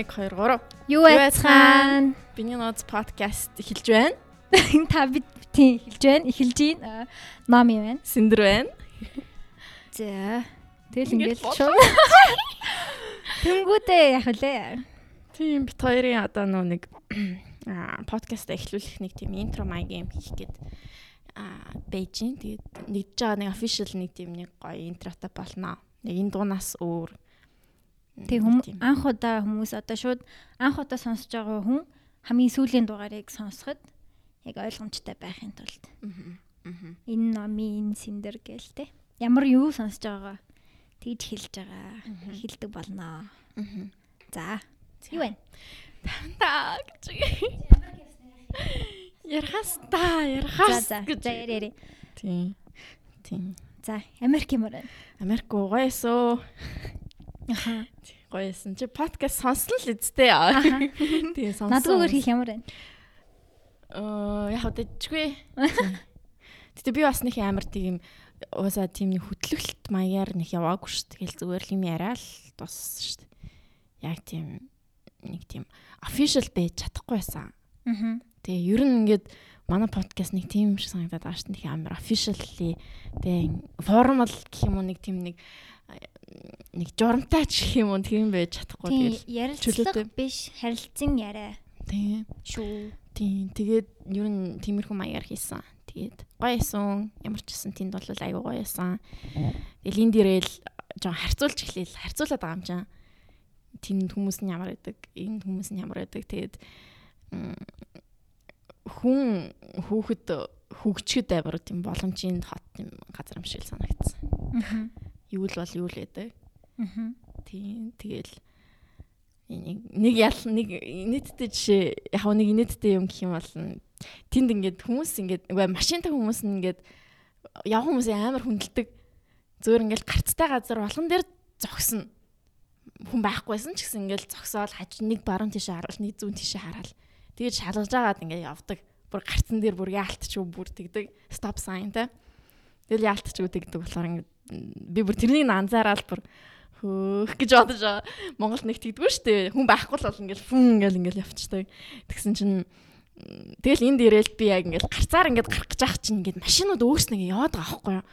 1 2 3. Юу айцхан? Биний ноц подкаст эхэлж байна. Та бид тийм эхэлж байна. Эхэлж гин. Нами байна. Синдэр байна. За. Тэгэл ингээд шууд. Тэнгүүдээ яг үлээ. Тийм бит хоёрын одоо нөө нэг подкаст эхлүүлэх нэг тийм интро маягийн хийх гээд аа Бээжин тэгээд нэгж байгаа нэг official нэг тийм нэг гоё интротой болно. Нэг энэ дуунаас өөр Тэг хүм анх удаа хүмүүс одоо шууд анх удаа сонсож байгаа хүн хамгийн сүүлийн дугаарыг сонсоход яг ойлгомжтой байхын тулд. Энэ номын синдер гээл те. Ямар юу сонсож байгаагаа тэгж хэлж байгаа. Хэлдэг болноо. За. Юу вэ? Та гэж. Ярахас та ярахас гэж. За яри яри. Тийм. Тийм. За Америк юм байна. Америк гоёсоо. Аха. Гоёсэн. Чи подкаст сонсон л үсттэй. Тэгээ сонсон. Надгүйгээр хийх ямар байна? Аа яг дэжгүй. Гэтэ би бас нэг амар тийм уусаа тийм нэг хөтлөлт маягаар нэг яваагүй шүү дээ. Тэгэл зүгээр л юм яриа л дууссан шүү дээ. Яг тийм нэг тийм official байж чадахгүй байсан. Аа. Тэгээ ер нь ингээд манай подкаст нэг тийм шиг санагдаад байгаа шүү дээ. Амар officially тэгээ formal гэх юм уу нэг тийм нэг нэг журамтай ч гэх юм уу тийм байж чадахгүй тэгэл ярилцлага биш харилцан яриа. Тийм шүү. Тийм тэгээд ер нь тиймэрхүү маягаар хийсэн. Тэгээд гоёсэн ямар ч гэсэн тэнд бол аюу гоёсэн. Тэгэл энэ дээрэл жоо харьцуулж эхлээл харьцуулаад байгаа юм чинь. Тэнд хүмүүс нь ямар байдаг, энэ хүмүүс нь ямар байдаг. Тэгээд хүн хүүхэд хөгжихэд амар тийм боломжийн хот тийм газар юм шиг санагдсан. Аа юу л бол юу л байдаг. Аа. Тийм тэгэл нэг ял нэг нийтдээ жишээ яг нэг нийтдээ юм гэх юм бол тэнд ингээд хүмүүс ингээд үгүй машинтай хүмүүс нь ингээд яг хүмүүсийн амар хүндэлдэг. Зөөр ингээд гарцтай газар болгон дээр зогсно хүн байхгүйсэн ч гэсэн ингээд зогсоол хаж нэг баруун тишээ харуул нэг зүүн тишээ хараал тэгээд шалгаж агаад ингээд явдаг. Бүр гарцсан дээр бүр яалтч юу бүр тэгдэг. Stop sign та тэгэл яалтч юу тэгдэг болохоор ингээд би бүр тэрнийг анзаараад бүр хөөх гэж бодож. Монголд нэг тэгдэггүй шүү дээ. Хүн байхгүй л бол ингээл фүн ингээл ингээл явчихдаг. Тэгсэн чинь тэгэл энд ирээл би яг ингээл гарцаар ингээд гарах гэж ах чинь ингээд машинууд өөрснөө ингээд яваад байгаа байхгүй юу.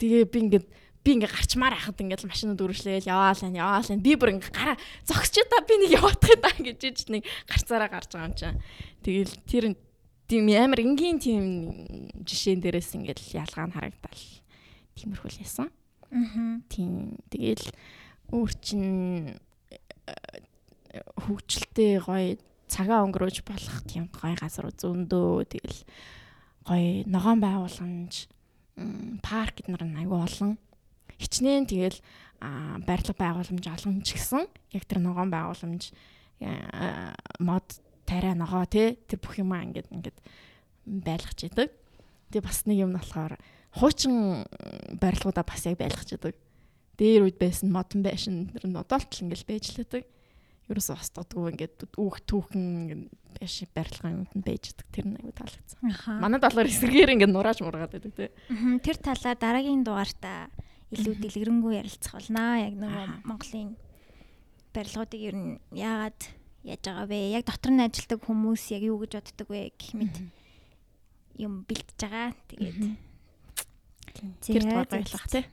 Тэгээ би ингээд би ингээ гарчмаар байхад ингээл машинууд үргэлжлээл яваал энэ яваал энэ би бүр ингээ гараа зогсч та би нэг яваадах юм даа гэж иж нэг гарцаараа гарч байгаа юм чинь. Тэгэл тэр тийм амар энгийн тийм жишээн дээрээс ингээл ялгаа нь харагдал. Тиймэрхүү л ясан. Аа. Тийм. Тэгэл өөр чин э, хөгжилтэй гоё цагаа өнгөрөөж болох тийм гоё газар зөндөө тэгэл гоё ногоон байгууламж парк эднэр аягүй олон хичнээн тэгэл барилга байгууламж олон ч гэсэн яг тэр ногоон байгууламж э, мод тариа ногоо тий тэр бүх юмаа ингээд ингээд байлгаж идэг. Тэгээ бас нэг юм болохоор хуучин барилгуудаа бас яг байлгаж байдаг. Дээр үед байсан модон байшин тэр нь одоолтол ингээл байж л байдаг. Ерөөсөө бас дутггүй ингээд үүх түүхэн байшин барилга юмд нь байж байдаг. Тэр нь аюу таалагдсан. Манай доллар эсрэгээр ингээд нурааж мургаад байдаг тий. Тэр талаа дараагийн дугаартаа илүү дэлгэрэнгүй ярилцах болнаа. Яг нөгөө Монголын барилгуудыг ер нь яагаад яаж байгаа вэ? Яг дотор нь ажилладаг хүмүүс яг юу гэж боддог вэ гэх мэт юм бэлтэж байгаа. Тэгээд Тэр дугаар баярлах тий.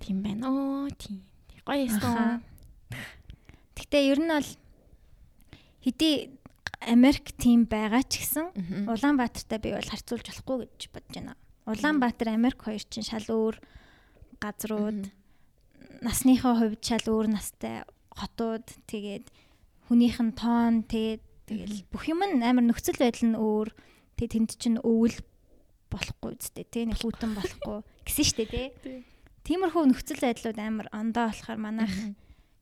Тийм байна. Оо тийм. Гоё ёстой. Гэтэ ер нь бол хэдий Америк тийм байгаа ч гэсэн Улаанбаатартай би бол харьцуулж болохгүй гэж бодож байна. Улаанбаатар Америк хоёр чинь шал өөр газрууд насныхаа хувьд шал өөр настай хотууд тэгээд хүнийх нь тоон тэгээд тэгэл бүх юм амар нөхцөл байдал нь өөр тэгээд тэнд чинь өвөл болохгүй үстэй тий нэг хүүтэн болохгүй гэсэн штэ тий. Тиймэрхүү нөхцөл байдлууд амар ондоо болохоор манайх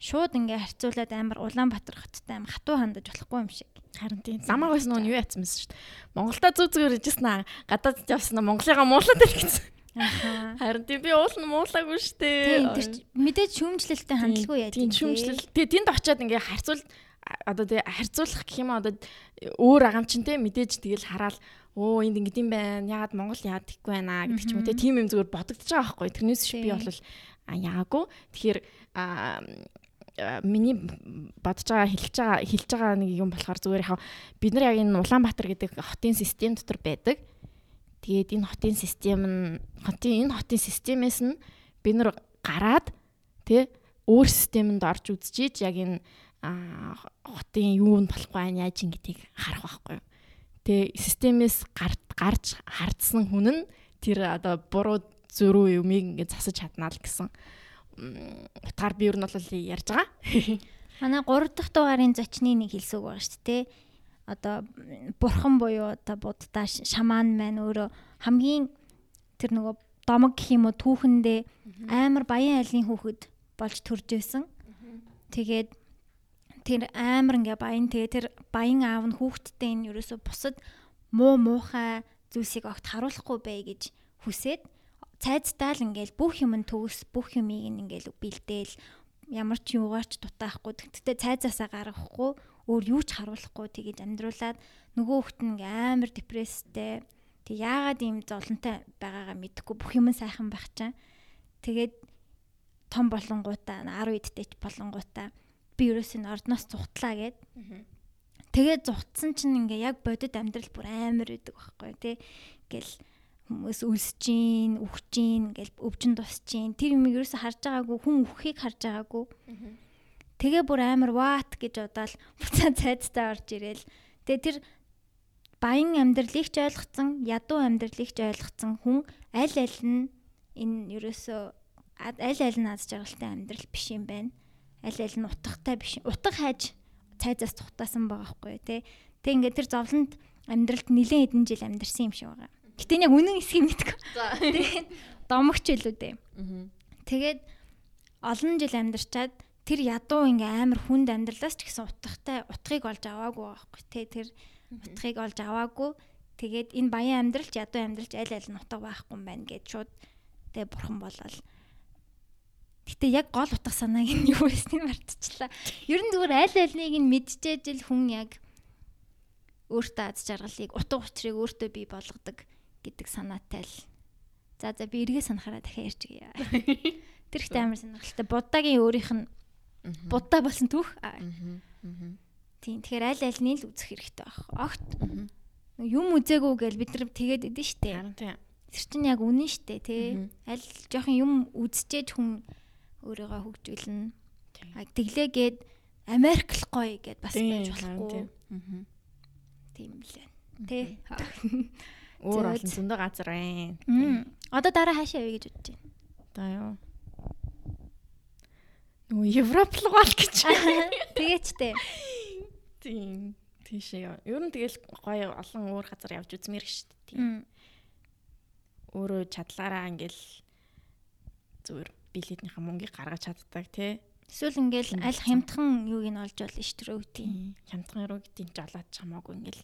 шууд ингээ харьцуулаад амар Улаанбаатар хоттой амар хатуу хандаж болохгүй юм шиг. Харин тийм. Намаг байсан нь юу яатсан мэс шүү дээ. Монголда зүг зүгээр ижсэн аа. Гадаад явсан нь Монголыгаа муулаад ирчихсэн. Аха. Харин тийм би уул нь муулаагүй шүү дээ. Тийм тэр мэдээж шүүмжлэлтэй хандлаггүй яаж тийм шүүмжлэл. Тэгээ тэнд очиод ингээ харьцуул одоо тэгээ харьцуулах гэх юм одоо өөр агамчинтэй мэдээж тэгэл хараал оо энд ингэдэм байна. Яагаад Монгол яад гэхгүй байна гэдэг ч юм уу те. Тим юм зүгээр бодогдож байгаа байхгүй. Тэрнээс биш би бол яагаагүй. Тэгэхээр миний бодож байгаа хэлж байгаа хэлж байгаа нэг юм болохоор зүгээр яхаа бид нар яг энэ Улаанбаатар гэдэг хотын систем дотор байдаг. Тэгээд энэ хотын систем нь хотын энэ хотын системээс нь бид нар гараад тий өөр системэнд орж үзчихийж яг энэ хотын юу нь болохгүй яаж ингэдгийг харах байхгүй юу. Тэгээ системээс гарч хардсан хүн нь тэр одоо буруу зөрүү юмыг ингээд засаж чаднаа л гэсэн утгаар би ер нь бол ярьж байгаа. Манай 3 дахь дугаарын зочны нэг хэлсэг байгаа шүү дээ. Одоо бурхан буюу одоо буддаа шаман маань өөрөө хамгийн тэр нөгөө домог гэх юм уу түүхэндээ амар баян айлын хүүхэд болж төрж байсан. Тэгээд тэр амар ингээ баян тэгээ тэр баян аав нь хүүхэдтэй энэ ерөөсө бусад муу муухай зүйлсийг огт харуулахгүй бай гэж хүсээд цайцтай л ингээл бүх юм төгс бүх юмыг ингээл бэлдээл ямар ч юугаарч дутаахгүй. Тэгтээ цайзаасаа гаргахгүй өөр юу ч харуулахгүй тэгэж амьдруулад нөгөө хүүхэд нь амар депресстэй. Тэг яагаад ийм золонтой байгаагаа мэдэхгүй бүх юм сайхан байх чам тэгээд том болонгуудаа 10 идтэй ч болонгуудаа би ерөөсөө ордноос цухтлаа гэд тэгээд зугтсан чинь ингээ яг бодит амьдрал бүр амар байдаг байхгүй тий ингээл хүмүүс үлсэж гин, үхэж гин, ингээл өвчин тусч гин. Тэр юм ерөөсө харж байгаагүй, хүн үххийг харж байгаагүй. Тэгээ бүр амар ваат гэж бодоод буцаа цайдтай орж ирэл. Тэгээ тэр баян амьдралыг ч ойлгоцсон, ядуу амьдралыг ч ойлгоцсон хүн аль аль нь энэ ерөөсөө аль аль нь аз жаргалтай амьдрал биш юм байна. Аль аль нь утгатай биш. Утга хайж цайзаас тухтаасан байгаа хгүй тий. Тэг ингээд тэр зовлонд амьдралд нэлээд хэдэн жил амьдэрсэн юм шиг байгаа. Гэтэ яг үнэн эсхийг мэдгүй. Тэгээд домогч илүү дээ. Тэгээд олон жил амьдарчаад тэр ядуу ингээ амар хүнд амьдралаас ч гэсэн утгатай утгыг олж аваагүй байхгүй те тэр утгыг олж аваагүй тэгээд энэ баян амьдралч ядуу амьдралч аль аль нь утга байхгүй юм байна гэж шууд тэг бурхан болол Гэтэ яг гол утга санааг нь юу байсныг мартчихлаа. Ер нь зүгээр аль альнийг нь мэдчихэж л хүн яг өөртөө аз жаргалыг утга учирыг өөртөө бий болгодог гэдэг санаатай л. За за би эргээ санахаараа дахиад ярьж гээ. Тэр ихтэй амар сонирхолтой. Буддагийн өөрийнх нь Будда болсон түүх. Тийм. Тэгэхээр аль альнийг л үзэх хэрэгтэй байх. Огт юм үзээгүй гэж бид нар тэгээд идэв штэ. Харин тийм. Тэр чинь яг үнэн штэ тий. Аль жоохон юм үзчихэж хүн өөрийгөө хөгжүүлнэ. А тэглээгээд Америк л гоё гэд бас байж болохгүй. Тийм лээ. Тэ. Өөр олон зөндөө газар байна. Одоо дараа хаашаа явъя гэж бодож байна. Одоо юу? Нөө Европ руу гал гэж. Тэгээч тээ. Тийм. Тийшээ яа. Ер нь тэгэл гоё олон өөр газар явж үзмээр шүү дээ. Тийм. Өөрөө чадлаараа ингээл зүгээр билетийнхаа мөнгийг гаргаж чаддаг тий. Эсвэл ингээл аль хямдхан юуг нь олж болно ш тэр өвдийн. Хямдхан руу гэдгийг ч олоод чамаагүй ингээл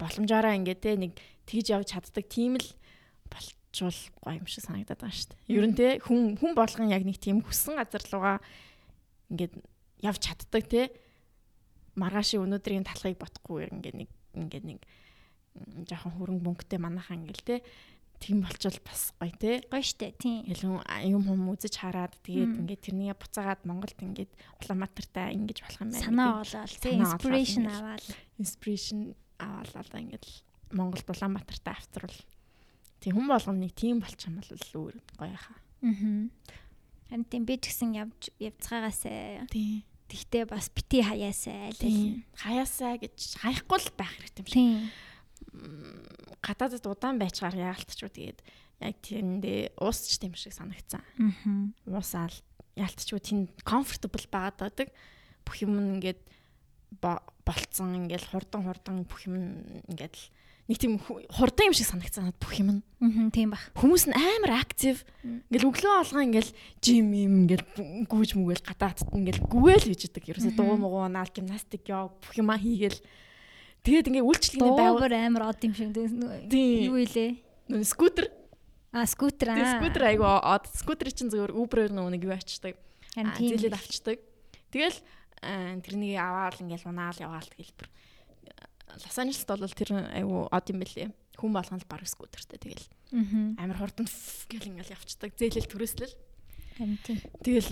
боломжоор ингээ те нэг тэгж явж чаддаг тийм л болчвол гоё юм шиг санагдаад байгаа шүү дээ. Ер нь те хүн хүн болгон яг нэг тийм хүссэн газар руугаа ингээд явж чаддаг те маргааши өнөөдрийн талхыг ботхгүй ингээ нэг ингээ нэг жоохон хөрөнгө мөнгөтэй манайхаа ингээл те тийм болчвол бас гоё те гоё штэ тийм ялан юм хүм үзэж хараад тэгээд ингээд тэрнийг буцаагаад Монголд ингээд Улаанбаатартай ингэж болох юм байна санаа болоод тийм inspiration аваад inspiration аваад одоо ингээд Монголд Улаанбаатартай авцрал тийм хүн болгоно нэг тийм болчих юм бол өөр гоё хаа. Аа. Харин тийм би ч гэсэн явж явцгаагаасаа. Тийм. Тэгтээ бас бити хаяасаа айл л хаяасаа гэж хаяхгүй л байх хэрэгтэй юм шиг. Гадаадд удаан байчаар яалтчгүй тэгээд яг тэрэндээ уусч тийм шиг санагцсан. Аа. Уусаал яалтчгүй тэнд comfortable байгаад байдаг. Бүх юм ингээд болцсон ингээл хурдан хурдан бүх юм ингээд нэг тийм хурдан юм шиг санагцсан бүх юм. Аа тийм баг. Хүмүүс нь амар актив. Ингээл өглөө алгаа ингээл жим юм ингээл гүүж мүгээл гадаадд ингээл гүгээл хийж идэг. Ерөөсө дуу муугаа наал гимнастик яа бүх юмаа хийгээл тэгээд ингээ үйлчлэгний байгуур амар од юм шиг юу илээ. Скутер. А скутер аа. Скутер айгу од. Скутер чинь зөвөр Uber-ээр нэг юу ачдаг. Зээлээд авчдаг. Тэгэл тэрнийг аваад ингээл унаал яваал хэлбэр. Лос Анжелест бол тэр айгу од юм бэлээ. Хүн болгоно л баг скутертэй тэгэл. Амар хурдан гэл ингээл явцдаг. Зээлэл төрөслөл. Тэгэл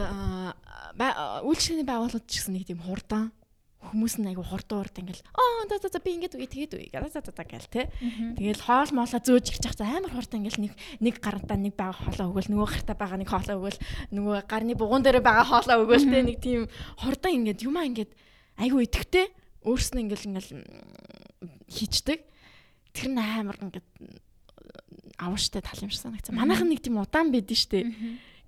үйлчлэгийн байгууллагууд ч гэсэн нэг тийм хурдан хүмүүс нь айгу хурдан урд ингээл аа за за за би ингээд үе тэгээд үе за за за гэл те. Тэгэл хоол моолоо зөөж ирчих чах амар хурдан ингээл нэг нэг гарантаа нэг бага хоолоо өгөөл нөгөө гартаа байгаа нэг хоолоо өгөөл нөгөө гарны бугуун дээр байгаа хоолоо өгөөл те нэг тийм хурдан ингээд юмаа ингээд айгу идэхтэй өөрснөө ингээл ингээл хийчдэг. Тэр нь амар ингээд авууштай тал юм шиг санагцсан. Манайхан нэг тийм удаан байдэн штэ.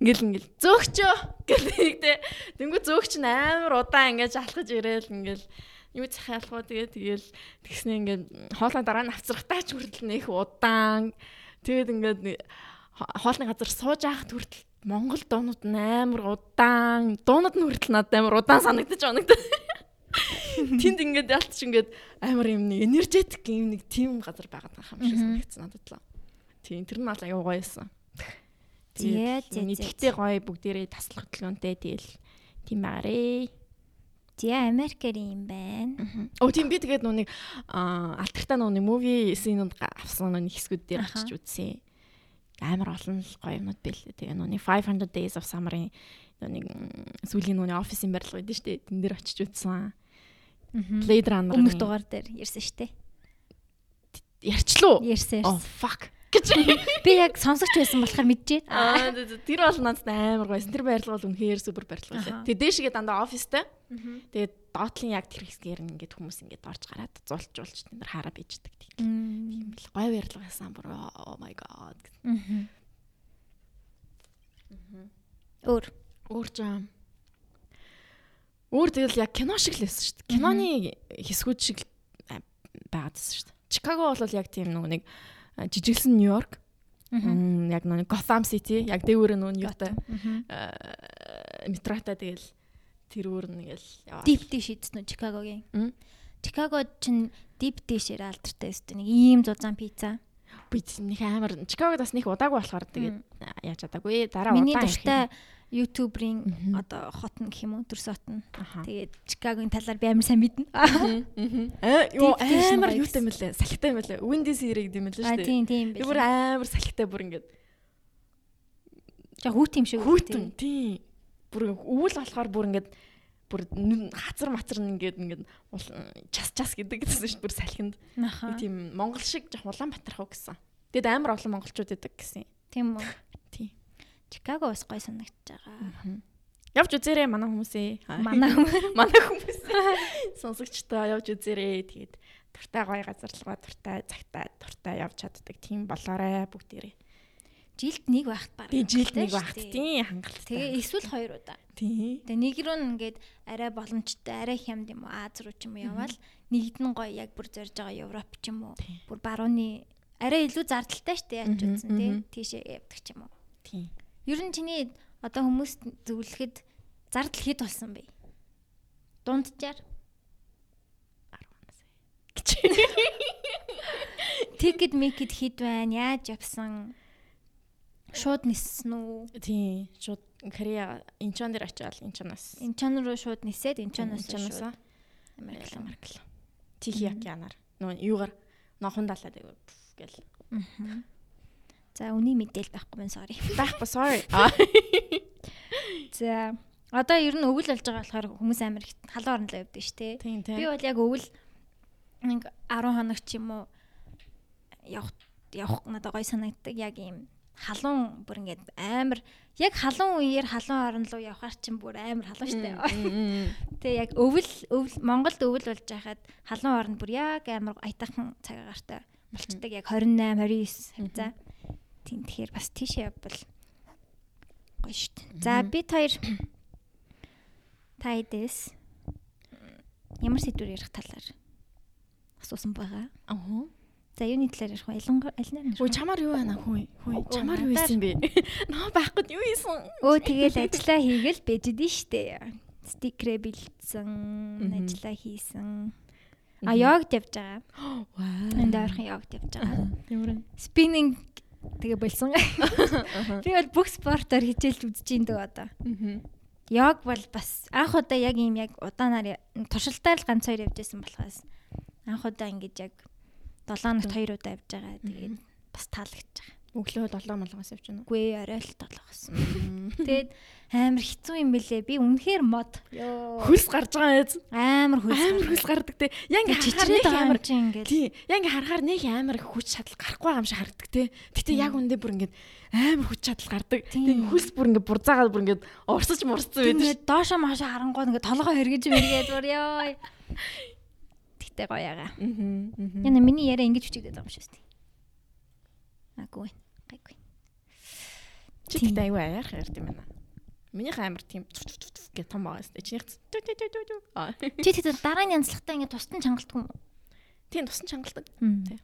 Ингээл ингээл зөөгчөө гэдэг те. Тэнгүү зөөгч нь амар удаан ингээд алхаж ирээл ингээл юу захиалах уу тэгээ тэгэл тэгснэ ингээд хоолой дараа нь авцрахтаа ч хүртэл нэх удаан. Тэгээд ингээд хоолны газар сууж байхад хүртэл Монгол дуунууд нь амар удаан. Дуунууд нь хүртэл надад амар удаан санагдаж гэдэг. Тэнд ингээд ялч ингээд амар юм нэг энержетик юм нэг тийм газар байгаад байгаа юм шиг санагдсан надад л. Тийм тэр нь бол аюу гоёсэн. Тэгээд нэгтэй гоё бүгдээрээ таслах хөдөлгөөнтэй тэгэл тийм байгаарэ. Зя Америкэр юм байна. Оо тийм би тэгээд нүг алтартаа нүг муви синууд авсан нүг хэсгүүд дээр очиж үзсэн. Амар олон л гоё юмнууд байлээ. Тэгээ нүг 500 Days of Summer-ын нүг сүүлийн нүг офисын барилга байдсан шүү дээ. Тэн дээр очиж үзсэн. Blade Runner өмнөх дугаар дээр ярьсан дээ. Ярьчлуу. Ярьсан. Oh fuck гэж. Би яг сонсогч байсан болохоор мэдчихээн. Аа тэр бол надад амар гойсон. Тэр барилга бол үнэхээр супер барилга байлаа. Тэгээ дээшгээ дандаа офистай. Тэгээд доотлын яг тэр хэсгээр ингээд хүмүүс ингээд орж гараад зулжуулж тэр хараа бийждэг тийм л гой барилга байсан бүр oh my god. Өөр өөр жаа. Өөр тэгэл яг кино шиг л байсан шүү дээ. Киноны хэсгүүд шиг байгаадсэн шүү дээ. Чикаго бол яг тийм нэг нэг жижиглсэн Нью-Йорк. Яг нэг Gotham City яг дээгүүр нь юутай метротой тэгэл тэр өөр нэгэл яваа. Deep dish идсэн үү Чикагогийн? Чикаго чинь deep dish-ээр алдартай өстэй нэг ийм зузаан пицца. Би нэг амар Чикагод бас нэг удаагүй болохоор тэгээд яаж чадаагүй. Дараа удаа. Миний дуртай ютуберийн одоо хотн гэх юм уу төрсөт нь. Тэгээд Чикагогийн талаар би амар сайн мэднэ. Аа юу амар юутай юм лээ. Салхитай юм лээ. Windy City гэдэг юм лээ шүү дээ. Тийм тийм би. Бүр амар салхитай бүр ингээд. За хүүт юм шиг хүүт. Тийм. Бүр өвөл болохоор бүр ингээд бүр хазар мацар ингээд ингээд час час гэдэг гэсэн шүү дээ бүр салхинд. Тийм монгол шиг жоох Улаанбаатар хөө гэсэн. Тэгэд амар олон монголчууд идэг гэсэн. Тийм үү. Чикаго бас гой санагдаж байгаа. Явж үзээрэй манай хүмүүсээ. Манай хүмүүс. Манай хүмүүс. Сонсогчтой явж үзээрэй. Тэгээд туртай гоё газарлага, туртай цагтаа, туртай явж чаддаг тийм болоорой бүгдээрээ. Жилд нэг байхт баг. Тийм жилд нэг байхт тийм хангалттай. Тэгээ эсвэл хоёр удаа. Тийм. Тэгээ нэг рүү ингээд арай боломжтой, арай хямд юм уу, Аз руу ч юм уу яваал нэгд нь гоё яг бүр зорж байгаа Европ ч юм уу. Бүр барууны арай илүү зардалтай штэ яаж үзсэн тий. Тийшээ явдаг ч юм уу. Тийм. Ер нь чиний одоо хүмүүс зөвлөхөд зардал хэд болсон бэ? Дунджаар 10 сая. Ticket Make-д хэд байна? Яаж явсан? Шууд ниссэн үү? Тийм, шууд Корея Инчон дээр очиад Инчоноос. Инчон руу шууд нисээд Инчоноос Инчоноос Америк Америк. Тихий океанаар. Нөө юугаар нохон далаад гэл. Аа. За үний мэдээл байхгүй байна sorry. Байхгүй sorry. За одоо ер нь өвөл болж байгаа болохоор хүмүүс амар их халуун орнолоо явдаг шүү дээ. Би бол яг өвөл нэг 10 хоног ч юм уу явах явах надад гой санагддаг яг ийм халуун бүр ингээд амар яг халуун үеэр халуун орн руу явхаар чинь бүр амар халуун штэ. Тэгээ яг өвөл өвөл Монголд өвөл болж байхад халуун орн бүр яг амар аятайхан цагаагаартай болчдаг яг 28 29 хавцаа. Тийм тэгэхээр бас тийшээ явбал гоё шүү дээ. За бид хоёр тайдэс ямар сэдвэр ярих талаар асуусан байгаа. Аа. За юуны талаар ярих вэ? Ялангуяа аль нэг. Өө чамаар юу байна хүү? Хүү чамаар юу хийсэн бэ? Наа байхгүй юу хийсэн? Өө тэгэл ажиллаа хийгээл бэжэдэн штэ. Стикерэ бэлдсэн, ажиллаа хийсэн. А йогт явж байгаа. Вау. Энд ойрхон йогт явж байгаа. Ямар спиннинг тэгээ болсон. Би бол бүх спортоор хичээлж үзэж индөө одоо. Яг бол бас анх удаа яг ийм яг удаанаар туршилтаар л ганц хоёр явж исэн болохоос анх удаа ингэж яг 7 нот хоёр удаа явж байгаа. Тэгээд бас таалагдж байгаа. Өглөө 7 малгаас явж байна уу? Үгүй орой л 7 гэсэн. Тэгээд амар хэцүү юм бэлээ. Би үнэхээр мод. Хөлс гарч байгаа эз. Амар хөлс. Амар хөлс гардаг те. Яг ингээ чичрээд байгаа юм чи ингээл. Тий. Яг ингээ харахаар нэг амар хүч чадал гарахгүй юм шиг харагддаг те. Гэтэ яг үндэ бүр ингээ амар хүч чадал гардаг. Тэгээ хөлс бүр ингээ бурзаагаад бүр ингээ урсаж мурцсан байдаг. Ингээ доошо моошо харангууд ингээ толгой хэргэж мэргээд бүр ёо. Тэгтээ гоё ягаа. Аа. Яна миний яриа ингэж хүчигдээд байгаа юм шүү дээ. Аггүй. Гайгүй. Чи тэгтээ аюу аяах ярьд юм байна. Минийх амар тийм гэ том байгаа сте. Чинийх. Чи тэгтээ дараа нь янзлахтаа ингэ тусдан чангалдаг юм уу? Тийм тусдан чангалдаг. Тийм.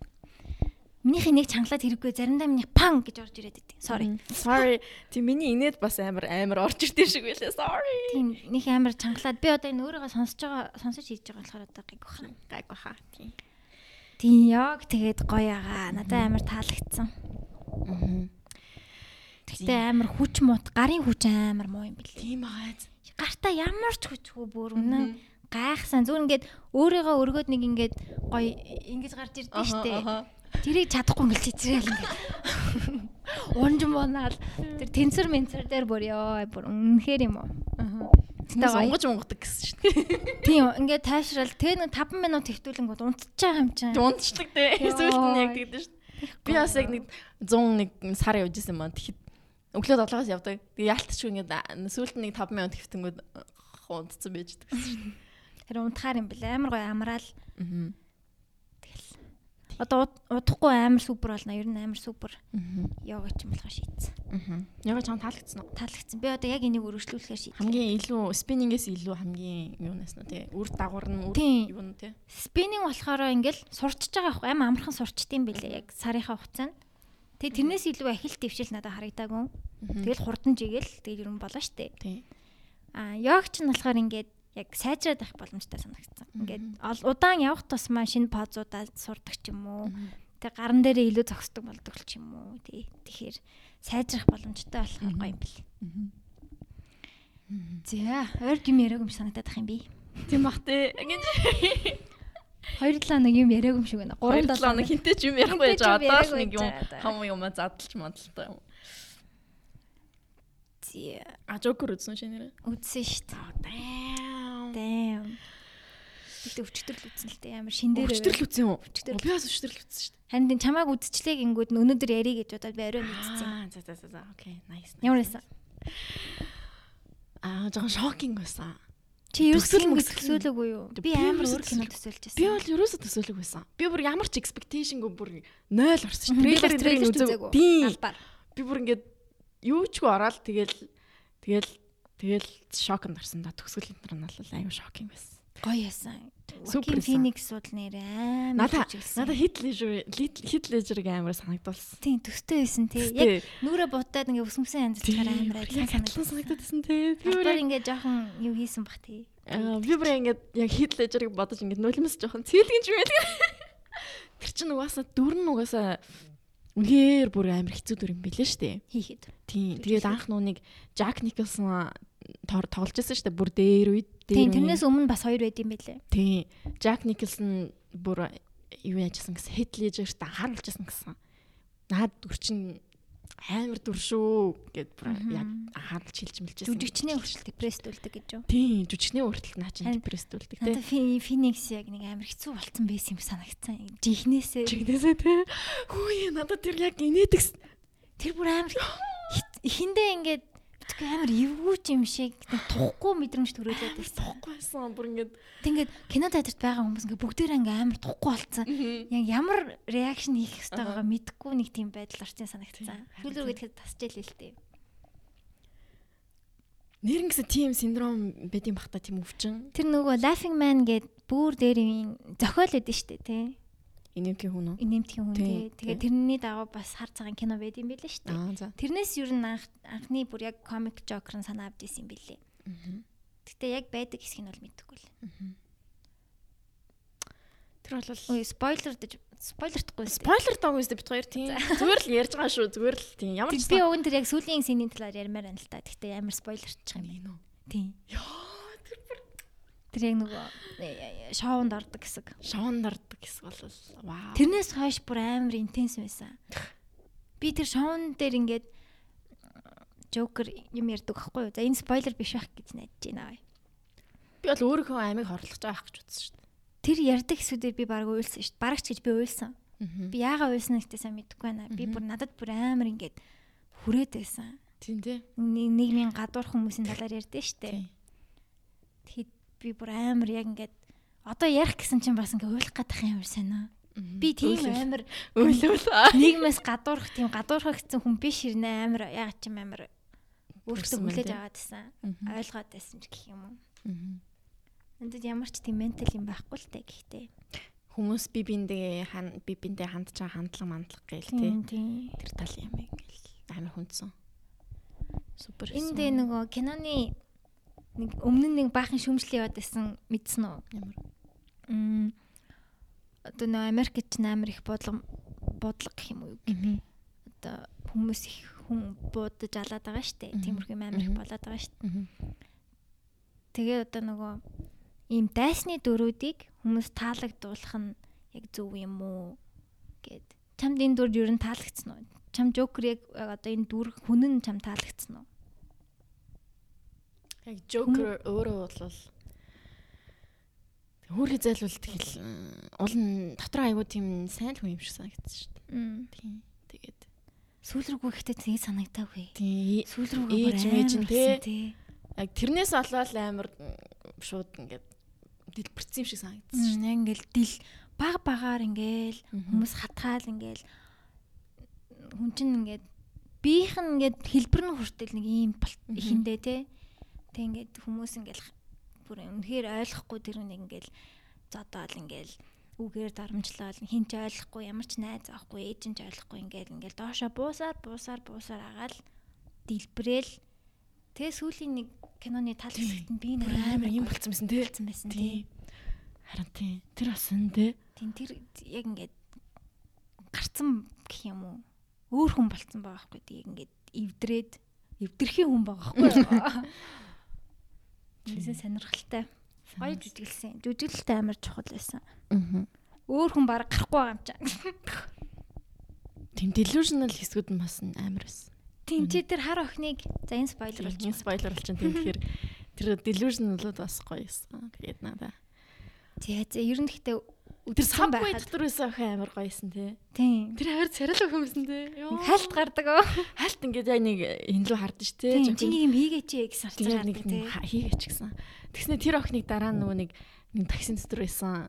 Минийхээ нэг чангалаад хэрэггүй заримдаа минийх пан гэж орж ирээд идэв. Sorry. Sorry. Тийм миний инээд бас амар амар орж ирдээ шиг байлаа. Sorry. Тийм нэг амар чангалаад би одоо энэ өөрийгөө сонсож байгаа сонсож хийж байгаа болохоор одоо гайг баха. Гайг баха. Тийм. Тийм яг тэгээд гоё агаа. Надад амар таалагдсан. Аа. Гэтэ амар хүч мут, гарын хүч амар муу юм бэл. Тийм байгаа. Гартаа ямар ч хүчгүй бүр үнэн гайхсан. Зүгээр ингээд өөрийгөө өргөөд нэг ингээд гоё ингэж гарч ирдэ штэ. Тэрийг чадахгүй ингээл чичрээл ингээд. Унжин бонаад тэр тэнцэр менцэр дээр бүр ёо бүр үнэхээр юм уу. Аа. Тэгтээ онгож онгодог гэсэн дээ. Тийм ингээд тайшрал тэр нэг 5 минут хэвтүүлэнгүүд унтчих юм чинь. Унтчихдаг те. Эсвэл нь яг тэгдэж шүү дээ. Би бас яг нэг 101 сар явж исэн маа. Тэгэхэд өглөө 7-аас явдаг. Тэгээ яалтч ингээд сүүлд нэг 5 минут хэвтэнгүүд унтцсан байж дээ. Тэр унтахаар юм бэл амар гоё амраал. Аа Одоо удахгүй амар супер болно. Ер нь амар супер. Йога ч юм болохоор шийдсэн. Йога чам таалагдсан уу? Таалагдсан. Би одоо яг энийг өргөжлүүлэхээр шийд. Хамгийн илүү спиннингээс илүү хамгийн юунаас нь тий үр дагавар нь үр юу нь тий. Спиннинг болохоор ингээл сурчж байгаа байхгүй амар амархан сурчдсан билээ яг сарынхаа хугацаанд. Тэгээ тэрнээс илүү ахил дэвшил надад харагдаагүй. Тэгэл хурдан жигээл тэгэл ер нь болоо штэ. Тий. А йогч нь болохоор ингээд яг сайжраад байх боломжтой санагдсан. Ингээд удаан явах тусмаа шинэ позуудаа сурдаг ч юм уу. Тэг гаран дээрээ илүү зогсдог болдог ч юм уу. Тий. Тэгэхээр сайжрах боломжтой болох гоё юм бэл. За, ойр юм яриаг юм санагдаад ах юм би. Тийм бах тий. Ингээд 2 7 хоног юм яриаг юм шиг байна. 3 7 хоног хинтээ ч юм ярихгүй байж одоос нэг юм хам юм задлж мадалтай юм. Тий. А жокер үзсэн шинээр. Үзсэн шүү дээ. Damn. Гэтэ өчтөрл үтсэн л дээ амар шин дээр. Өчтөрл үтсэн юм уу? Өчтөрл. Би бас өчтөрл үтсэн шүү дээ. Харин чамааг үдчихлээ гингүүд өнөөдөр ярих гэж бодоод би орой мэдсэн. Аа за за за. Окей. Nice. Ямар байсан? Аа жоохон шокинг байсан. Чи ерөөсөө төсөөлөөгүй юу? Би амар өөр кино төсөөлж байсан. Би бол ерөөсөө төсөөлөг байсан. Би бүр ямар ч expectationгүй бүр 0 орсон шүү. Трейлер трейлер үзээгүй. Би бүр ингээд юу ч гоо ороод тэгэл тэгэл Тэгэл шокнд орсон да төгсгөл энэ нар нь бол аюу шокинг байсан. Гоё ясан. Супер Феникс бол нэр амар надаа надаа хит лежер хит лежерг амар санагдуулсан. Тийм төстэй байсан тий. Яг нүрэ бутаад ингээ өсмөсөн янзлахаар амар адилхан санагдсан тий. Би бүр ингээ жоохон юу хийсэн бах тий. Би бүр ингээ яг хит лежерг бодож ингээ нулимс жоохон цээлгэн юм байдаг. Тэр чинь угаасаа дүр нь угаасаа үнээр бүр амар хэцүү дүр юм билээ штэ. Хийхэд. Тийм. Тэгээд анх нууник Жак Николсон тоглож байсан шүү дээ. Бүр дээр үед. Тийм, тэрнээс өмнө бас хоёр байд юм байлээ. Тийм. Жак Николсон бүр юу яажсан гэсэн Heath Ledger-т анхааруулжсэн гэсэн. Наад үрчин амар дүр шүү гэд бүр яг анхааруулж хэлж мэлжсэн. Жүжигчний хүртэл депресд үлдэг гэж юу? Тийм, жүжигчний хүртэл наа чин депресд үлдэг тийм. Феникс яг нэг амар хэцүү болцсон байсан юм санагдсан. Жихнээсээ. Жихнээсээ тийм. Хөөе надад тэр яг инээдэгс. Тэр бүр амар хиндээ ингээд битгий амар эвгүй юм шиг тухгүй мэдрэмж төрүүлээд байсан. Тухгүй байсан бүр ингээд тэгээд кино театрт байгаа хүмүүс ингээд бүгдээрээ ингээд амар тухгүй болцсон. Яг ямар реакшн хийх ёстой байгааг мэдэхгүй нэг тийм байдал орчин санагдсан. Хүлэр гэхэд тасчихэл л тээ. Нэрэн гэсэн тийм синдром байд юм бах та тийм өвчин. Тэр нөгөө laughing man гэд бүр дээр юм зохиол өгдөн штэ тий Инэмтгийн хүн үү? Инэмтгийн хүн тий. Тэгээ тэрний дагуу бас хар цагаан кино байд юм билээ шүү дээ. Тэрнээс юу н анхны бүр яг комик жокер нь санаа авд исэн юм билээ. Гэтэ яг байдаг хэсэг нь бол мэдэхгүй л. Тэр бол ой спойлер дэж спойлердахгүй спойлер даагүй шүү бит хоёр тийм зүгээр л ярьж байгаа шүү зүгээр л тийм ямар ч би нь тэр яг сүүлийн сценийн талаар ярмаар байна л та. Гэтээ ямар спойлерчих юм. Бэ тийм яа Тэр яг нөгөө э, шоунд ордог хэсэг. Шоунд ордог хэсэг бол вау. Тэрнээс хойш бүр амар интенс байсан. би тэр шоун дээр ингээд Joker юм ярьдаг байхгүй юу? За энэ спойлер биш байх гэж найдаж байна. Би бол өөрийнхөө амийг хорлох байгаа гэж үзсэн шүү дээ. Тэр ярьдаг хэсүүдээр би баг уйлсан шүү дээ. Барагч гэж би уйлсан. Би яагаад уйлсан гэхдээ сайн мэдэхгүй байна. Би бүр надад бүр амар ингээд хүрээд байсан. Тийм тий. Нийгмийн гадуур хүмүүсийн талаар ярьдээ шүү дээ. Би бүр амар яг ингээд одоо ярих гэсэн чинь бас ингээд уйлах гадах юм сайн аа. Би тийм амар өөлөөл нийгмээс гадуурх тийм гадуурхах гэсэн хүн биш ирнэ амар яг ч юм амар өөртөө хүлээж аваад байсан. Ойлгоод байсан ч гэх юм уу. Энд ямар ч тийм ментал юм байхгүй л тэ гэхдээ хүмүүс би биндээ би биндээ хандж байгаа хандлага мандлага гээл тий. Тэр тал юм ингээл амар хүндсэн. Супер. Энд нөгөө киноны нэг өмнө нь нэг баахан шүмжлэл яваад байсан мэдсэн үү? Ямар? Мм одоо нөгөө Америкт амар их бодлого бодлого гэх юм уу юм. Одоо хүмүүс их хүн буудаж алаад байгаа штэ. Тиймэрхүү амар их болоод байгаа штэ. Тэгээ одоо нөгөө ийм дайсны дөрүүдийг хүмүүс таалагдуулах нь яг зөв юм уу гэд. Чамд энэ дүр ер нь таалагдсан уу? Чам Жокер яг одоо энэ дүр хүн нь чам таалагдсан уу? Яг Жокер өөрөө бол Хөөрхий зайлуулт хэл уул нь дотор аягүй тийм сайн л хүн юм шиг санагдсан шүү дээ. Тийм. Тэгээд сүүл рүү гэхдээ тийг санагдаагүй. Тийм. Сүүл рүү ээж мэж нь тий. Яг тэрнээс олоод амар шууд ингээд дэлбэрсэн юм шиг санагдсан шүү дээ. Ингээл дил баг багаар ингээл хүмүүс хатгаал ингээл хүн чинь ингээд биеийнх нь ингээд хэлбэр нь хүртэл нэг ийм ихэндээ тий. Тэг ингээд хүмүүс ингээл бүр үнэхээр ойлгохгүй тэр нэг ингээл зодоол ингээл үгээр дарамжлал хин ч ойлгохгүй ямар ч найз авахгүй ээж нь ч ойлгохгүй ингээл ингээл доошо буусаар буусаар буусаар агаал дэлбрээл тэгээ сүүлийн нэг киноны тал хэсэгт нь би нэг амар юм болцсон байсан тий. болцсон байсан тий. Харин тий тэр бас энэ тий. Тий тэр яг ингээд гарцсан гэх юм уу? Өөр хүн болцсон байгаа байхгүй тий. Ингээд эвдрээд эвдэрхийн хүн байгаа байхгүй Тэрсэн сонирхолтой. Гоё жүжиглсэн. Жүжиглэлтэй амар чухал байсан. Аа. Өөр хүн баг гарахгүй байгаа юм чам. Тэм delusional хэсгүүд нь бас амар байсан. Тийм чи тэр хар охиныг за энэ спойлер болж энэ спойлер болж чинь тэгэхээр тэр delusional-ууд бас гоё байсан. Тэгээд надаа. Тэгээ ер нь гэхдээ Тэр сабвей дотор байсан охин амар гоёсэн тий. Тийм. Тэр амар охин байсан тий. Хальт гардаг оо. Хальт ингээд яг нэг энэ лөө хардж тий. Чи нэг юм хийгээч гэсэн алцаар нэг хийгээч гэсэн. Тэгснэ тэр охиныг дараа нөгөө нэг нэг таксин дотор байсан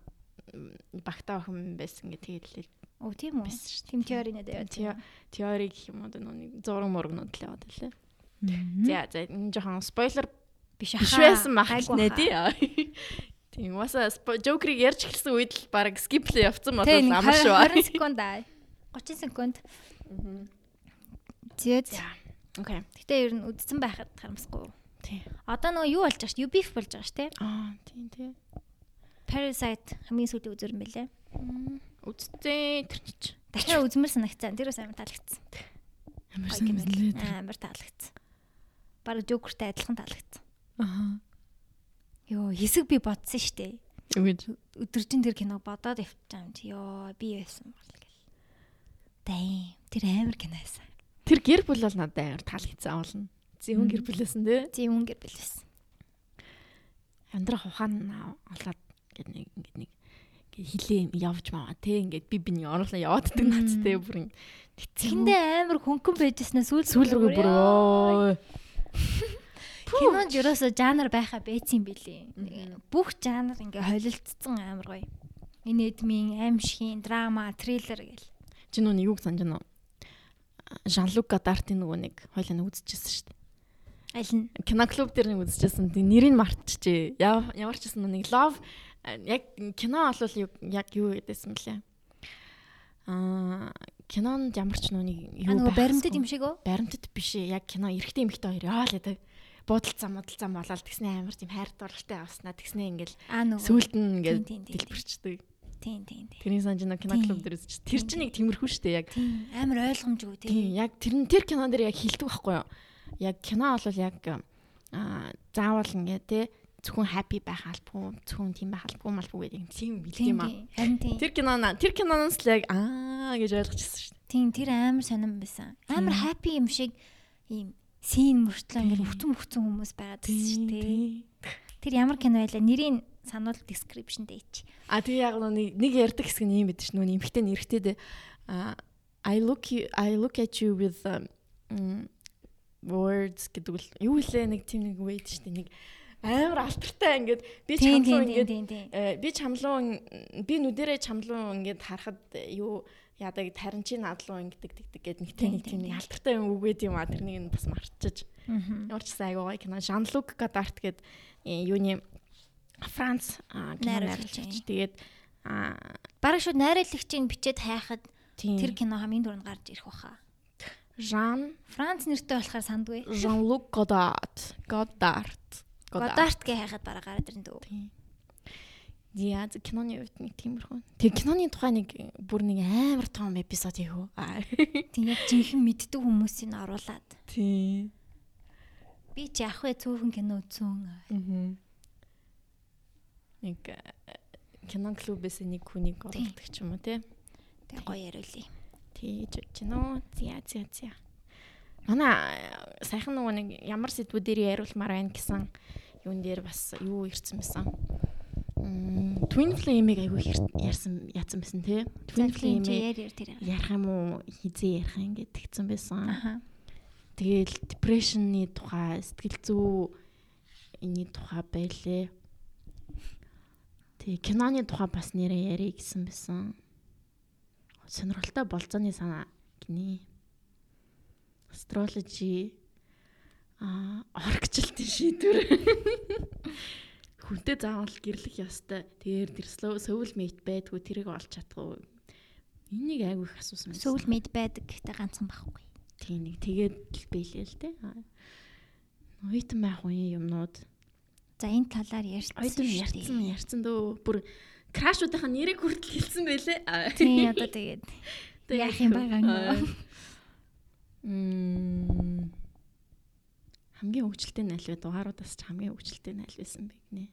багтаа охин байсан ингээд тэгэлээ. Оо тийм үү. Тийм теори нэдэ яа. Теори гэх юм уу нэг зураг мургнууд л яваад байлаа. За за энэ жоохон спойлер биш байсан мах тий. Тийм уусаа Joker-ыг ярьж эхэлсэн үед л баг скиплээ явцсан болов амар шүү. 20 секунд аа. 30 секунд. Тэгээд Окей. Гэтэ ер нь үдцэн байхад харамсахгүй. Тийм. Одоо нөгөө юу болж байгаа ш? UBF болж байгаа ш, тий? Аа, тийм тий. Parasite хамгийн сүүлийн үзэр юм бэлээ. Үдцээ тэр чиж. Дахиад үзмэр санагцсан. Тэр бас амар таалагдсан. Амар санагдлаа. Амар таалагдсан. Бараг Joker-тай адилхан таалагдсан. Аа. Йоо, хэсэг би бодсон штэ. Үгүй. Өдөржин тэр киног бодоод явчихсан юм чи. Йоо, би байсан бол гэл. Дай, тэр амар кино байсан. Тэр гэр бүл бол надад амар таалагдсан авална. Зэвэн гэр бүлээсэн тий. Зэвэн гэр бүл байсан. Амьдрах ухаан олоод ингээд нэг ингээд нэг хилээ явж маа тий ингээд би биний орлоо явааддаг нацтай бүр ингэ. Тэхэндээ амар хөнгөн байжснаа сүүл сүүл рүү бүр өө Кинонд ерөөсө жанр байха бэцсэн билий. Бүх жанр ингээ холилдсон амар гоё. Энэ эдмийн аимшигын драма, триллер гэл. Чи нүг юуг санаж байна уу? Жан-Люк Гадартын нөгөө нэг хойлоо үзчихсэн шүү дээ. Аль нь? Киноклуб дээр нэг үзчихсэн. Тэг нэрийг мартчихжээ. Ямар ч гэсэн нэг love яг кино олвол яг юу гэдээсэн мөлий. Аа кинонд ямар ч нүг юу байх. Баримтат юм шиг үү? Баримтат биш ээ. Яг кино эрэгтэй эмэгтэй хоёр яа л гэдэг буудалцаа муудалцаа болоод тэгснэ амар тийм хайр дурлалтай авснаа тэгснэ ингээл сүулт нь ингээл дэлбэрчдэг. Тийм тийм тийм. Тэрний санаж нэг кино клуб дээр үзчих. Тэр чинь нэг тиймэрхүү шүү дээ яг. Амар ойлгомжгүй тийм. Яг тэр нь тэр кинон дээр яг хилдэг байхгүй юу? Яг кино бол яг аа заавал ингээ те зөвхөн happy байх албагүй зөвхөн тийм байх албагүй малбгүй гэдэг тийм бэлт юм аа. Харин тийм. Тэр кино тэр киноноос л яг аа гэж ойлгочихсон шүү дээ. Тийм тэр амар сонирн байсан. Амар happy юм шиг ийм син мөртлөө ингээд өвцөн өвцөн хүмүүс байгаад байсан шүү дээ. Тэр ямар кино байлаа? Нэрийг сануул description дээр ич. А тэгээ яг нэг ярьдаг хэсэг нь юм байдаг ш нь нэмхтэй нэрхтэй дээ. I look you I look at you with um, words гэдэг үл юу хэлээ нэг тийм нэг үе дээ нэг амар алтартай ингээд би чамлуу ингээд э, би чамлуу би нүдэрээ чамлуу ингээд харахад юу яадаг тарин чи надлуу ингэдэг тэгдэг гэд нэг тийм нэг тийм нэг алтартай юм үгээд юм а тэрнийг нь бас марчиж ямар ч сайн аягаа кино Жан-Люк Гадарт гэд э, юуны Франц найруулагч тэгээд бараг шууд найруулагчийг бичээд хайхад тэр кино хамгийн түрүүнд гарч ирэх баха. Жан Франц нэртэй болохоор сандгүй. Жан-Люк Годарт. Годарт. Годарт гэ хайхад бараг гараад ирэн дөө. Яа, киноны үед нэг тиймэрхүү. Тэг киноны тухай нэг бүр нэг амар том эпизод хийв. Тэг яг жинхэнэ мэддэг хүмүүсийг оруулаад. Тий. Би ч яг хөө цөөхөн кино үзсэн. Аа. Нэг э, кино клубээс нэг хүнийг оруулдаг ч юм уу тий. Тэг гоё яриулъя Тэгж бодож байна уу? Зя зя зя. Манай сайхан нөгөө нэг ямар сэдвүүдээр яриулмаар байна гэсэн юун дээр бас юу ирсэн байсан. Twin Flame-ыг айгүй ярьсан яатсан байсан тий. Twin Flame-ийг ярих юм уу? Хизээ ярих юм гэд тэгсэн байсан. Тэгэл depression-ы тухай, сэтгэл зүй энэ тухай байлээ. Тэгээ киноны тухай бас нэрээ ярих гэсэн байсан сонирхолтой болцооны санаа гинэ. Astrology а оргчлтын шийдвэр. Хүнтэй заавал гэрлэх ёстой. Тэгэхээр тэр soul mate байдгүй тэрийг олж чадахгүй. Энийг айгүй их асуусан байсан. Soul mate байдаг гэхдээ ганцхан байхгүй. Тийм нэг тэгээд л бэлээ л дээ. Ойтон байх үеийн юмнууд. За энэ талаар ярьсан. Ойтон ярьсан ярьсан дөө. Бүр крашуудынхаа нэрийг хүртэл хэлсэн байлээ. Тийм одоо тэгээд яах юм байгаа юм. Мм хамгийн хөвгчлөлтэй аль вэ? Дугааруудаас ч хамгийн хөвгчлөлтэй аль байсан бэ гинэ.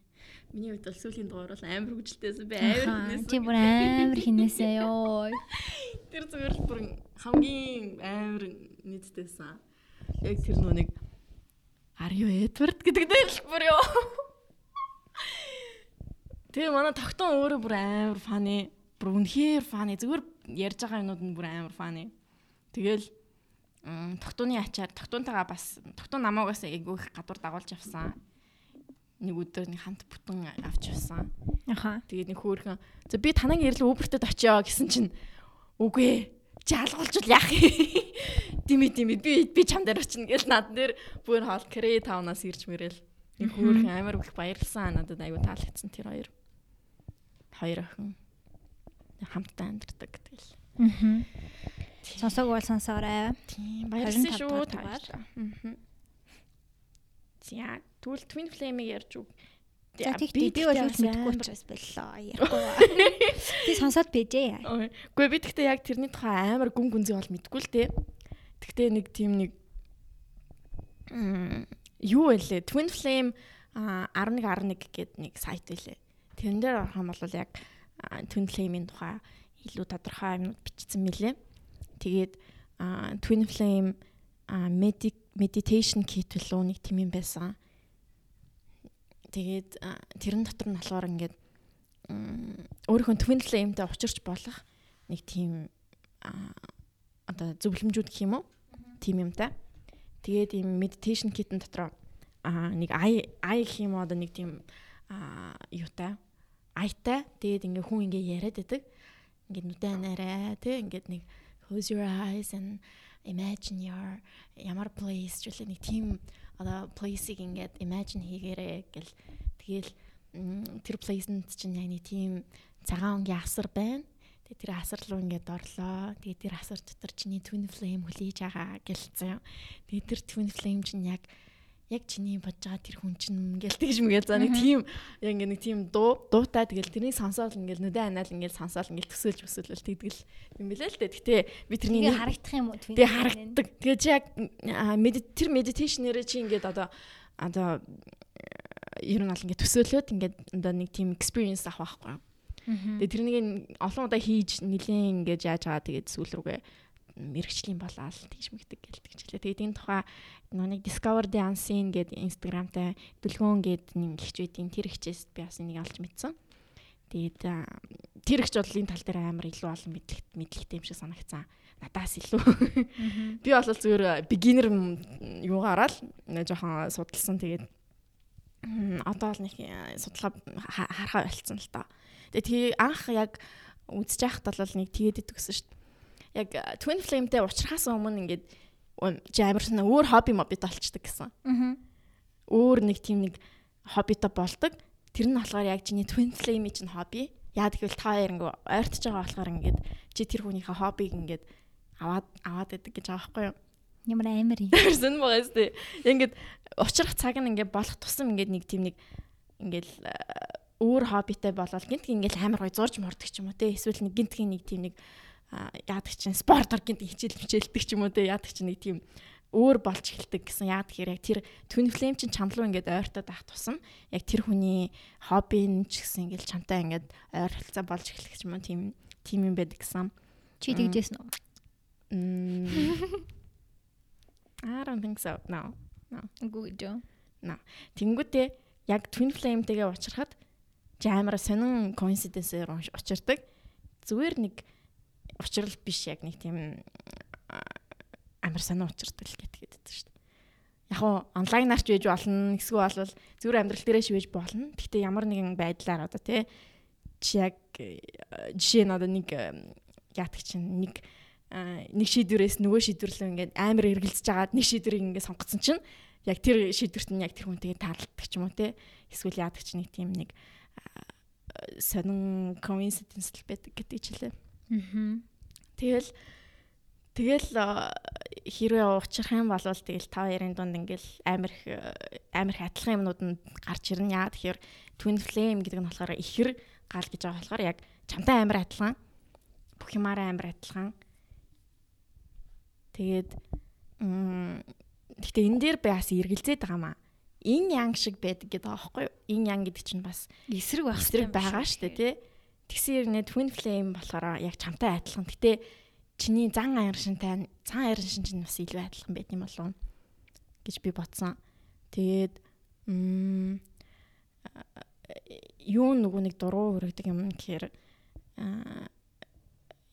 Миний хувьд бол сүүлийн дугаар бол амар хөвгчлөлтэйсэн би амар хинээсэн. Чи бүр амар хинээсээ ёо. Тэр зүгээр л бүр хамгийн амар нийтдээсэн. Яг тэр нөө нэг Are you Edward гэдэг дээр л бүр ёо. Тэгээ манай тогтон өөрөө бүр амар фаны. Бүр үнэхээр фаны. Зүгээр ярьж байгаа юмуд нь бүр амар фаны. Тэгэл тогтооны ачаар тогтоонтойгоо бас тогтоон намаагаас айгүй их гадуур дагуулж авсан. Нэг өдөр нэг хамт бүтэн авч явсан. Аха. Тэгээд нэг хөөрхөн за би танаагийн ирэл Uber-т очиё гэсэн чинь үгүй чи алгуулжул яах юм. Дими дими би би чам дээр очино гэж над дээр бүр хоол крэ тавнаас ирж мэрэл. Нэг хөөрхөн амар их баярлсан надад айгүй таалагдсан тэр хоёр хоёр охин хамтдаа амьдардаг тэгэл. Аа. Сонсог бол сонсоорой. Тийм баярлалаа шүү таашаа. Аа. За тэгвэл Twin Flame-ийг ярьж үг. За тийм би бол үл мэдэхгүй учраас боллоо. Ярихгүй. Би сонсоод бэжээ. Үгүй би тэгтээ яг тэрний тухай амар гүн гүнзгий бол мэдэхгүй л дээ. Тэгтээ нэг тийм нэг юу вэ? Twin Flame 11 11 гэдэг нэг сайт байлээ. Тэрэн дээр орох юм бол яг twin flame-ийн тухай илүү тодорхой юмнууд бичсэн мэлээ. Тэгээд twin flame meditation kit билүү нэг тийм юм байсан. Тэгээд тэрэн дотор нь болохоор ингээд өөрийнхөө twin flame-тэй учирч болох нэг тийм одоо зөвлөмжүүд гэх юм уу? Тийм юмтай. Тэгээд ийм meditation kit-ын дотор аа нэг ай ай гэх юм одоо нэг тийм аа юутай аятай. Тэгээд ингээ хүн ингээ яриад байдаг. Ингээ нүдэ анаарай тий ингээд нэг close your eyes and imagine your ямар place жилээ нэг тийм одоо place-ийг ингээд imagine хийгээрэй гэл тэгэл тэр place-нд чинь яг нэг тийм цагаан өнгийн асар байна. Тэгээ тэр асар руу ингээд орлоо. Тэгээ тэр асар дотор чиний twin flame хүлээж байгаа гэлцэн. Тэгээ тэр twin flame чинь яг яг чиний бодож байгаа тэр хүн чинь ингээл тэгж мгээл за нэг тийм яг ингээ нэг тийм дуу дуутай тэгэл тэрний сонсоол ингээл нүдэ анаал ингээл сонсоол ингээл төсөөлж өсөөлөл тэгдэл юм билээ л дээ. Гэтэ би тэрний ингээ харагдах юм уу тэгээ харагддаг. Тэгээ чи яг тэр медитейшнэрээ чи ингээд одоо одоо ер нь бол ингээ төсөөлөөд ингээд одоо нэг тийм experience авах байхгүй. Тэгээ тэрнийг олон удаа хийж нилээн ингээд яаж байгаа тэгээд сүүл рүүгээ мэрэгчлийн болоод тэгж мэгдэг гэлдэг гэлээ. Тэгээд энэ тухай нэг Discover the Unseen гэдэг Instagramтай дүлгөөн гэдэг нэг байдгийн тэр ихчээс би бас энийг олж мэдсэн. Тэгээд тэр ихч бол энэ тал дээр амар илүү олон мэдлэг мэдлэгтэй юм шиг санагцсан. Надаас илүү. Би бол зүгээр beginner юугаараа л жоохон судалсан. Тэгээд одоо бол нэг судалгаа харахаа болцсон л таа. Тэгээд анх яг үзэж байхад бол нэг тэгээд идэгсэн шүү дээ яг Twin Flame-тэй уулзрахаас өмнө ингээд жамарсан өөр хобби мобит олчдаг гэсэн. Аа. Өөр нэг тийм нэг хоббитой болдог. Тэр нь болохоор яг чиний Twin Flame-ийн чинь хобби. Яг тэгвэл та хоёр ингээ ойртож байгаа болохоор ингээд чи тэр хүнийхээ хоббиг ингээд аваад аваад байдаг гэж байгаа байхгүй юу? Ямар амар юм.Эрсэн байгаа зү. Ингээд уучрах цаг нь ингээд болох тусам ингээд нэг тийм нэг ингээд өөр хоббитэй болол гинт ингээд амар гой зурж мордог ч юм уу те эсвэл нэг гинтгийн нэг тийм нэг яадаг чинь спортоор гинт хичээл хичээлдэг ч юм уу те яадаг чинь нэг тийм өөр болж эхэлдэг гэсэн яа тэгэхээр яг тэр flame чинь чамлуу ингээд ойртоод авах тусам яг тэр хүний хобби нь ч гэсэн ингээд чамтай ингээд ойр харилцаа болж эхлэх юм тийм тийм юм байдаг гэсэн. Чи тэгжсэн үү? I don't think so. No. No. Good job. No. Тэнгүүтээ яг twin flame-тэйгээ уулзрахад жамара сонин coincidence-ээр учирдаг. Зүгээр нэг учрал биш яг нэг тийм амар санаа учирдаг л гэдэг гэдэг шүү дээ. Яг нь онлайнаар ч байж болно, эсвэл бол зүгээр амьдрал дээрээ шивэж болно. Гэхдээ ямар нэгэн байдлаар одоо тий чи яг жишээ нь одоо нэг яадаг чинь нэг нэг шийдвэрээс нөгөө шийдвэрлөө ингээд амар эргэлзэж агаад нэг шийдвэрийг ингээд сонгоцсон чинь яг тэр шийдвэрт нь яг тэр хүнтэйгээ таарладаг ч юм уу те эсвэл яадаг чинь нэг тийм нэг сонин coincidence л байдаг гэдэг чилээ. Аа. Тэгэл тэгэл хэрвээ уучрах юм бол тэгэл та хоёрын дунд ингээл амар амар адилхан юмнууд нь гарч ирнэ. Яа тэгэхээр twin flame гэдэг нь болохоор ихэр гал гэж байгаа болохоор яг чамтай амар адилхан. Бүх юмараа амар адилхан. Тэгээд гэхдээ энэ дээр бас эргэлзээд байгаа маа. Ин янг шиг байдаг гэдэг байхгүй юу? Ин янг гэдэг чинь бас эсрэг байх эсрэг байгаа шүү дээ, тий. Тэгсэн хэрнээ twin flame болохоор яг чамтай адилхан. Гэтэ чиний зан аяр шинтэй цан аяр шин чинь бас илүү адилхан байт юм болов гэж би бодсон. Тэгээд юу нөгөө нэг дуруу хүрэгдэг юм гэхээр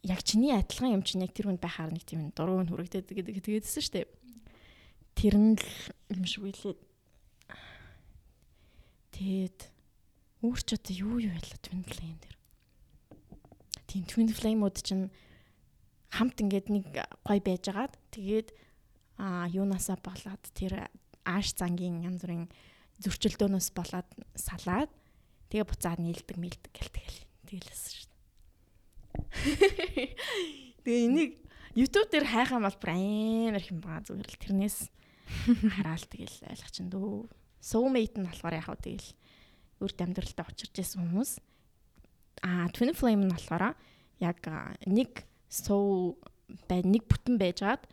яг чиний адилхан юм чинь яг тэр хүнд байхаар нэг тийм дуруу хүрэгдэдэг гэдэг тэгээдсэн шүү дээ. Тэр нь л юм шиг үлээ. Тэгээд өөрч одоо юу юу байлаа twin flame дээр тийм twin flame-ууд чинь хамт ингээд нэг гой байжгаад тэгээд а юунасаа болоод тэр ааш зангийн янз бүрийн зөрчилдөөнөөс болоод салаад тэгээ буцаад нийлдэг мэлдэг гэл тэгэл тэгэлсэн шүү дээ. Тэгээ энийг YouTube дээр хайхаа бол бүр амар их юм байгаа зүгээр л тэрнээс хараал тэгэл ойлгох чинь дөө. Soulmate нь болохоор яг хөө тэгэл үрд амьдралтай учирч байсан хүмүүс а twin flame нь болохоор яг нэг суу бай нэг бүтэн байжгаад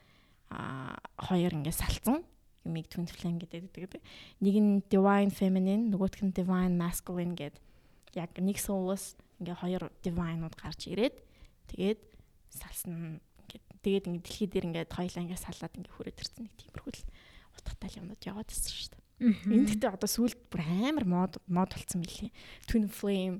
а хоёр ингэ салцсан юмыг twin flame гэдэг гэдэг. Нэг нь divine feminine, нөгөөх нь divine masculine гэдэг. Яг нэг суулаас ингээ хоёр divine-ууд гарч ирээд тэгээд салсан ингээд тэгээд ингээ дэлхий дээр ингээ хоёлаа ингээ салаад ингээ хүрээд ирсэн нэг тиймэрхүү л утгатай юмнууд яваад ирсэн шүү дээ. Энд гэдэг одоо сүүлд бүр амар мод мод болсон мөлий. Twin flame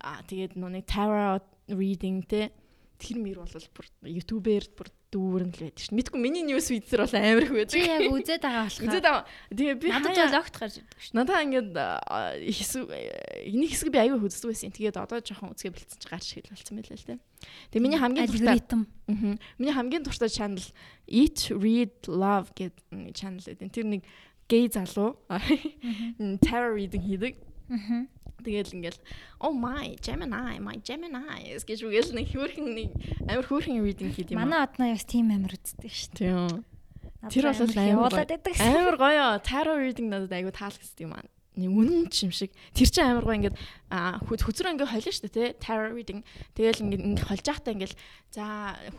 Аа тэгээд нүг tarot reading те тэр мэр бол бүр ютубээр бүр дүүрэн л байдаг шин. Мэдгүй миний news feed-сэр бол амар их байдаг. Би яг үзээд байгаа болохоор. Үзээд байгаа. Тэгээ би надад л огт гарч ирдэг шин. Надаа ингээд хэсэг энийг хэсэг би аягүй үздэг байсан. Тэгээд одоо жоохон үзгээ бэлдсэн чи гарч ирэл болсон байлаа л те. Тэгээ миний хамгийн алгоритм. Аа. Миний хамгийн дуртай channel Eat Read Love гэдэг channel гэдэг. Тэр нэг гей залуу tarot reading хийдэг. Аа Тэгэл ингээл oh my Gemini my Gemini гэж үгээл нэг хөөрхөн нэг амар хөөрхөн reading хийд юм. Манай одноо яг тийм амар үздэг шүү дээ. Тийм. Тэр бол амар амар гоё. Tarot reading надад айгу таалагдсан юм аа үнэн ч юм шиг. Тэр чинь амар гоо ингээд хүзрөө ингээд холно шүү дээ тий tarot reading. Тэгэл ингээд ингээд холж байхдаа ингээд за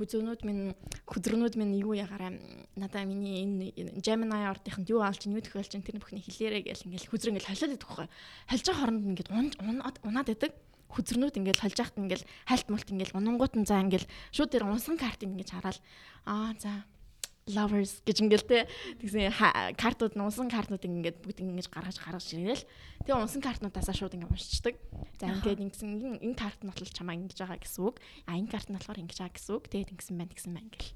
хүзрнүүд минь хүзрнүүд минь юу ягаараа надаа миний энэ Gemini ордынханд юу аалч юу тохиолч тэр бүхний хэлээрээ гэл ингээд хүзрөө ингээд холиод идэх байхгүй. Холж байгаа хооронд ингээд унаад байдаг. Хүзрнүүд ингээл холж яхад ингээл хальт мулт ингээл унгангууд нь за ингээл шууд тэр унсан карт ингэж хараад аа за lovers гэж ингээл те тэгсэн картууд нь унсан картууд ингээд бүгд ингэж гаргаж гаргаж ирээл тэгээ унсан картнуудаас шууд ингээд уншчихдаг. За ингээд ингэсэн энэ карт нь бол чамаа ингэж байгаа гэсэн үг. А энэ карт нь болохоор ингэж байгаа гэсэн үг. Тэгээд ингэсэн байна гэсэн байна гэл.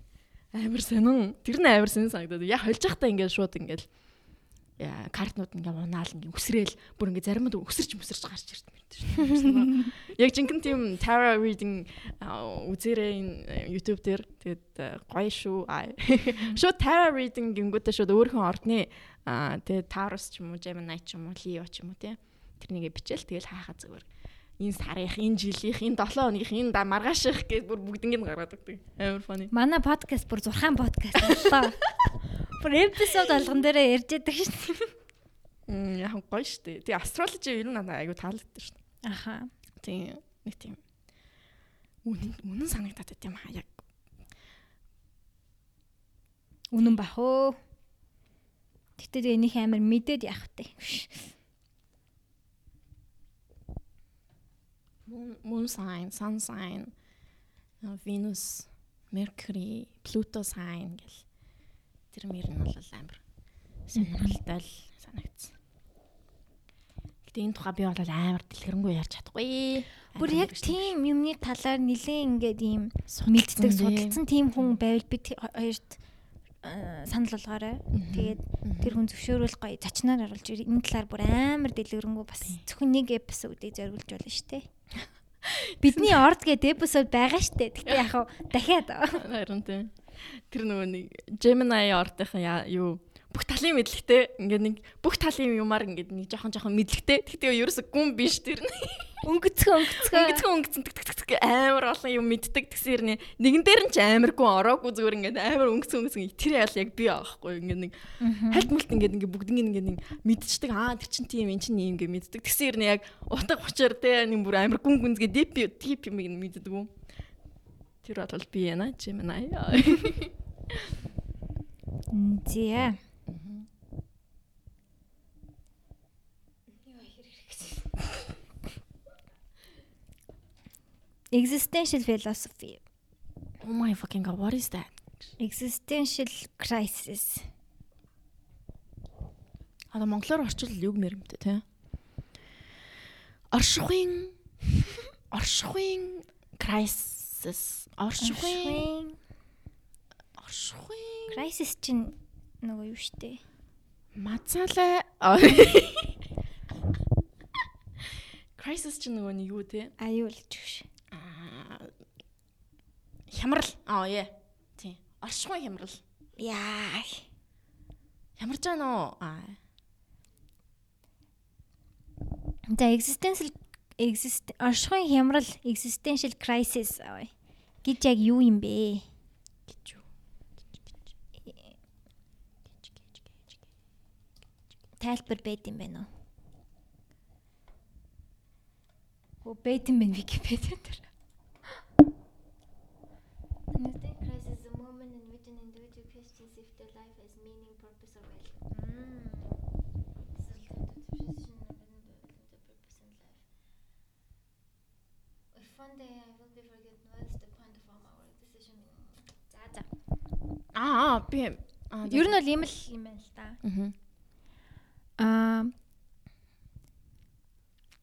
Амар сонин. Тэр нь амар сонин санагдаад. Яг холж явахдаа ингээд шууд ингээд картнууд ингээ унаал ингээ үсрээл бүр ингээ заримд өсөрч өсөрч гарч ирдэг юм шүү. Яг жинхэнэ тийм tarot reading үзээрэй энэ YouTube дээр тэгээд гоё шүү. Шууд tarot reading гингүүтээ шууд өөрийнхөө ордны тэгээд Taurus ч юм уу Gemini ч юм уу Leo ч юм уу тий тэрнийгээ бичээл тэгэл хаахаа зүгээр энэ сарынх, энэ жилийнх, энэ 7 хоногийнх, энэ да маргааших гэж бүр бүгднийг гаргаад өгдөг. Амар funny. Манай подкаст бүр 6 подкаст боллоо. Бүр эпизод болгон дээрээ ярьж байдаг шүү дээ. Мм яг гоё шүү дээ. Тэгээ астрологи ер нь айгу таалагддаг шүү дээ. Аха. Тийм нэг тийм үнэн үнэн санагдаад байт юм аа яг. Үнэн бах өө. Гэтэ тэгээ энийх амар мэдээд явах moon, moon sign, sun sign, Venus, Mercury, Pluto sign гэл тэр мөр нь бол амар сонирхолтой л санагдсан. Гэтэ энэ тухай би бол амар дэлгэрэнгүй ярьж чадахгүй. Бүр яг тийм юмны талаар нилээн ингээд ийм мэддэг судалсан тийм хүн байвал би хоёрт санал болгоорой. Тэгээд тэр хүн зөвшөөрөл гоё зочноор оруулж энэ талаар бүр амар дэлгэрэнгүй бас зөвхөн нэг эпизодыг зориулж болно шүү дээ. Бидний орд гэдэг эпизод байгаа штэ. Гэтэ яг дахиад. Харин тийм. Тэр нөгөө нэг Gemini ордынхан юу бүх талын мэдлэгтэй ингээд нэг бүх талын юмар ингээд нэг жоохон жоохон мэдлэгтэй. Тэгтээ ерөөсө гүн биш тэр. Өнгөцгөн өнгөцгөн өнгөцгөн өнгөцгөн амар олон юм мэддэг. Тэгсэр нэ нэгэн дээр нь ч амар гүн ороогүй зүгээр ингээд амар өнгөцгөн өнгөцгөн тэр ял яг би аахгүй. Ингээд нэг хальт мулт ингээд ингээд бүгднийг ингээд нэг мэдчихдэг. Аа тэр чин тийм эн чин юм ингээд мэддэг. Тэгсэр нэ яг утга учир те нэг бүр амар гүн гүнзгээ дип дип юм мэддэг үү Тэр бол би яна Gemini. Зэ. Existential philosophy. Oh my fucking god, what is that? Existential crisis. Аа монголоор орчвол юг нэрмтэй тий. Оршихуйн оршихуйн crisis. Оршихуйн оршихуйн crisis чинь нөгөө юу штэ. Мацаалаа Crisis чинь нөгөө нэг юу те? Аюулж гэж. Хямрал. Аа яа. Тийм. Оршихуй хямрал. Яа. Хямарж байгаа нөө. Аа. За existential exist оршихуй хямрал existential crisis гэж яг юу юм бэ? гэж юу? Тайлбар байд юм байна уу? Оо бэйтэн байна Википедиа дээр. Understand crisis is a moment in which an individual questions if their life has meaning, purpose or value. If one day I will be forgotten, what is the point of all our decision? За за. Аа би ер нь бол ийм л юм байна л да. Аа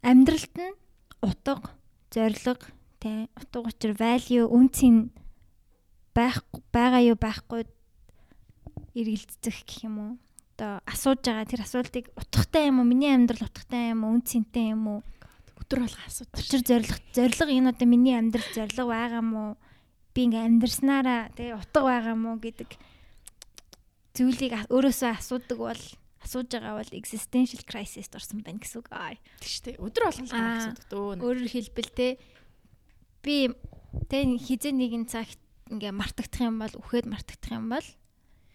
амьдралд нь утга, зориг, тэ утга учир value үнцийн байх байгаа юу байхгүй эргэлцэх гэх юм уу? Одоо асууж байгаа тэр асуултыг утгатай юм уу? Миний амьдрал утгатай юм уу? Үнцэнтэй юм уу? Өдөр болго асууж. Учир зориг, зориг энэ одоо миний амьдрал зориг байгаа юм уу? Би ингээ амьдрснараа тэ утга байгаа юм уу гэдэг зүйлийг өөрөөсөө асуудаг бол асууж байгаа бол existential crisis орсон байна гэсэн үг. Тэг штэ. Өдөр болгон асуудаг дөө. Өөрөөр хэлбэл те би тэ хизээ нэгэн цагт ингээ мартагдах юм бол үхээд мартагдах юм бол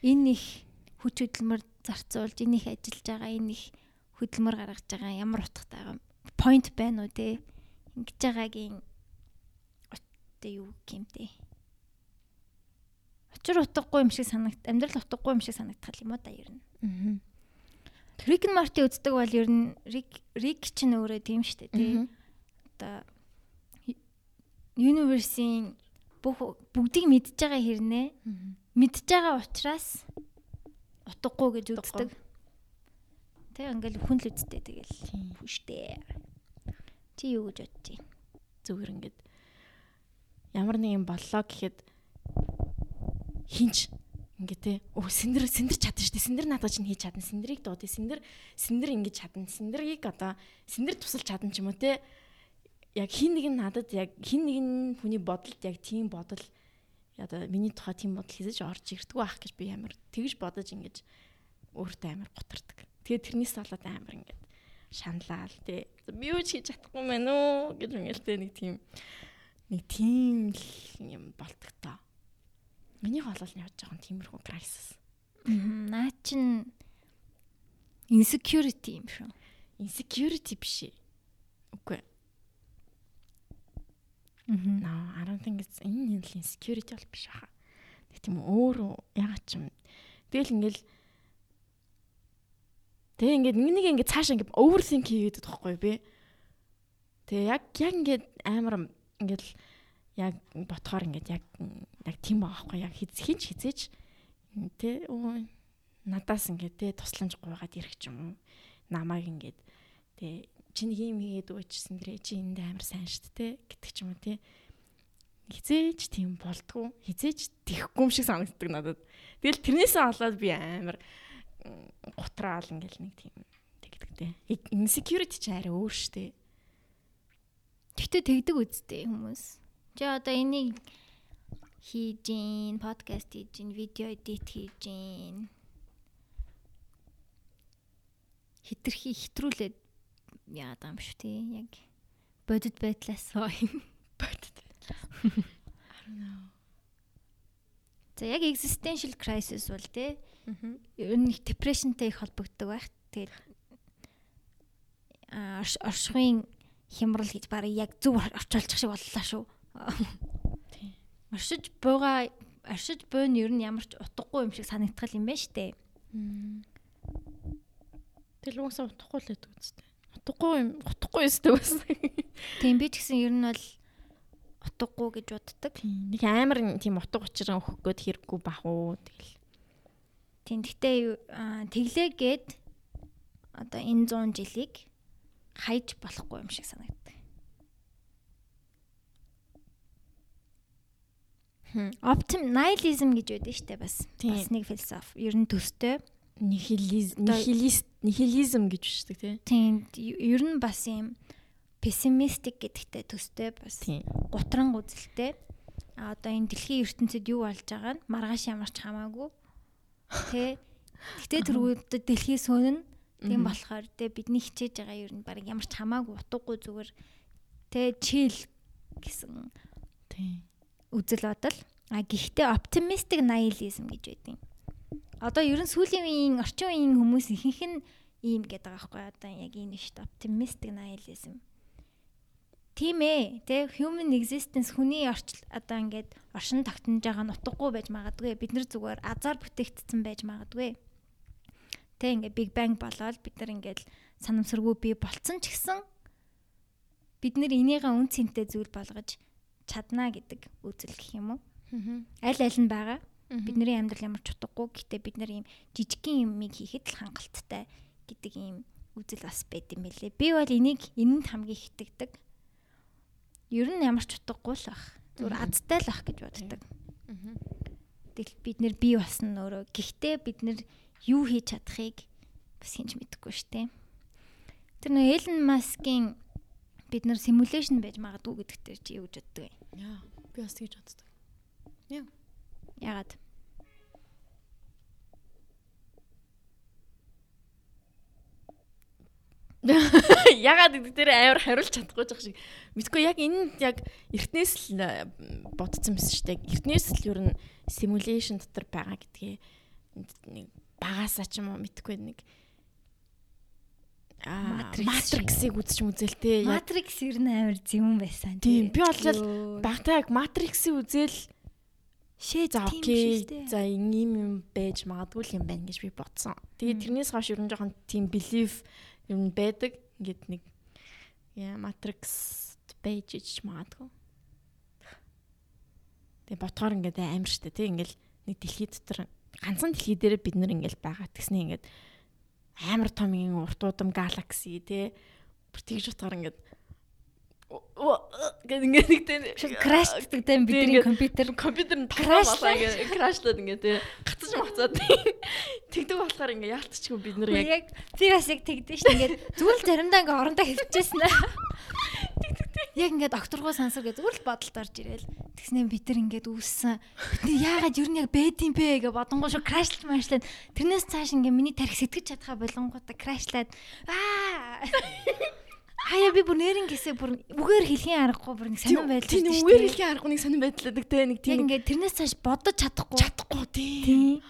энэ их хүч хөдөлмөр зарцуулж энэ их ажиллаж байгаа энэ их хөдөлмөр гаргаж байгаа ямар утгатай байгаа point байна уу те ингэж байгаагийн одоо юу гэмтэй учир утгагүй юм шиг санагд амьдрал утгагүй юм шиг санагдах юм уу да ер нь аа Рик Марти үздэг бол ер нь Рик Рик ч нөөрэ тийм штэ тий. Одоо universe-ийн бүх бүгдийг мэдж байгаа хэрнээ мэдж байгаа учраас утгагүй гэж үздэг. Тэг ингээл хүн л үздэй тэгэл хүштэй. Чи юу гэж бодож байна? Зүгээр ингээд ямар нэг юм боллоо гэхэд хинч ингээ те өө сэндэр сэндэр чадна штэ сэндэр надад чинь хийж чадна сэндэрийг дуудъя сэндэр сэндэр ингэж чадна сэндэрийг одоо сэндэр тусалж чадна ч юм уу те яг хин нэг нь надад яг хин нэг нь хүний бодолд яг тийм бодол одоо миний тухай тийм бодол хийж орж ирдгүү ах гэж би амар тэгж бодож ингэж өөртөө амар гутардаг. Тэгээ тэрнээс болоод амар ингээд шаналал тий. Би юу ч хийж чадахгүй мэн үү гэж ингээл нэг тийм нэг тийм л юм болдог тоо. Миний хоолол нь явж байгаа тиймэрхүү crisis. Наа чин insecurity юм шүү. Insecurity биш ээ. Үгүй Наа, I don't think it's энэ л insecurity бол биш баха. Тэг тийм өөр ягаад ч юм. Тэгэл ингээл Тэг ингээд нэг нэг ингээд цаашаа ингээд overthink хийгээд байгаа байхгүй би. Тэгээ яг яг ингээд амар ингээд яг ботхоор ингээд яг яг тийм байгаа байхгүй яг хинч хизээч тэ надаас ингээд тэ тусламж гуйгаад ирэх ч юм уу намайг ингээд тэ чи нэг юм хийгээд өгчсэн дэрэ чи энд амар сайн штт те гэдэг ч юм уу те хизээч тийм болдгоо хизээч тэхгүй юм шиг санагддаг надад. Тэгэл тэрнээсээ болоод би амар гутраал ингээл нэг тийм тэгдэг те insecurity ч арай өөр штэ Гэтэ тэгдэг үсттэй хүмүүс. Чи одоо энийг хийж гин подкаст хийж гин видео эдит хийж гин хитрхи хитрүүлээд яагаад юм шүү тий яг бодит байдлаас бодит байдлаас. За яг existential crisis бол тий ер нь depressionтэй их холбогддог байх. Тэгээд оршихуйн хямрал гэж баг яг зөв орчуулчих шиг боллоо шүү. Оршиж бууга оршиж буйн ер нь ямар ч утгагүй юм шиг санагдтал юм байна штэ. Тэгэл уусаа утгагүй л гэдэг үстэй утгагүй юм утгагүй өстэй бас. Тийм би ч гэсэн ер нь бол утгагүй гэж боддог. Нэг амар тийм утга учраа өгөх гээд хэрэггүй бах уу тэгэл. Тийм гэхдээ тэглээгээд одоо энэ 100 жилийг хайж болохгүй юм шиг санагддаг. Оптим найлизм гэж байдаг штэ бас. Бас нэг философи. Ер нь төстэй нихилизм нихилизм гэж бичдэг тий. Тийм ер нь бас юм пессимистик гэдэгтэй төстэй бас гутран үзэлтэй. А одоо энэ дэлхийн ертөнцид юу болж байгаа нь маргааш ямарч хамаагүй. Тэ. Гэтэ тэр дэлхийн сөнн тийм болохоор тэ бидний хичээж байгаа ер нь баг ямарч хамаагүй утгагүй зүгээр тэ чил гэсэн тийм үзэл бодол. А гэхдээ оптимистик наилизм гэж байдیں۔ одоо ер нь сүүлийн үеийн орчин үеийн хүмүүс ихэнх нь ийм гэдэг байгаа байхгүй одоо яг энэ шүү дээ оптимистик nihilism тийм ээ тэ human existence хүний орчил одоо ингээд оршин тогтнож байгаа нь утгагүй байж магадгүй бид нар зүгээр азар бүтээгдсэн байж магадгүй тэ ингээд big bang болоод бид нар ингээд санамсаргүй бий болцсон ч гэсэн бид нар энийгээ үн цэнтэй зүйл болгож чадна гэдэг үзэл гэх юм уу аль аль нь байгаа Бидний амьдрал ямар ч утгагүй гэхдээ бид нар ийм жижигхэн юмыг хийхэд л хангалттай гэдэг ийм үзэл бас байд юм байлээ. Би бол энийг энэнд хамгийн хитэгдэг. Ер нь ямар ч утгагүй л бах. Зүгээр азтай л бах гэж боддог. Тэгэл бид нэр бий болсон өөрөө. Гэхдээ бид нэр юу хийж чадахыг бас хинж мэдэхгүй штэ. Тэр нөө Элен Маскийн бид нар симуляшн байж магадгүй гэдэгтэр чи юу гэж боддог вэ? Яа, би бас тэгж боддог. Яа. Ягаад? Ягаад гэдэг дээр амар хариулж чадахгүй жах шиг. Мэдгүй яг энэ яг эртнээс л бодсон байсан шүү дээ. Эртнээс л ер нь simulation дотор байгаа гэдгээ нэг багасаа ч юм уу мэдгүй нэг Матриксыг үзэж мүзэлтэй. Матрикс ер нь амар зэвүүн байсан тийм. Би бол багтаа яг Матриксыг үзэл шээ за окей. За ийм юм байж магадгүй юм байна гэж би бодсон. Тэгээд тэрнээс хойш ер нь жоохон тийм belief юм байдаг. Ингээд нэг яа Matrix байж ич магадгүй. Тэгээ ботхоор ингээд амар штэ тий ингээл нэг дэлхий дотор ганцхан дэлхий дээр бид нар ингээл байгаа тэгснэ ингээд амар том юм урт удам галакси тий бүр тэгж утгаар ингээд гэдэг ингээд нэг тийм краш гэдэг тийм бидний компьютер компьютер нь крашлаа ингээд крашлаад ингээд тий гацж мацаад. Тэгдэг болохоор ингээд яалтчгүй бид нар яг би бас яг тэгдэж шин ингээд зүгээр заримдаа ингээд орондоо хөвчээсэн яг ингээд докторгоо сансар гэж зүгээр л бодолд орж ирээл тэгснээр бид нар ингээд үүссэн бид яагаад ер нь яг бэдин бэ гэж бодонгоо шүү крашлж машлаад тэрнээс цааш ингээд миний тарих сэтгэж чадхаа болонгуудаа крашлаад аа Хаяа би бүр нэрэн гэсээ бүр үгээр хэлхийн аргагүй бүр нэг сонирн байдал тийм үгээр хэлхийн аргагүй нэг сонирн байдал гэдэг те нэг тийм ингээд тэрнээс цааш бодож чадахгүй чадахгүй тийм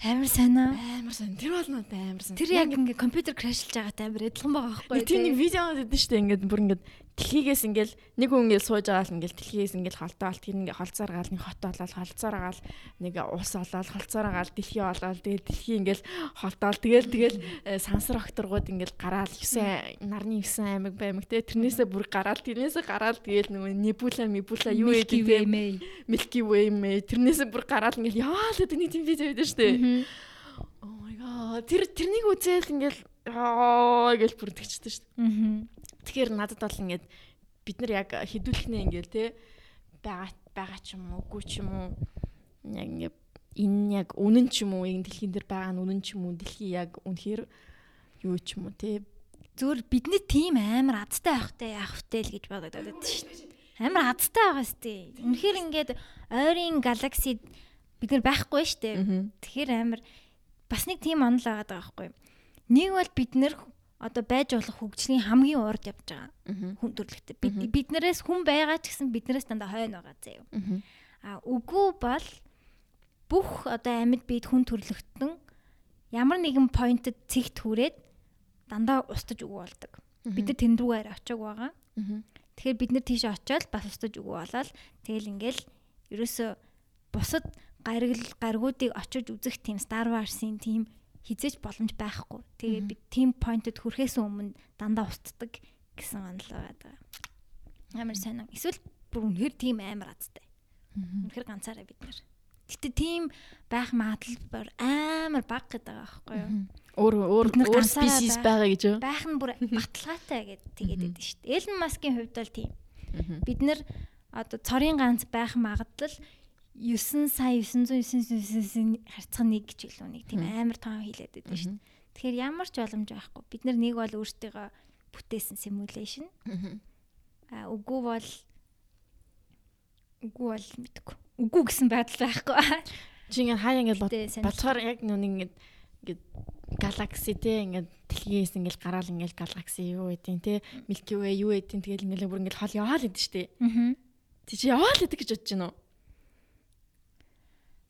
Амар санаа. Амар сан. Тэр бол надад амар сан. Тэр яг ингээ компьютер крашлж байгаатай амар эдлэн байгаа байхгүй. Тийм нэг видео гэдэг нь шүү дээ. Ингээд бүр ингээд дэлхийгээс ингээл нэг хүн ингээл сууж байгаа л ингээл дэлхийгээс ингээл холтоо болт тэр ингээ холцоор гаал нэг хот болоод холцоор гаал нэг ус олоод холцоор гаал дэлхий олоод тэгээд дэлхий ингээл холтоол. Тэгэл тэгэл э, сансар окторгууд ингээл гараал. 9 нарны 9 аймаг баймаг те. Тэрнээсээ бүр гараал тэрнээсээ гараал. Тэгэл нөгөө небула мебула юу гэдэг те Milky Way мэ тэрнээсээ бүр гараал ингээл яа л гэдэг нэг тийм видео байдаг шүү дээ. Oh my god. Тэр тэрнийг үзэл ингээл аа гэж бүр тэгчтэй шүү дээ. Тэгэхээр надад бол ингээд бид нар яг хідүүлэхнээ ингээл те байгаа байгаа ч юм уу үгүй ч юм уу яг ингээд энэ яг үнэн ч юм уу энэ дэлхийн дээр байгаа нь үнэн ч юм уу дэлхий яг үнэхээр юу ч юм уу те зүгээр бидний тим амар азтай байхтай яах втэй л гэж бодоод байдаг шүү дээ. Амар азтай байгаа сте. Үнэхээр ингээд ойрын галакси бид нар байхгүй шүү дээ. Тэгэхээр амар бас нэг тим онол байгаа байхгүй. Нэг бол бид нэр одоо байж болох хөгжлийн хамгийн урд явж байгаа. Хүн төрлөختөй. Бид биднээс хүн байгаа ч гэсэн биднээс дандаа хойно байгаа заяа. А үгүй бол бүх одоо амьд бид хүн төрлөختөн ямар нэгэн поинтэд цэгт хүрээд дандаа устж өгөө болдог. Бид нар тэнд рүү арай очиаг байгаа. Тэгэхээр бид нар тийш очиод бас устж өгөө болоод тэгэл ингээл ерөөсө бусад гаргил гаргуудыг очиж үзэх тийм Star Wars-ийн тийм хизээч боломж байхгүй. Тэгээ би team point-д хүрэхээс өмнө дандаа устдаг гэсэн онол байгаа. Амар сайн. Эсвэл бүр үнэхээр team амар азтай. Үнэхээр ганцаараа бид нар. Гэтэ team байх магадлал амар бага гэдэг байхгүй юу? Өөр өөр өөр species байгаа гэж юу? Байх нь бүр баталгаатай гэдэг тэгээд байдаг шүү дээ. Elon Musk-ийн хувьд бол тийм. Бид нар одоо цорын ганц байх магадлал 9 сая 999 харьцах нэг гэж илүү нэг тийм амар тоон хэлээд байдаг шүү дээ. Тэгэхээр ямар ч боломж байхгүй. Бид нар нэг бол өөртөө бүтээсэн simulation. Аа үгүй бол үгүй бол мэдгүй. Үгүй гэсэн байдал байхгүй. Чи ингээ хаяа ингээ бодохоор яг нүг ингээ ингээ галакси те ингээ дэлхийгээс ингээл гараал ингээл галакси юу гэдэг те Milky Way юу гэдэг тэгэл ингээл бүр ингээл хол яваал гэдэг. Аа. Тий чи яваал гэдэг гэж бодож байна уу?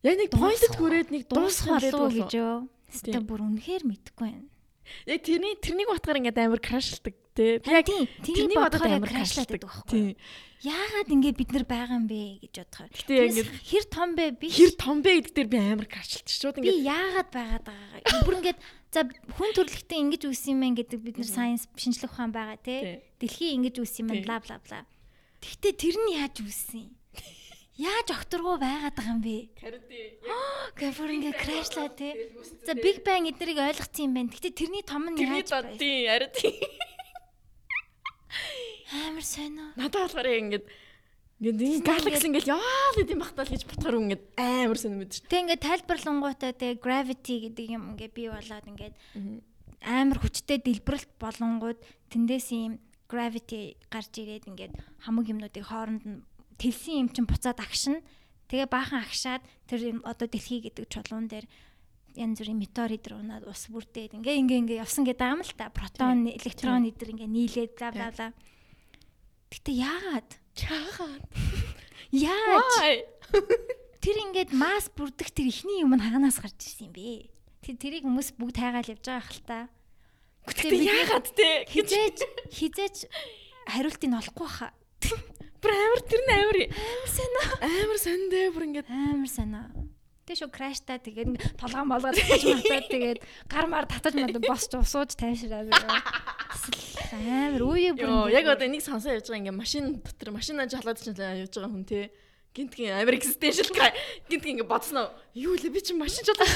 Яг нэг поинтэд хүрээд нэг дуусах болов гэж юу? Эсвэл бүр үнэхээр мэдэхгүй байна. Яг тэрний тэрнийг батгаар ингээд амар крашлдаг тий. Яг тэрнийг бодохоор амар крашлдаг байхгүй. Яагаад ингэ бид нар байгаа юм бэ гэж бодохоор. Гэтэ яг ингэ хэр том бэ би хэр том бэ гэдэг дээр би амар крашлчих шууд ингэ. Би яагаад байгаад байгаа. Бүр ингэ за хүн төрөлхтөө ингэж үүсэн юм байна гэдэг бид нар сайенс шинжлэх ухаан байгаа тий. Дэлхий ингэж үүсэн юм бла бла бла. Тэгтээ тэр нь яаж үүсэн юм? Яаж окторгоо байгаад байгаа юм бэ? Гэвэр ингээ крашлаа тий. За Big Bang эднэрийг ойлгоцсон юм байна. Гэтэ тэрний том нь яаж байна? Тий, ари тий. Амар сонио. Надад болохоор ингээд Ингээд галакс ингээд яа гэдэг юм бахтал гэж бодохоор ингээд амар сонир мэдэж. Тэг ингээд тайлбарлангуудаа тэг gravity гэдэг юм ингээд бий болоод ингээд амар хүчтэй дэлбэрэлт болонгууд тэндээс юм gravity гарч ирээд ингээд хамаг юмнуудыг хооронд нь тэлсэн юм чинь буцаад агшина. Тэгээ баахан агшаад тэр одоо дэлхий гэдэг чулуун дээр янз бүрийн метеорит руу ус бүрдээд ингээ ингээ ингээ явсан гэдэг юм л та. Протон, электрон эдэр ингээ нийлээд бла бла бла. Гэтэ яагаад? Яагаад? Яаж? Тэр ингээд масс бүрдэх тэр ихний юм нь хаганаас гарч ирсэн юм бэ? Тэр тэрийг хүмүүс бүгд хайгаал явж байгаа хэл та. Гэтэ яагаад те? Хизээж хизээж хариултыг олохгүй хаа. Бүр амар тэр нь амар амар санаа. Амар сандээ бүр ингээд амар санаа. Тэ шүү крашта тэгээд толгоо молгоо татаж матаад тэгээд гар мар татаж матад босч усууж тайшраа. Амар үе бүр. Яг одоо энийг сонсоо явж байгаа ингээд машин дотор машинаа жалаад ч явж байгаа хүн те. гинтгийн амар existential гинтгийн ингээ бодсноо. Юу лээ би чи машин чадсан.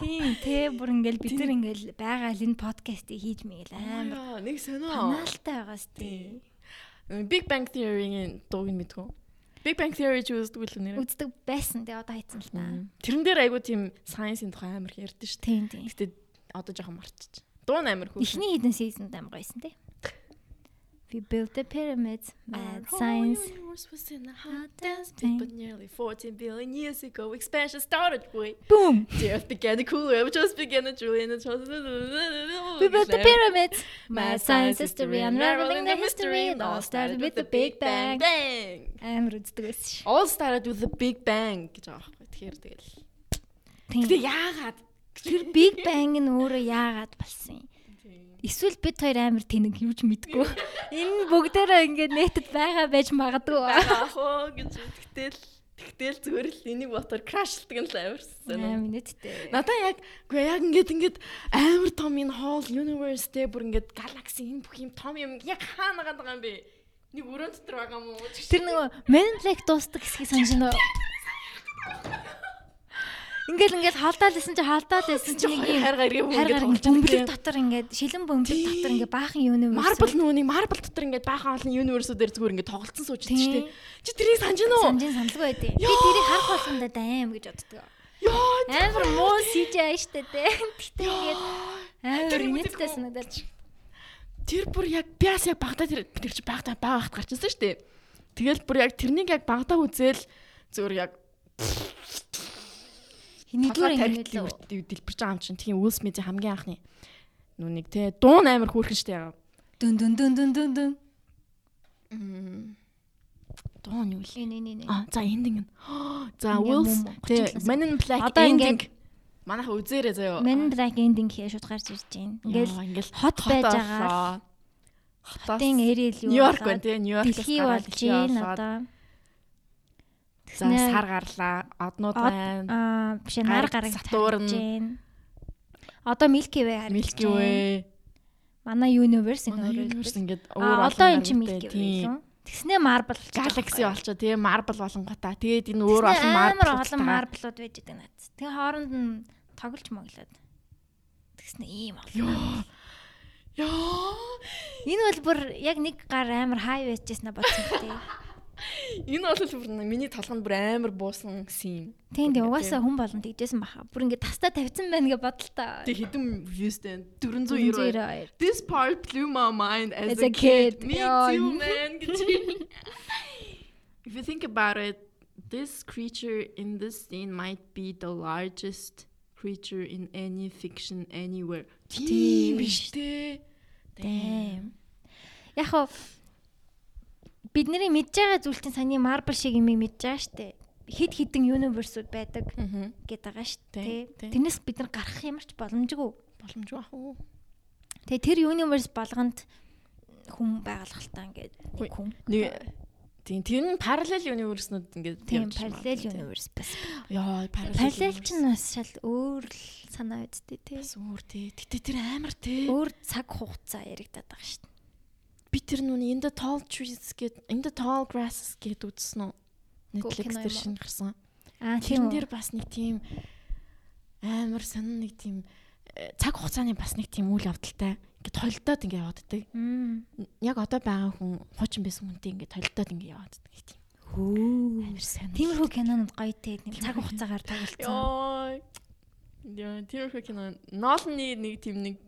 Тийм те бүр ингээл бид нар ингээл байгаа л энэ подкастыг хийж мэйл амар нэг сонио. Каналтай байгаас тийм. Big Bang Theory-ийн дууг нь мэдгүй. Big Bang Theory ч үздэг л нэр. Үздэг байсан те одоо хайцсан л та. Тэрэн дээр айгу тийм science-ийн тухай амар их ярьдэн шүү. Тийм тийм. Гэтэ одоо жоохон марччих. Дуу нь амар хөө. Эхний хэдэн season амар гоёсэн те. We built the pyramids, mad science. was in a hot dance pit, but nearly 14 billion years ago, expansion started. Boy. Boom! The earth began to cool, it just began to drool in the We built the pyramids, mad science history, unraveling the history. It all started with the Big Bang. Bang! Амар үздэг байсан ш. All started with the Big Bang гэж байгаа байхгүй. Тэгэхээр тэгэл. Гэтэ яагаад? Тэр Big Bang нь өөрөө яагаад болсон юм? Эсвэл бид хоёр амар тэнэг юу ч мэдгүй. Энэ бүгдээрээ ингээд нэтэд байгаа байж магадгүй. Аах уу гэж тэгтэл тэгтэл зүгээр л энийг ботор крашлдаг нь л амарсан. Аа минуттэй. Надаа яг үгүй яг ингээд ингээд амар том энэ whole universe дээр бүр ингээд galaxy энэ бүх юм том юм яг хаана байгаа юм бэ? Нэг өрөөнд дотор байгаа юм уу? Тэр нөгөө Men in Black дуустдаг хэсгийг санаж байна уу? Ингээл ингээл халдаал исэн чи халдаал исэн чи нэг хайр гаргийн ингээд бөмбөлөг дотор ингээд шилэн бөмбөлөг дотор ингээд баахан universe марбл нүуний марбл дотор ингээд баахан олон universe-уудээр зүгээр ингээд тоглолцсон сууж дээ. Чи тэрийг санаж уу? Санаж саналгүй байдیں۔ Би тэрийг харах болгонда дайм гэж боддог. Йоо амар муу CGI штэ тэ. Гэтэ ингээд амар инээдтэй санагдаад. Тэр бүр яг биас яг багтаа тэр тэр чи багтаа бага хат гарчсан дээ. Тэгэл бүр яг тэрнийг яг багтаа үзэл зүгээр яг Нэгдүгээр л дэлбэрч байгаа юм чинь тийм Will Smith-ийн хамгийн анхны нүуник те дуун амар хөөрхөн штэ яа. Дүн дүн дүн дүн дүн дүн. Дуун юу л. Энэ энэ энэ. А за эндинг. За Will те Man in Black ending. Манайха үзээрэй заяа. Man in Black ending хийе шууд гарч ирж байна. Ингээл хот байж байгаа. Хотын area л юу. Нью-Йорк байна те Нью-Йоркээс Дэлхий болж байна одоо. За сар гарлаа. Однууд байна. Аа биш нар гарагч Сатурн. Одоо Milky Way харагдаж байна. Milky Way. Манай universe энэ ингээд өөр одоо эн чинь Milky Way юм. Тэгснээ Marble. Galaxy болчоо тэгээ Marble болонгота. Тэгээд энэ өөр олон Marble олон Marble-ууд байж байгаа наад. Тэгээ хооронд нь тоглож моглоод. Тэгснээ ийм болоо. Яа. Энэ бол бүр яг нэг гар амар хай байжсэн бодсон тий. Энэ бол бүр миний толгонд бүр амар буусан юм. Тийм тийм угаасаа хүн болон тэгжсэн баха. Бүр ингээд тастаа тавьсан байна гэж бодлоо. Тэг хэдэн viewsтэй 492. This part blew my mind as, as a, a kid. kid. Me too man. If you think about it, this creature in this scene might be the largest creature in any fiction anywhere. Тийм биш үү? Damn. Яг хоо бидний мэдж байгаа зүйлтийн саяны Marvel шиг юм мэдж байгаа штэ. Хид хідэн universe-ууд байдаг гэдэг байгаа штэ. Тэрнээс бид нар гарах юмарч боломжгүй. Боломжгүй ах уу. Тэгээ тэр universe болгонд хүн байгуулалтаа ингээд хүн нэг Тийм тэр нь параллел universe-нууд ингээд тийм параллел universe бас. Яа, параллел ч нь бас шал өөр л санаа үсттэй тий. Бас өөр тий. Гэтэ тэр амар тий. Өөр цаг хугацаа яригадаад байгаа шүү дээ би тэр нүн in the tall trees гэд in the tall grasses гэд үзсэн үү? Netflix дээр шинэ гарсан. Аа тийм дээр бас нэг тийм амар сонин нэг тийм э, цаг хугацааны бас нэг тийм үйл явдалтай ингээд толдоод ингээд явааддаг. Яг одоо байгаа хүн хуучин байсан хүнтэй ингээд толдоод ингээд явааддаг тийм. Хөө. Амар сонин. Тиймэрхүү кинонод гоё те цаг хугацаагаар тоглолцсон. Яа, тиймэрхүү кино. Ноолны нэг тийм нэг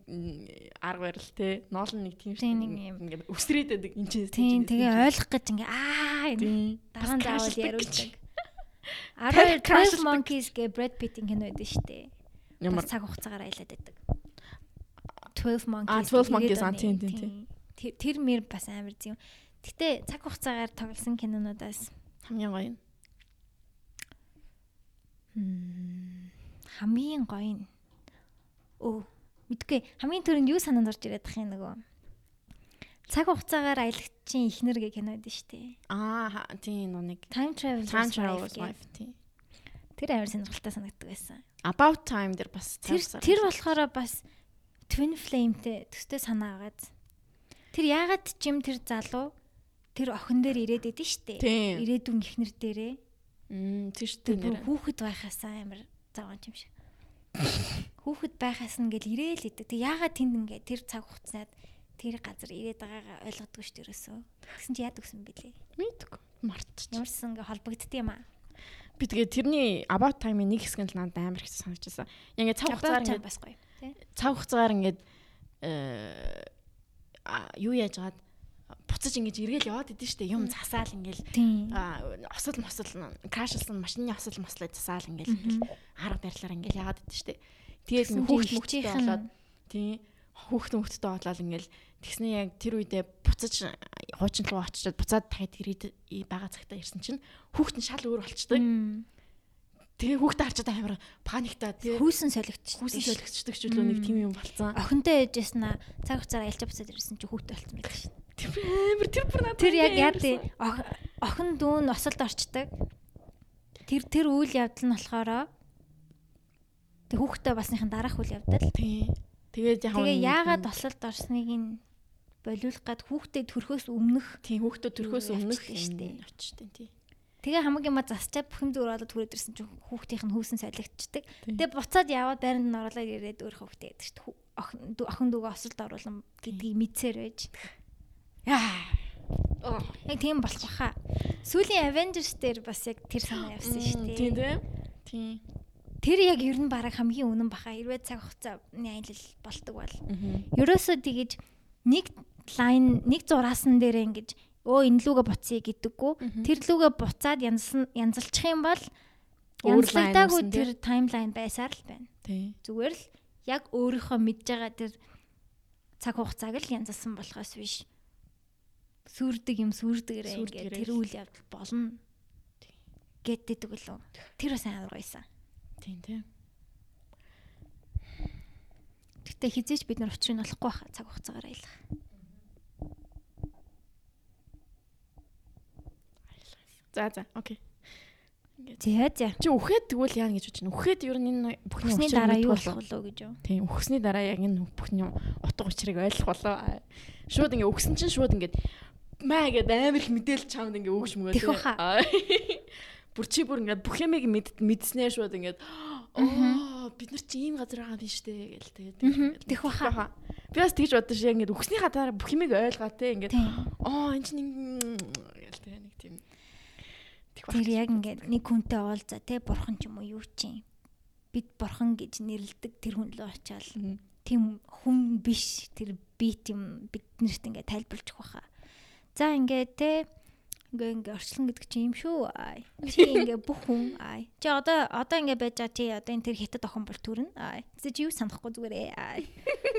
арга барил те. Ноолн нэг тийм ингээд өсрээд байдаг энэ чинь. Тийм, тэгээ ойлгох гэж ингээ аа дараа нь заавал яриулдаг. 12 Monkeys гэ Brad Pitt-ийн кино байдаг шүү дээ. Ямар цаг хугацаагаар аялаад байдаг. 12 Monkeys. А 12 Monkeys аа тийм тийм тийм. Тэр мэр бас амар зэм. Гэтэ цаг хугацаагаар тоглосон кинонуудаас хамгийн гоё нь. Хм хамгийн гоё нь өө мэдгүй хамгийн түрүүнд юу санаанд орж ирээд тах юм нөгөө цаг хугацаагаар аялагчийн ихнэр гэх кино байдаг шүү дээ. Аа тийм нэг time travel time travel wife тийм. Тэр амар сонирхолтой санагддаг байсан. About time дээр бас тэр тэр болохоор бас twin flame-тэй төстэй санаа агаад. Тэр яагаад чим тэр залуу тэр охин дээр ирээд идэв штэ. Тийм. Ирээдүйн ихнэр дээрээ. Мм тийш Тэр хүүхэд байхасаа амар заван юм шиг. Хүүхэд байхаас нь гэл ирээл идэг. Тэг яагаад тэнд ингээ тэр цаг хугацаанд тэр газар ирээд байгаагаа ойлгодгүй шүү дээ ерөөсөө. Тэгсэн чи яад өгсөн бэлээ. Мэдгүй. Мартчих. Ямарсан ингээ холбогдд юм аа. Би тэгээ тэрний about time-ийн нэг хэсэг нь л надад амар их санагдчихсан. Ингээ цав хугацаар ингээ бас гоё. Тэ? цав хугацаагаар ингээд э юу яаж гаад буцаж ингэж эргээл яваад идэв штэ. Юм засаал ингээл осол мосол крашлсан машины осол мослоо засаал ингээл ингээл арга барилаар ингээл яагаад идэв штэ. Тэгээд хүүхд чинь хичээхэн- болоод тий хүүхд мөхтэй болоод ингээл тэгснэ яг тэр үедээ буцаж хуучин руу очичоод буцаад дахиад ирээд байгаа цагтаа ирсэн чинь хүүхд нь шал өөр болчтой. Тэгээ хүүхдээ харчаад амар паниктаа тий. Хүүсэн солигдчих. хүүсэн солигдчихдаг ч үлээ нэг тийм юм болцсон. Охинтой ээжээс на цаг хугацаараа ялж буцаад ирсэн чи хүүхдтэй болсон байх шин. Тэр амар тэр бүр надад Тэр яг яа тий охин дүүн осолд орчдөг. Тэр тэр үйл явдал нь болохоор тэг хүүхдтэй басныхын дараах үйл явдал. Тий. Тэгээд яг Тэгээ яагаад осолд орсныг нь болиулах гад хүүхдээ төрхөөс өмнөх тийм хүүхдүүд төрхөөс өмнөх юм очтой тий. тэгээ хамаг юма засчаад бүх юм зүгээр болоод түрээд ирсэн чинь хүүхдийнх нь хүүсэн солигдчихдаг. Тэгээ буцаад яваад байранд нь оруулаад ирээд өөр хүүхдээ чинь хүү- охин охин дүүгээ осолд оруулсан гэдгийг мэдсээр байж. Яа. Яг тийм болох баха. Сүүлийн Avengers дээр бас яг тэр санаа явсан шүү Тийм дээ. тийм. Тийм. Тэр яг ер нь бараг хамгийн үнэн баха. Хэрвээ цаг хугацааны аялал бол. Мгм. Ерөөсөө тэгэж нэг лайн нэг зураасан дээр ингэж өө энэ лүүгээ буцъя гэдэггүй. Тэр лүүгээ буцаад янзлсан янзалчих юм бол янзлагдаагүй тэр таймлайн байсаар л байна. Зүгээр л яг өөрийнхөө мэдж байгаа тэр цаг хугацааг л янзалсан болохоос биш. Сүрдэг юм Сүрдгээрээ ингээд тэр үйл явдал болно. Гэтдэг үлээ. Тэр бас амар гоёсан. Тийм тийм. Гэтэ хизээч бид нар учрыг олохгүй байхаа цаг хугацаагаар аялах. За за. Окей. За за. Чи үхээд тэгвэл яа гэж бодож байна? Үхээд ер нь энэ бүхний дараа юу болох болов гэж юу? Тийм үхсний дараа яг энэ бүхний утга учирыг ойлгох болоо. Шууд ингээ үхсэн чинь шууд ингээ маа гэдэг амар их мэдээлэл чамд ингээ өгч мөгөө. Тэх баха. Бүр чи бүр ингээ бүх юмыг мэд мэдснээр шууд ингээ оо бид нар чи ийм газар байгаа юм биш үү гээл тэгээд. Тэх баха. Би бас тэгж бодож яг ингээ үхсний хатаараа бүх юмыг ойлгоо те ингээ оо эн чинь гээл те нэг тийм. Тэр яг ингээд нэг хүнтэй уулзаа те бурхан ч юм уу юу чинь. Бид бурхан гэж нэрлдэг тэр хүн рүү очиад тийм хүн биш тэр би тийм биднэрт ингээд тайлбарлаж баха. За ингээд те ингээ ингээ орчлон гэдэг чи юм шүү. Аа. Чи ингээ бүх хүн аа. Чи одоо одоо ингээ байж байгаа чи одоо энэ тэр хятад охин бол төрнө. Аа. Чи чи юу санахгүй зүгээрээ. Аа.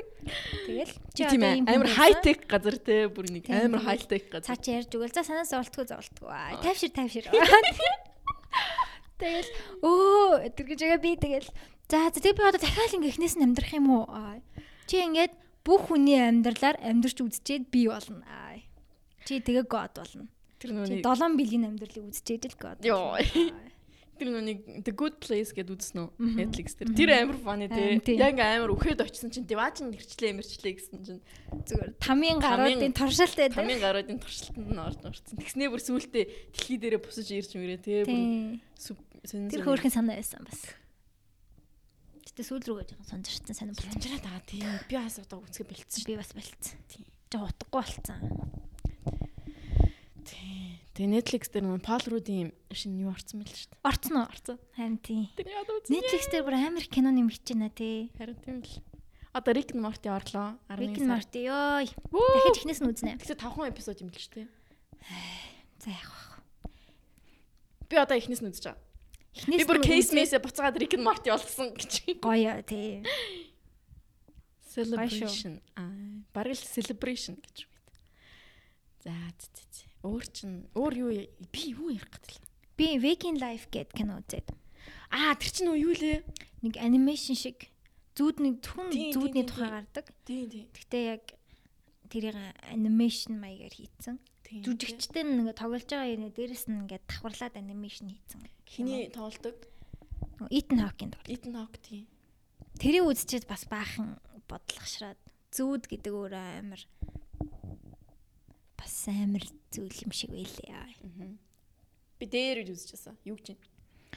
Тэгэл чи одоо хүн Амар хайтек газар те бүр нэг амар хайтек газар. цаа чи ярьж өгөл. За санаас зовлтгүй зовлтгүй. Аа. Тайвшир тайвшир. Тэгэл өө тэр гэж байгаа би тэгэл за за тэг би одоо дахиад ингээ эхнээс нь амьдрах юм уу? Аа. Чи ингээд бүх хүний амьдралаар амьдрч үзчихэд би болно. Аа. Чи тэгээ god болно. Тэр нүг 7 биеийн амьдралыг үзчихэд л god. Йоо. тэр нүг The Good Place гэдээ үзсэн үү? Netflix дээр. Тэр амар те. тийм. Яг амар үхээд очсон чинь дивааж нь гэрчлээ мэрчлээ гэсэн чинь Зүгээр тамийн гаруудын туршилттай дээ. тамийн гаруудын туршилтанд нь орж орсон. Тэгснээ бүр сүултээ дэлхий дээрээ бусаж ирж мөрөө сонир. Тэр хөөрхөн санаа байсан бас. Гэтэ сүүл рүүгээ жоохон сонжирсан санаа болсон. Санжраад байгаа тийм. Би бас одоо үзгээ бэлдсэн. Би бас болцсон. Тийм. Жоо утгагүй болцсон. Тийм. Тэгээ Netflix дээр нэг Пол Рудийн шинэ юу орсон мэл шүү дээ. Орцсон уу? Орсон. Харин тийм. Netflix дээр бүр амар кино нэмэгч байна тий. Харин тийм л. Одоо Rick and Morty орлоо. 11 Rick and. Morty ёо. Вөө! Дахиад ихнээс нь үзнэ. Тэгтээ 5 эпизод юм л шүү дээ. За яах вэ? Би одоо ихнээс нь үзэж байгаа. Эхнээс Би бүр нь үзээ. мэсээ буцаагаад Rick and Morty болсон гэж. гоё тий. Celebration. Аа, бараг л celebration гэж үү. За зэ, зэ. Өөр чин өөр юу би юу ярих гэдэг л. Би Waking Life гэд кино үзээд. Аа, тэр чин юу лээ? Нэг анимашн шиг зүүдний хүн тийм, тухай гардаг. Тийм тийм. Гэхдээ яг тэрийг анимашн маягаар хийцэн. Жүжигчтэй ингээ тоглож байгаа юм дээрэс нь ингээ давхарлаад анимашн хийцэн. Хиний тоглолдог? Итан Хокин тоглож. Ethan Hawke тийм. Тэрийг үзчихээд бас баахан бодлогшраад зүүд гэдэг өөр амар бас амар зүйл юм шиг байлээ. Би дээр үл үзчихсэн. Юу гэж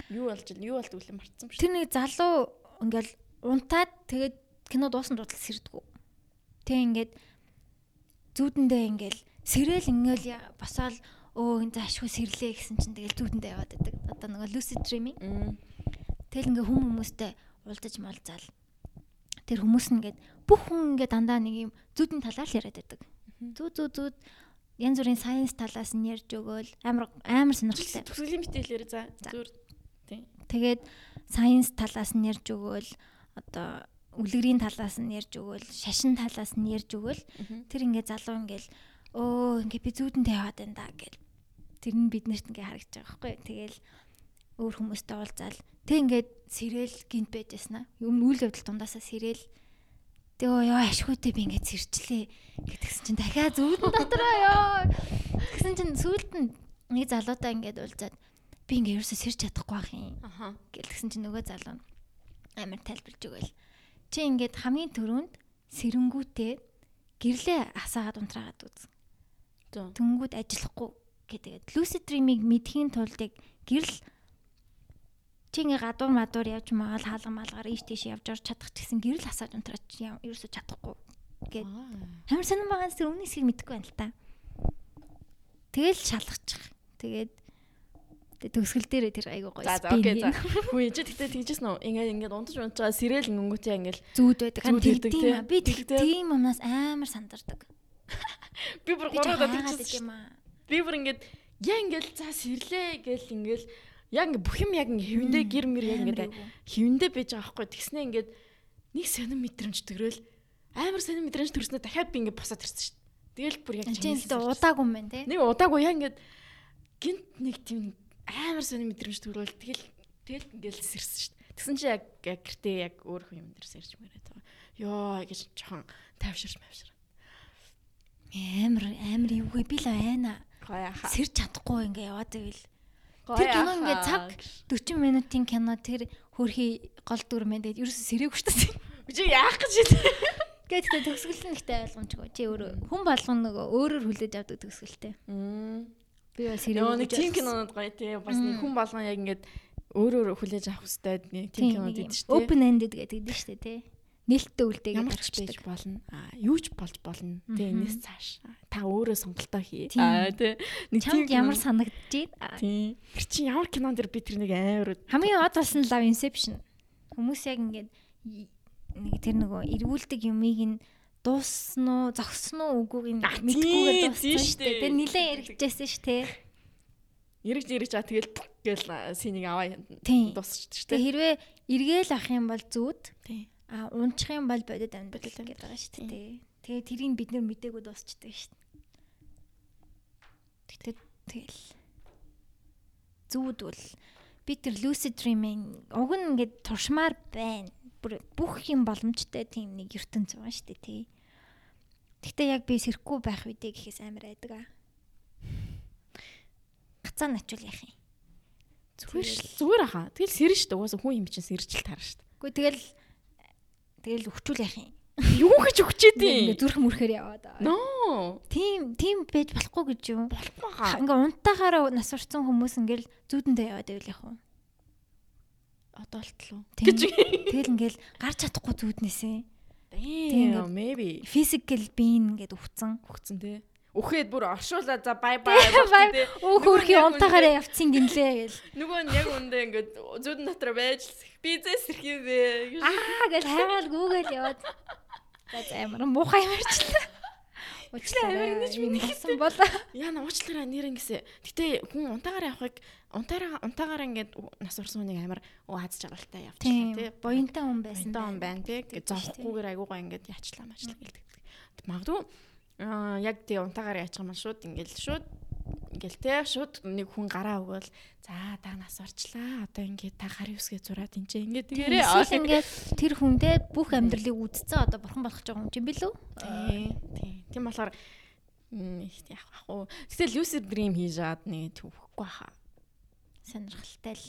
Юу болж юу болд үлэн марцсан биш. Тэр нэг залуу ингээл унтаад тэгээд кино дуусан дуудал сэрдгүү. Тэг ингээд зүүдэндээ ингээл сэрэл ингээл босоод өө энэ заашгүй сэрлээ гэсэн чинь тэгэл зүүдэндээ яваад байдаг. Одоо нөгөө lucid dreaming. Тэгэл ингээ хүм хүмүүстэй уулзаж малзаал. Тэр хүмүүс нь ингээд бүх хүн ингээд дандаа нэг юм зүүдэн талаар л яриад байдаг. Зүү зүү зүүд янз бүрийн сайенс талаас нь ярьж өгөөл амар амар сонирхолтой. Төгсгөлийн мэдээлэлээр за зүгээр. Тэгээд сайенс талаас нь ярьж өгөөл одоо үлгэрийн талаас нь ярьж өгөөл шашин талаас нь ярьж өгөөл. Тэр ингээ залуу ингээл өө ингээ би зүүдэндээ яваад байна да гэл. Тэр нь биднэрт ингээ харагдаж байгаа байхгүй. Тэгэл өөр хүмүүстэй уулзаал. Тэг ингээд сэрэл гинт байжсна юм үйл явдал дундаасаа сэрэл тэгээ ёо ашгүйтэй би ингээд сэрчлээ гэтгсэн чинь дахиад зүүдэн дотроо ёо тэгсэн чинь сүүлд нь нэг залуутай ингээд уулзаад би ингээ ерөөсө сэрж чадахгүй байх юм. Аха. Гэлтгсэн чинь нөгөө залуу амар тайлбарж өгөөл. Чи ингээд хамгийн түрүүнд сэрэнгүүтээ гэрлээ асаагаад унтраагаад үз. Тэнгүүд ажиллахгүй гэдэг. Lucid dream-ийг мэдхийн тулд яг гэрэл чи ингээ гадуур мадуур явж маал хаалга маалгаар ийш тийш явж орч чадах гэсэн гэрэл асааж унтраач ерөөсө чадахгүй гэд. Амар сонирн байгаа зүр өмнө хэсгийг мэдэхгүй байна л та. Тэгэл шалгачих. Тэгээд төгсгөл дээр тэр айгуу гоё. За окей за. Хүү ээж тэгтээ тэгжсэн үү? Ингээд ингээд унтаж унтаж байгаа сэрэл өнгөтэй ингээд зүүд байдаг. Зүүд байдаг. Би тийм юмнаас амар сандардаг. Би бүр гурав удаа тэгжсэн. Би бүр ингээд яа ингээд за сэрлээ гэл ингээд яг ингээд бүх юм яг ингээд хэвэндээ гэр мэр яг ингээд хэвэндээ байж байгаа байхгүй. Тэгснээ ингээд нэг сонир мэдрэмж төрөөл амар сонир мэдрэмж төрснөө дахиад би ингээд босоод ирсэн шүү дээ. Тэгэл бүр яг чинь удаагүй юм байна те. Нэг удаагүй яа ингээд гинт нэг тийм амар сони мэдрэмж төрөөл тэгэл тэгэл ингээл сэрсэн шүү дээ. Тэгсэн чи яг гэртээ яг өөрөө юм дээр сэрж мөрөөд байгаа. Йоо гэж жоохон тайвширч мавшир. Амар амар юугүй би л байна. Сэрж чадахгүй ингээ яваад байвал. Тэр кино ингээ цаг 40 минутын кино тэр хөрхи гол дүр мэн тэгээд ерөөсө сэрээгүй шүү дээ. Чи яах гэж хэлээ. Гэхдээ төгсгөл нь ихтэй ойлгомжгүй. Чи өөрөө хүн болгоно нөгөө өөрөөр хүлээж авдаг төгсгөлтэй. Би бас хэрэг нэг тийм кинонод гоё тий бас нэг хүн болгон яг ингээд өөрөөр хүлээж авах хэрэгтэй нэг тийм кинод идэв дээ. Open ended гэдэг дээ шүү дээ тий. Нээлттэй үлдээгээд ямар ч байж болно. Аа юу ч болж болно. Тэ энэс цааш та өөрөө сонголтоо хий. Аа тий. Нэг тийм ямар санагдчих. Тий. Тэр чинь ямар кинон дэр би тэр нэг амар хамгийн од болсон Love Inception. Хүмүүс яг ингээд нэг тэр нөгөө эргүүлдэг юмыг нь дууссан уу, зогссон уу үгүйг мэдгүйгээр дууссан шүү дээ. Тэр нилээ яригдчихсэн шүү дээ. Яригж яригж аа тэгэл гэл синийг аваа дуусчих шүү дээ. Хэрвээ эргээл ах юм бол зүуд. А унчих юм бол бодит амьдрал гэдэг байгаа шүү дээ. Тэгээ тэрийг бид нэр мдээгүй дуусчдаг шүү дээ. Тэгтээ тэгэл зүуд бол би тэр lucid dreaming уг нь ингээд туршмаар байна бүх юм боломжтой тийм нэг ертөнц байгаа шүү дээ тий. Гэхдээ яг би сэрхгүй байх үедээ гэхээс амар айдаг аа. Гацаа начвал яах юм? Зүгээр зүгээр аха. Тэгэл сэрэн шүү дээ. Угаасаа хүн юм чинь сэржил таарна шүү дээ. Үгүй тэгэл тэгэл өвчүүл яах юм? Юу гэж өгчээд юм? Зүрх мөрхөр яваад. Ноо. Тим тим байж болохгүй гэж юу? Болохгүй хаа. Ингээ унтахаараа нас урцсан хүмүүс ингээл зүүдэндээ яваад байвал яах вэ? одоолтлоо гэж тэгэл ингээл гарч чадахгүй зүуднээсээ тийм maybe physical being ингээд өвцөн өвцөн тий Үхээд бүр оршуулаа за бай бай Өөх хөрхийн унтаагаараа явцсан гинлээ гэл Нөгөө нь яг үндэ ингээд зүудэн дотор байж бизэс ирэхээ аа гэл хайгаал гүүгээл яваад за амар муухай ямарчлаа Уучлаарай амир гэж миний хэлсэн бол яна уучлаарай нэр ингэсэ. Гэтэ хүн унтаагаар явахыг унтаараа унтаагаар ингээд нас орсон хүнийг амар аз жаргалтай явчихлаа тий. Буянтай хүн байсан. Буянтай хүн байна тий. Зовхгүйгээр айгуугаа ингээд яачлаа мачлаа гэлдэг. Магадгүй аа яг тий унтаагаар яачих юм шууд ингээд шууд ингээл те шууд нэг хүн гараа өгөөл за та нас орчлаа одоо ингээд та гарын үсгээ зураад энэ чинь ингээд тэгээрээ ингээд тэр хүндээ бүх амьдралыг үдцсэн одоо бурхан болох гэж байгаа юм чинь билүү? Тий тийм болохоор яг ах уу. Тэгэл lucid dream хийж аваад нэг төвөхгүй хаа. Сонирхолтой л.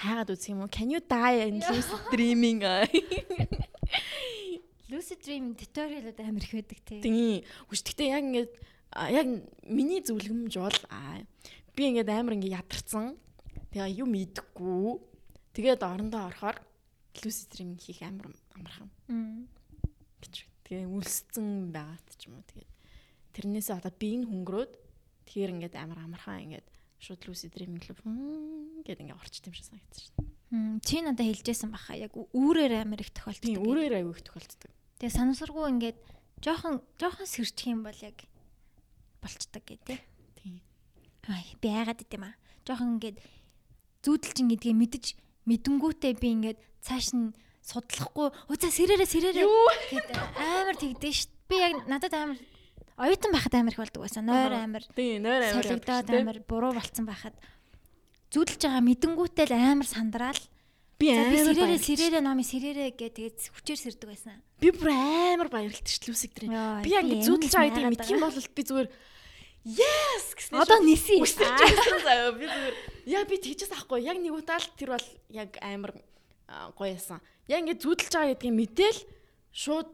Хаагаад үзэх юм уу? Can you die in lucid dreaming lucid dream tutorial-ууд амар их байдаг тий тийм үгүй гэхдээ яг ингээд яг миний зөвлөмж бол би ингээд амар ингээд ядарсан. Тэгээ юм идэхгүй. Тэгээд орондоо орохоор lucid dreaming хийх амар амархан. гэж. Тэгээ үлсцэн байгаад ч юм уу. Тэгээд тэрнээсээ одоо биеийн хөнгөрөөд тэгэхээр ингээд амар амархан ингээд шууд lucid dreaming л гэдэг ингээд орчт юм шиг шүү дээ. Чи надад хэлжсэн баха яг үүрээр амар их тохиолддог. Тийм үүрээр аягүй их тохиолддог. Тэгээ санамсаргүй ингээд жоохон жоохон сэрчих юм бол яг болцдог гэ тээ. Тийм. Аа би яагаад гэдэм аа. Жоохон ингээд зүүдэлчин гэдгийг мэдэж мэдэнгүүтээ би ингээд цааш нь судлахгүй өөцөө сэрээрээ сэрээрээ гэд амар тэгдэж шít. Би яг надад амар оюутан байхад амар их болдог байсан. Нойр амар. Тийм, нойр амар. Солигдоод амар буруу болцсон байхад зүудэлж байгаа мэдэнгүүтээ л амар сандраал Би амар сэрээрээ сэрээрээ номи сэрээрээ гээ тэгээд хүчээр сэрдэг байсан. Би бүр амар лүсик дээр. Би яг зүудэлж байгаа гэдэг мэдх юм бол би зүгээр yes гэсэн. Одоо ниси. Үсэрчсэн заяа би зүгээр яа би тэгчихсэн ахгүй. Яг нэг удаа л тэр бол яг амар гоёсан. Яг ингээд зүудэлж байгаа гэдгийг мэдээл шууд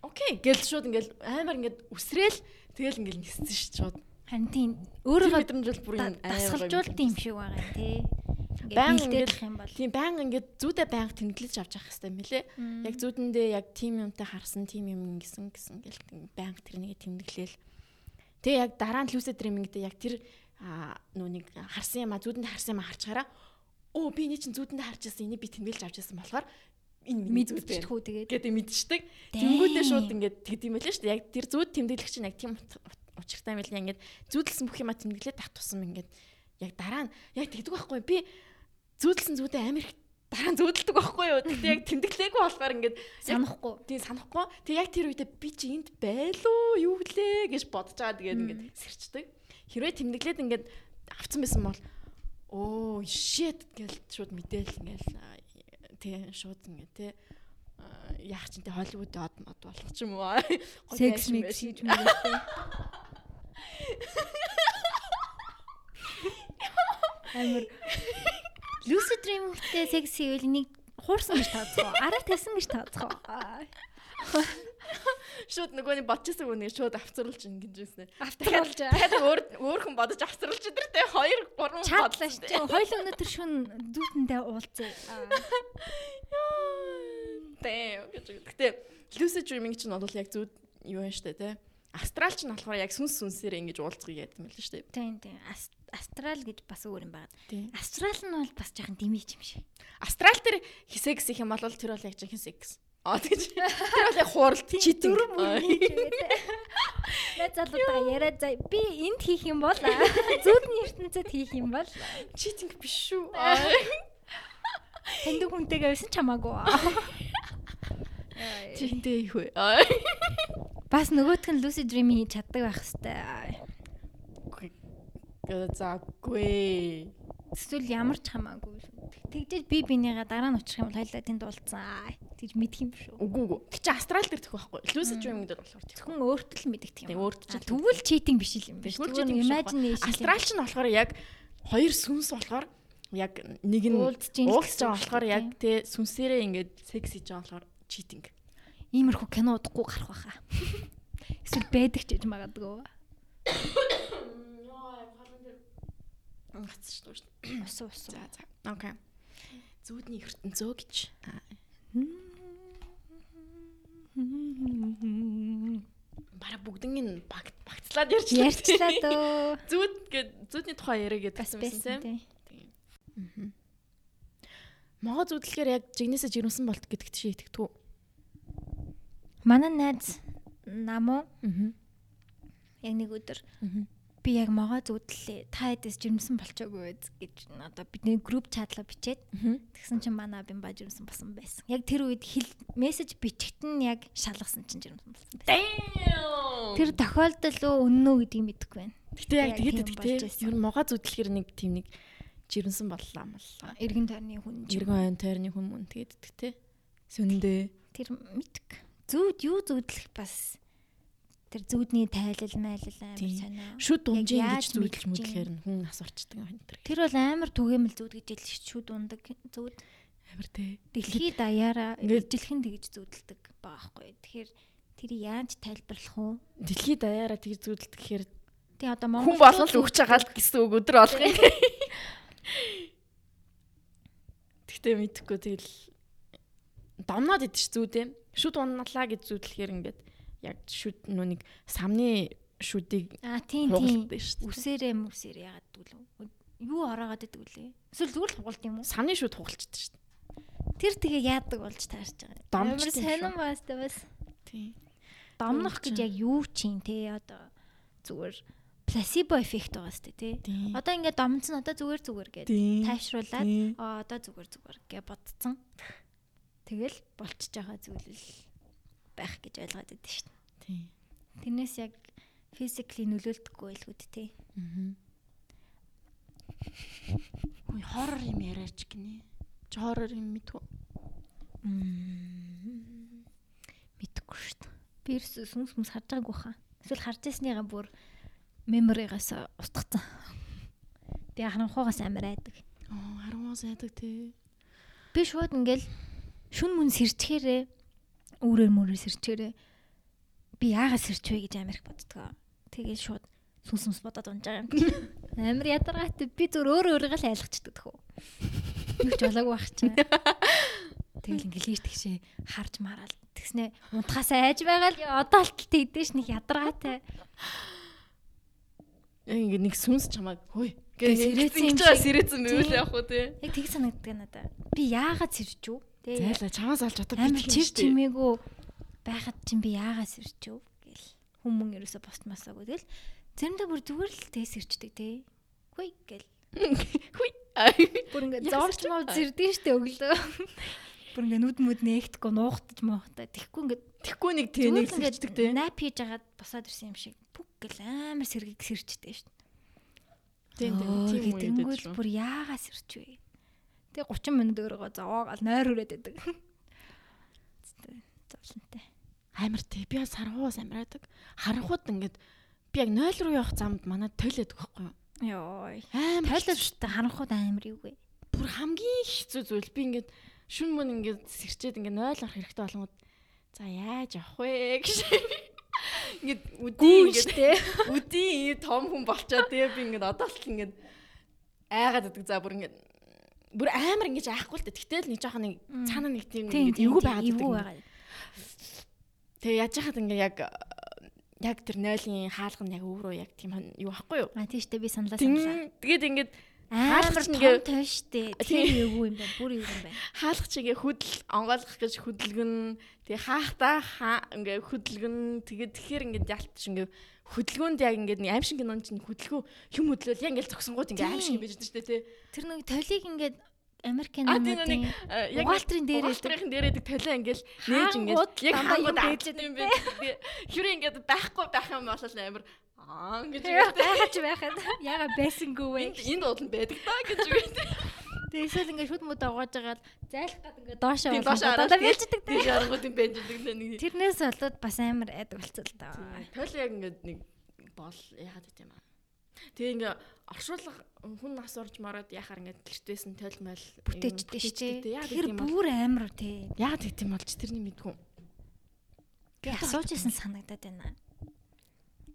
окей гэл шууд ингээд амар ингээд үсрээл тэгэл ингээд ниссэн ш шууд. Харин тийм өөрөө мэдрэмжэл бүр юм дасгалжуулт юм шиг байгаа юм тий баян ингээд юм бол тийм баян ингээд зүүдэ баян тэмдэглэж авч явах хэрэгтэй мөлий. Яг зүүдэндээ яг тим юмтай харсан тим юм ингэсэн гэсэн гэл баян тэрнийг тэмдэглээл. Тэгээ яг дараа нь лүсэ дримингдээ яг тэр нүуник харсан юм а зүүдэнд харсан юм а харчаараа оо би энэ чинь зүүдэндээ харж байсан энийг би тэмдэглэж авч байсан болохоор энэ мэдчихдэг хүү тэгээд гэдэг мэдчихдэг. Тэнгүүдээ шууд ингээд тэгд юм байлаа шүү дээ. Яг тэр зүүд тэмдэглэх чинь яг тийм учиртай юм байлаа. Ингээд зүүдлсэн бүх юма тэмдэглээд тах тусам ингээд яг дараа нь яг тэгдэг байхгүй би зүүдэлсэн зүүдээ амар их дараа нь зүүдэлдэг байхгүй юу. Тэгтээ яг тэмдэглээгүй болохоор ингээд санахгүй. Тийм санахгүй. Тэг яг тэр үедээ би чи энд байлуу юу лээ гэж бодож байгаа тэгээд ингээд сэрчдэг. Хэрвээ тэмдэглээд ингээд авцсан байсан бол оо shit гэж шууд мэдээл ингээд тий шууд ингээд тий яах чинь тий Холливуд од мод болох ч юм уу. Секс мэг хийж мэгтэй. Амар Lucid Dream-тэй секс хийвэл нэг хуурсан гэж тооцоо. Араа тавьсан гэж тооцоо. Шууд нөгөөний бодчихсан үнийг шууд авцруулж ингэж байсан. Авцруулж. Тэгэхээр өөр өөр хүн бодож авцруулж өдр тэ 2 3 бодлоо шүү. Хоёул өнөөдөр шүн дүүтэндээ уулзъя. Тэ. Гэтэ lucid dreaming чинь бол яг зүуд юу юм штэ тэ. Астрал ч нь болохоор яг сүнс сүнсээр ингэж уулзгыг яд юм л дээ. Тийм тийм. Астрал гэж бас өөр юм байна. Астрал нь бол бас жоохон димиж юм шиг. Астрал тэр хисекс их юм бол тэр бол яг жоохон секс. Аа тэгж. Тэр бол яг хуурал читинг. Дөрөв мөрний тэгээд. Наа залуудаа яриа за би энд хийх юм бол зүудний ертөнцид хийх юм бол читинг биш шүү. Тэнд хүнтэйгээ байсан ч хамаагүй. Чинтэй их үү. Бас нөгөөх нь lucid dreaming хийж чаддаг байх хэвээр. Заагүй. Эсвэл ямар ч хамаагүй шүү. Тэгжээж би бинийгаа дараа нь очих юм бол хоёлаа тэнд уулзсан. Тэгж мэдх юм шүү. Үгүй үгүй. Тэг чи астрал дээр тэх байхгүй. Lucid dreaming дээр болохоор тэгхэн өөртөө л мэддэг юм. Өөртөө ч тэгвэл cheating биш юм биш. Тэгвэл imagination. Астрал ч нь болохоор яг хоёр сүнс болохоор яг нэг нь уулзж байгаа болохоор яг тэ сүнсээрээ ингээд секс хийж байгаа болохоор cheating иймэрхүү кино удахгүй гарах байхаа. Эсвэл байдаг ч гэж магадгүй. Гацч шүү дээ. Усу усу. За за. Окей. Зүудний ертөнцөө гэж. Бара бүгднийг багт багтлаад ярьчлаа. Ярьчлаа дөө. Зүуд гэд зүудний тухай яриа гэдэг байсан тийм. Тийм. Могоо зүудлэхээр яг жигнэсээ жирэмсэн болт гэдэгт чи итгэдэг үү? Манай найз намуу яг нэг өдөр би яг могоо зүудлээ. Та хэдээс жирэмсэн болчоогүй гэж одоо бидний групп чатлаа бичээд тэгсэн чинь манай бин ба жирэмсэн болсон байсан. Яг тэр үед хэл мессеж бичгт нь яг шалгасан чинь жирэмсэн болсон байсан. Тэр тохиолдол өө үнэн үү гэдгийг мэдэхгүй байна. Гэтэ яг тэгэд тэгтээ. Ер нь могоо зүудлэхээр нэг тийм нэг жирэмсэн боллоо амлаа. Иргэн тойрны хүн. Иргэн тойрны хүн мөн тэгээд тэгтээ. Сүндээ. Тэр мэдг зүүд юу зүүдлэх бас тэр зүүдний тайлал майлал амар сонио. Шүд дунжин гэж зүүдлж мүдлэхээр хүн нас орчдөг юм тэр. Тэр бол амар түгээмэл зүүд гэж хэлж шүд ундаг зүүд амар тий. Дэлхийд даяараа ижилхэн тэгж зүүдэлдэг байгаа байхгүй. Тэгэхээр Тэр яаж тайлбарлах вэ? Дэлхийд даяараа тэр зүйлд гэхээр тий одоо Монгол хүн болол өгч байгаа л гэсэн үг өдөр болох юм. Тэгтээ мэдхгүй тэгэл домноод идэж зүүдээ. Шүд унналаа гэж зүүдлэхээр ингээд яг шүд нүг самны шүдийг аа тийм тийм үсээрээ мүсээр ягаад дүүлээ. Юу ороогаад идэг үлээ. Эсвэл зүгээр л хугалт юм уу? Самны шүд хугалчдаг шүү дээ. Тэр тэгээ яадаг болж таарч байгаа. Домч сонирн бас тэ бас. Тийм. Домнох гэж яг юу чинь те одоо зүгээр пласибо эффект байгаа сте тий. Одоо ингээд домц нь одоо зүгээр зүгээр гэдэг тайвшруулад аа одоо зүгээр зүгээр гэж бодцсон. Тэгэл болчихж байгаа зүйл байх гэж ойлгоод байдаг шүү дээ. Тий. Тэрнээс яг физикли нөлөөлдөггүй байлгууд тий. Аа. Хөөе хоррор юм яриач гинэ. Чи хоррор юм мэдвүү? Мм. Мэдгүй шүү дээ. Би ерөөс сүнс сүнс харж байгаагүй хаа. Эсвэл харж ясныгаа бүр меморигаас устгацсан. Би харанхуугаас амар айдаг. Аа, харанхуус айдаг тий. Би шууд ингээл шүн мөн сэрчгээрээ өөрөөр мөрөөр сэрчгээрээ би яагаад сэрчвэ гэж амар их боддгоо. Тэгээд шууд сүнс сүнс бодоод унж байгаа юм. Амар ядаргаатай би зүр өөр өөрийгөө л айлгчдаг тхүү. Юу ч болоогүй байх чинь. Тэгэл ингээл ийш тэгшээ харж мараал. Тэгснэ унтахаас айж байгаа л одоо л тэгдэж нэг ядаргаатай. Ингээ нэг сүнс чамайг хөөе гэж сэрээсэн юм шиг сэрээсэн байвал яах вэ те. Яг тэг санагддаг надаа. Би яагаад сэрч үү? Тэ. Зайлаа чамаас алж одоо би чир чимээгүй байхад чинь би яагаад сэрч үү гэл хүмүүн ерөөсө постмасаагүй тэгэл заримдаа бүр зүгээр л тэ сэрчдэг те. Хүй гэл. Хүй. Бүр ингээ зовж мав зэрдэн штэ өглөө. Бүр ингээ нүд мүд нээхдэггүй нуухтаж моохтой. Тэхгүй ингээ тэхгүй нэг тэ нэг сэрчдэг те. Нап хийж агаад босоод ирсэн юм шиг пүк гэл амар сэргийг сэрчдэг штэ. Тийм тийм тийм үедээ бүр яагаад сэрч вэ? Тэг 30 минут өөрийгөө зовоогоол нойр хүрээд байдаг. Зовлонтой. Амар тий би саргуус амираадаг. Харанхууд ингээд би яг 0 руу явах замд манай тойлоод байхгүй юу? Йой. Амар тойлоод шүү дээ харанхууд амар юугүй. Бүр хамгийн хэцүү зүйл би ингээд шүн мөн ингээд сэрчээд ингээд 0 орох хэрэгтэй болгоод за яаж авах вэ гэж Ингээд үдийн ингээд үдийн том хүн болчоо тэгээ би ингээд одоо л ингээд айгаад байдаг за бүр ингээд бүр амар ингэж айхгүй л дээ. Тэгтэл нэг жоохон нэг цаана нэг тийм ингээд эвгүй байгаад байдаг. Тэгээ яаж яхад ингээд яг яг тэр нойлын хаалга нь яг өөрөө яг тийм юу ахгүй юу? А тийштэй би саналаа саналаа. Тэгээд ингээд Хаалгач ингээ том штэ. Тэр юу юм бэ? Бүр юу юм бэ? Хаалгач ингээ хөдөл онгойлгох гэж хөдөлгөн тэгээ хаахтаа ингээ хөдөлгөн тэгээ тэгэхээр ингээ ялтч ингээ хөдөлгөөнд яг ингээ аим шиг кинонд чинь хөдөлгөө юм хөдлөөл яг ингээ зогсонгууд ингээ аим шиг байж штэ тэ. Тэр нэг толиг ингээ Америкийн нүүдийн яг Уалтрын дээрээ Уалтрын дээрээ толио ингээл нээж ингээд яг хангууд аачлаад юм бэ. Хөрөө ингээд байхгүй байх юм бол амар аа гэж байхад яга байсангүй вэ? Энд уул нь байдаг та гэж үгээд. Тэгээ эсвэл ингээд шүд мөд оогоож агаад зайлах гад ингээд доошоо дандаа бэлждэг тийм жаргууд юм бэлждэг нэг. Тэрнээс болоод бас амар айдаг болцол та. Тойл яг ингээд нэг бол яагаад гэт юм аа. Тэгээ ингээ оршуулга хүн нас орж мараад яхаар ингээ гэртээсэн тойлмол бүтээчтэй шүү дээ. Тэр бүр амар тий. Яагаад гэт юм болж тэрний мэдгүй. Би асууж исэн санагдаад байна.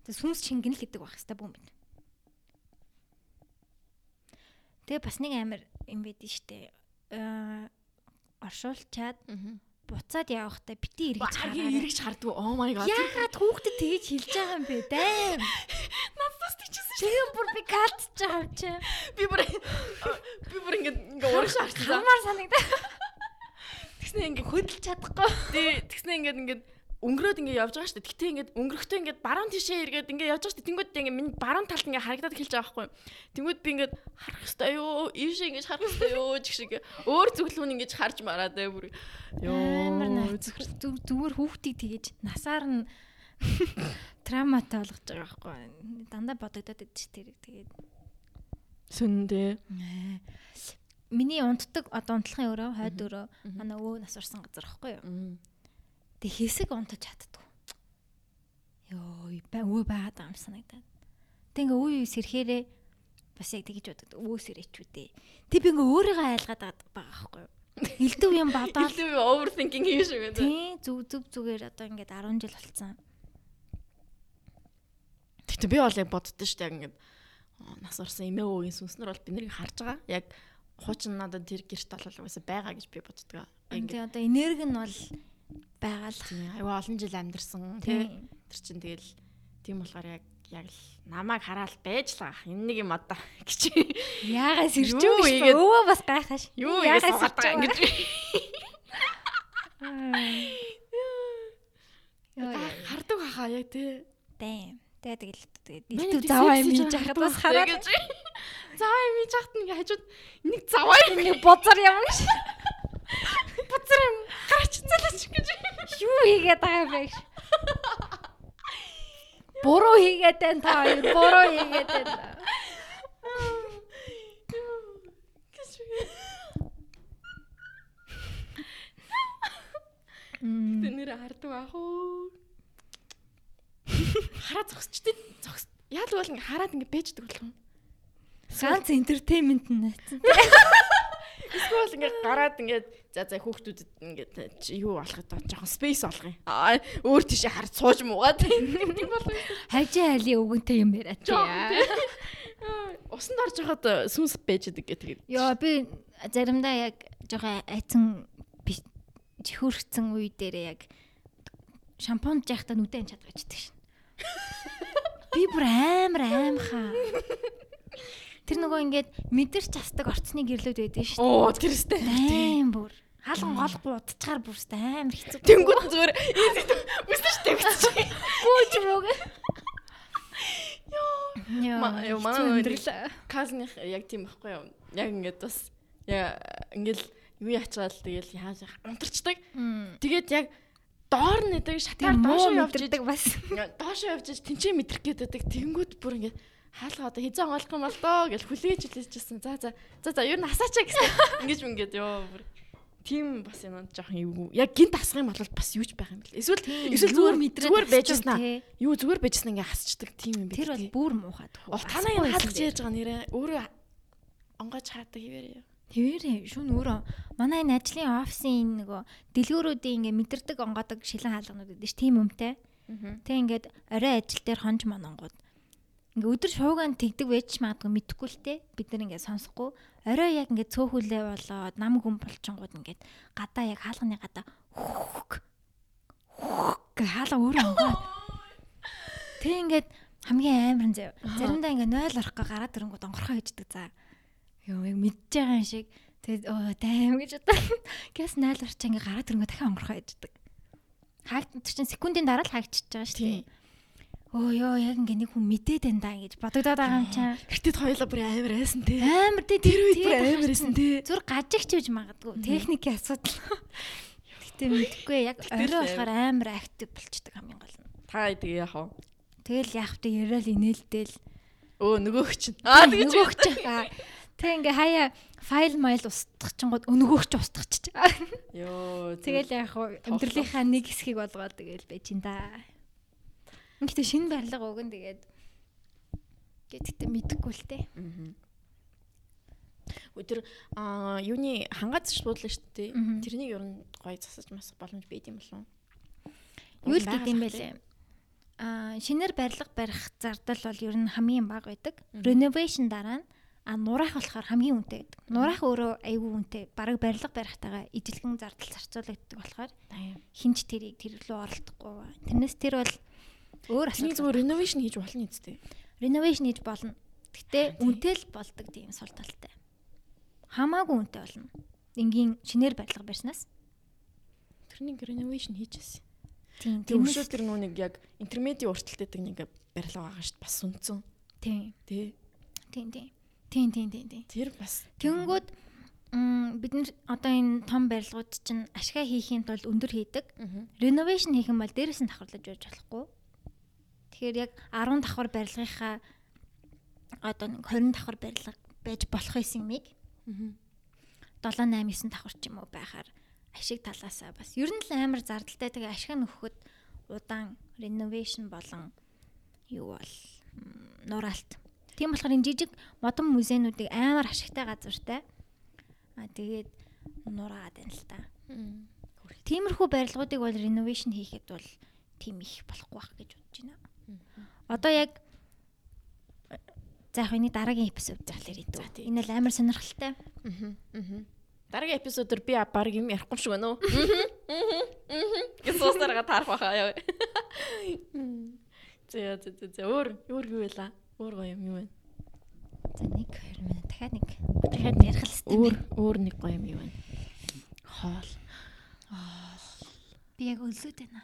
Тэг сүнс шингэн л гэдэг байх хэвээр бүүм байна. Тэгээ бас нэг амар юм байдэн штэ. Аа оршуулчаад буцаад явахдаа бити эргэж хараа. Эргэж хардгүй. Oh my god. Яагаад хүүхдэд тэгж хэлж байгаа юм бэ? Дайм. Надаас тийчсэн. Тэгээ бүр би катж байгаа юм чи. Би бүр би бүр ингэ ингээ урагш харчихсан. Хамаар санагдаа. Тэгснэ ингээ хөдөлж чадахгүй. Тий, тэгснэ ингээ ингээ өнгөрөөд ингээ явж байгаа шүү дээ. Гэтэ ингээ өнгөрөхдөө ингээ баруун тишээ эргээд ингээ явж байгаа шүү дээ. Тэнгүүд ингээ миний баруун талд ингээ харагдаад эхэлж байгаа байхгүй. Тэнгүүд би ингээ харах хэвээр юу, ийш ингээ харах хэвээр юу гэх шиг өөр зүглүүн ингээ харж мараад бай бүр. Йоо. Зүгээр хүүхдийг тэгэж насаар нь травматай болгож байгаа байхгүй. Дандаа бодогдоод идэв чи тэр тэгээд сүндээ. Миний унтдаг одоо унтлахын өрөө хойд өрөө манай өвөө нас орсон газар байхгүй юу? Тэг хэсэг унтаж чаддгүй. Йоо, өө байгаад байгаа юм санагдаад. Тэг ингээ үе үе сэрхээрээ бас яг тэгж боддог. Өө сэрээч үү дээ. Тэг би ингээ өөрийгөө айлгаад байгаа байхгүй юу? Илдэв юм бодоод би overthinking хийш юм гэдэг. тий зүг зүг зүгээр одоо ингээд 10 жил болцсон. Тэгтээ би бол яг боддоо шүү дээ ингээд нас орсон эмээ өвгийн сүнснэр бол би нарыг харж байгаа. Яг хуучин надад тэр гэрт болол угаасаа байгаа гэж би. Ингээд Ингээд одоо энерги нь бол байгаа л. аюу олон жил амьдэрсэн Тий. Тэр чин тэгэл тийм болохоор яг яг л намайг хараад байж л байгаа. Энэ нэг юм одоо гэж. Юу байгаа ийгээд- өвөө бас гайхаш. Юу суугаад байгаа ингэж. Йоо Хардаг хаа яг тий. дэм. Тэгээ тэгэл би заваа юм хийж хахад бас хаа хараад гэж. Заваа юм хийж хахад ингээ хажууд нэг заваа юм нэг бозар юм гэж. буцар юм гарч цалаач гэж. Юу хийгээд байгаа юм бэ. Буруу хийгээд байна та хоёр. Буруу хийгээд байна. Тэ нэр хардаг ах уу. Хараа зогсчтэй зогс. Яг л бол ингээ хараад ингээ бэждэг болох юм. Ганц entertainment нэцэн. Эсвэл ингээ гараад ингээ за за хүүхдүүдэд ингээ чи юу болох вэ? Жохон space олгоё. Аа өөр тийшээ харж сууж муугаад тийм болов. Хажаа айлын өвгөнтэй юм яриа чи. Усанд орж хахад сүнс бэждэг гэх тэгээд. Йоо би заримдаа яг жоохон айцсан чихүрхсэн үе дээр яг шампунж яхтаа нүдэн чадгаачдаг шин. Би бүр амар аимхаа. Тэр нөгөө ингээд мэдэрч астдаг орцны гэрлүүд байдаг шүү Оо тэр өстэй. дээ. Аим бүр. Хаалган голгүй удацгаар бүр өстэй амар хэцүү. Тэнгүүд зүгээр үсэж тавьчих. Бүүж мөг. Ма- Яа, ёо, манай. Казных яг тийм байхгүй юу? Яг ингээд бас яа ингээл юу ячаал тэгэл яаж унтарчдаг. Тэгээд яг доор нэдэг шатаар Тийм доошоо явж мэдэрдэг бас. Доошоо явж тэнцээ мэдрэх гээд байдаг. Тэнгүүд бүр ингээ хаалга одоо хизээ онгоолох юм бол доо гэж хүлээж хүлээжсэн. За за за за ер нь асаачаа гэсэн. Ингиж ингээд ёо бүр тийм бас юм жоохон юу. Яг гинт асах юм бол бас юуч байх юм бэл. Эсвэл эсвэл зүгээр мэдрээд зүгээр асчдаг байжсэн аа. тий. Юу зүгээр байжсэн ингээ хасчдаг тийм юм бэ. Тэр бол бүр муухай. Оо танаа юм хаалгаж яаж байгаа нэрээ өөрөө онгоож хаадаг хിവэрээ. Тэрээ шүн өөрөө манай энэ ажлын офисын энэ нөгөө дэлгүүрүүдийн ингээ мэдэрдэг онгодог шилэн хаалганууд гэдэг ш тийм өмтэй. Тэг ингээд орой ажил дээр хонж мононгууд ингээ өдөр шуугаан тэгдэг байж магадгүй мэдхгүй л те. Бид нар ингээ сонсохгүй. Орой яг ингээ цөөхүлээ болоод нам хүм болчингууд ингээд гадаа яг хаалганы гадаа хүүк гэ хаалга өөрөө онгоо тэг ингээд хамгийн амар нь зав заримдаа ингээ 0 орох га гараад ирэнгүүд онгорхоо хийждэг за ёо яг мэдж байгаа юм шиг. Тэгээд оо дайм гэж одоо гэс 0 орч ингээ гараад ирэнгүүд дахиад онгорхоо хийждэг. Хаагдчих чинь секундын дараа л хаагдчихж байгаа шүү дээ Өө ёо яг ингээ нэг хүн мэдээд энэ даа гэж бодогдоод байгаа юм чам. Тэгтээ хоёлаа бүр амар айсан те. Амар тий Тэр үед бүр амар байсан те. Зүр гажигч гэж магадгүй. Техникийн асуудал. Гэтэ мэдхгүй яг орой болохоор амар актив болчдөг хамгийн гол нь. Та тэгээ яах вэ? Тэгэл яах вэ яриад инээлтэл. Өө нөгөөх чинь. Аа тэгэж нөгөөх чи. Тэг ингээ хаяа файл майл устгах чингууд өнгөөх чи устгах чи. Йоо. Тэгэл яг хуу амьдралынхаа нэг хэсгийг болгоод тэгэл байж ин да. Гэхдээ шинэ барилга уг нь тэгээд гэдэгтээ мэдэхгүй л те. Өдөр аа юуны хангац шуудлаа шүү дээ. Тэрнийг ер нь гоё засаж масах боломж байд юм болов уу? Юу л гэдэм бэлээ. Аа шинээр барилга барих зардал бол ер нь хамгийн бага байдаг. Renovation дараа нь а нураах болохоор хамгийн үнэтэй гэдэг. Нураах өөрөө айгүй үнэтэй. Бараг барилга барихтайгаа ижилхэн зардал зарцуулагддаг болохоор хинч тэрийг тэр рүү оролдохгүй. Тэрнээс тэр бол өөр асуудал. зүгээр renovation хийж болно үстэй. Renovation хийж болно. Гэтэ үнэтэй л болдог тийм сул талтай. Хамаагүй үнэтэй болно. Энгийн шинээр барилга барьснаас. Тэрнийг renovation хийчихсэн. Тийм. Тэр өшөө тэр нүүнийг яг интермедийн урталтай дэг нэг барилга байгаа шүү дээ. Бас үнцэн. Тийм. Тэ. Тийм тийм. Тийм тийм тийм тийм. Тэр бас Тэнгүүд бид нар одоо энэ том барилгууд чинь ашгаа хийхийн тулд өндөр хийдэг. Мгм. Реновейшн хийх юм бол дээрээс нь давхарлаж байж болохгүй. Тэгэхээр яг 10 давхар барилгынхаа одоо нэг 20 давхар барилга байж болох байсан юмыг Мгм. 7 8 9 давхар ч юм уу байхаар ашиг талаасаа бас ер нь л амар зардалтай тэгээ ашиг нөхөхөд удаан реновейшн болон юу бол нураалт. Тийм болохоор энэ жижиг модон музейнуудыг амар ашигтай газартай. Аа тэгээд нураагаад байна л та. Тиймэрхүү барилгуудыг бол реновашн хийхэд бол тийм их болохгүй байх гэж бодож байна. Одоо яг за яг энэ дараагийн эпизод захлаар идэв. Энэ л амар сонирхолтой. Аа. Дараагийн эпизодоор би баг юм ярихгүй шүү гэнэ үү? Гэсүүсараа таарах байхаа яа. За за за өөр өөр юу вэ? Өөр гоё юм юу вэ? За нэг 2 минут дахиад нэг. Дахиад ярих л хэвээр. Өөр өөр нэг гоё юм юу вэ? Хоол. Би яг өлсөд байна.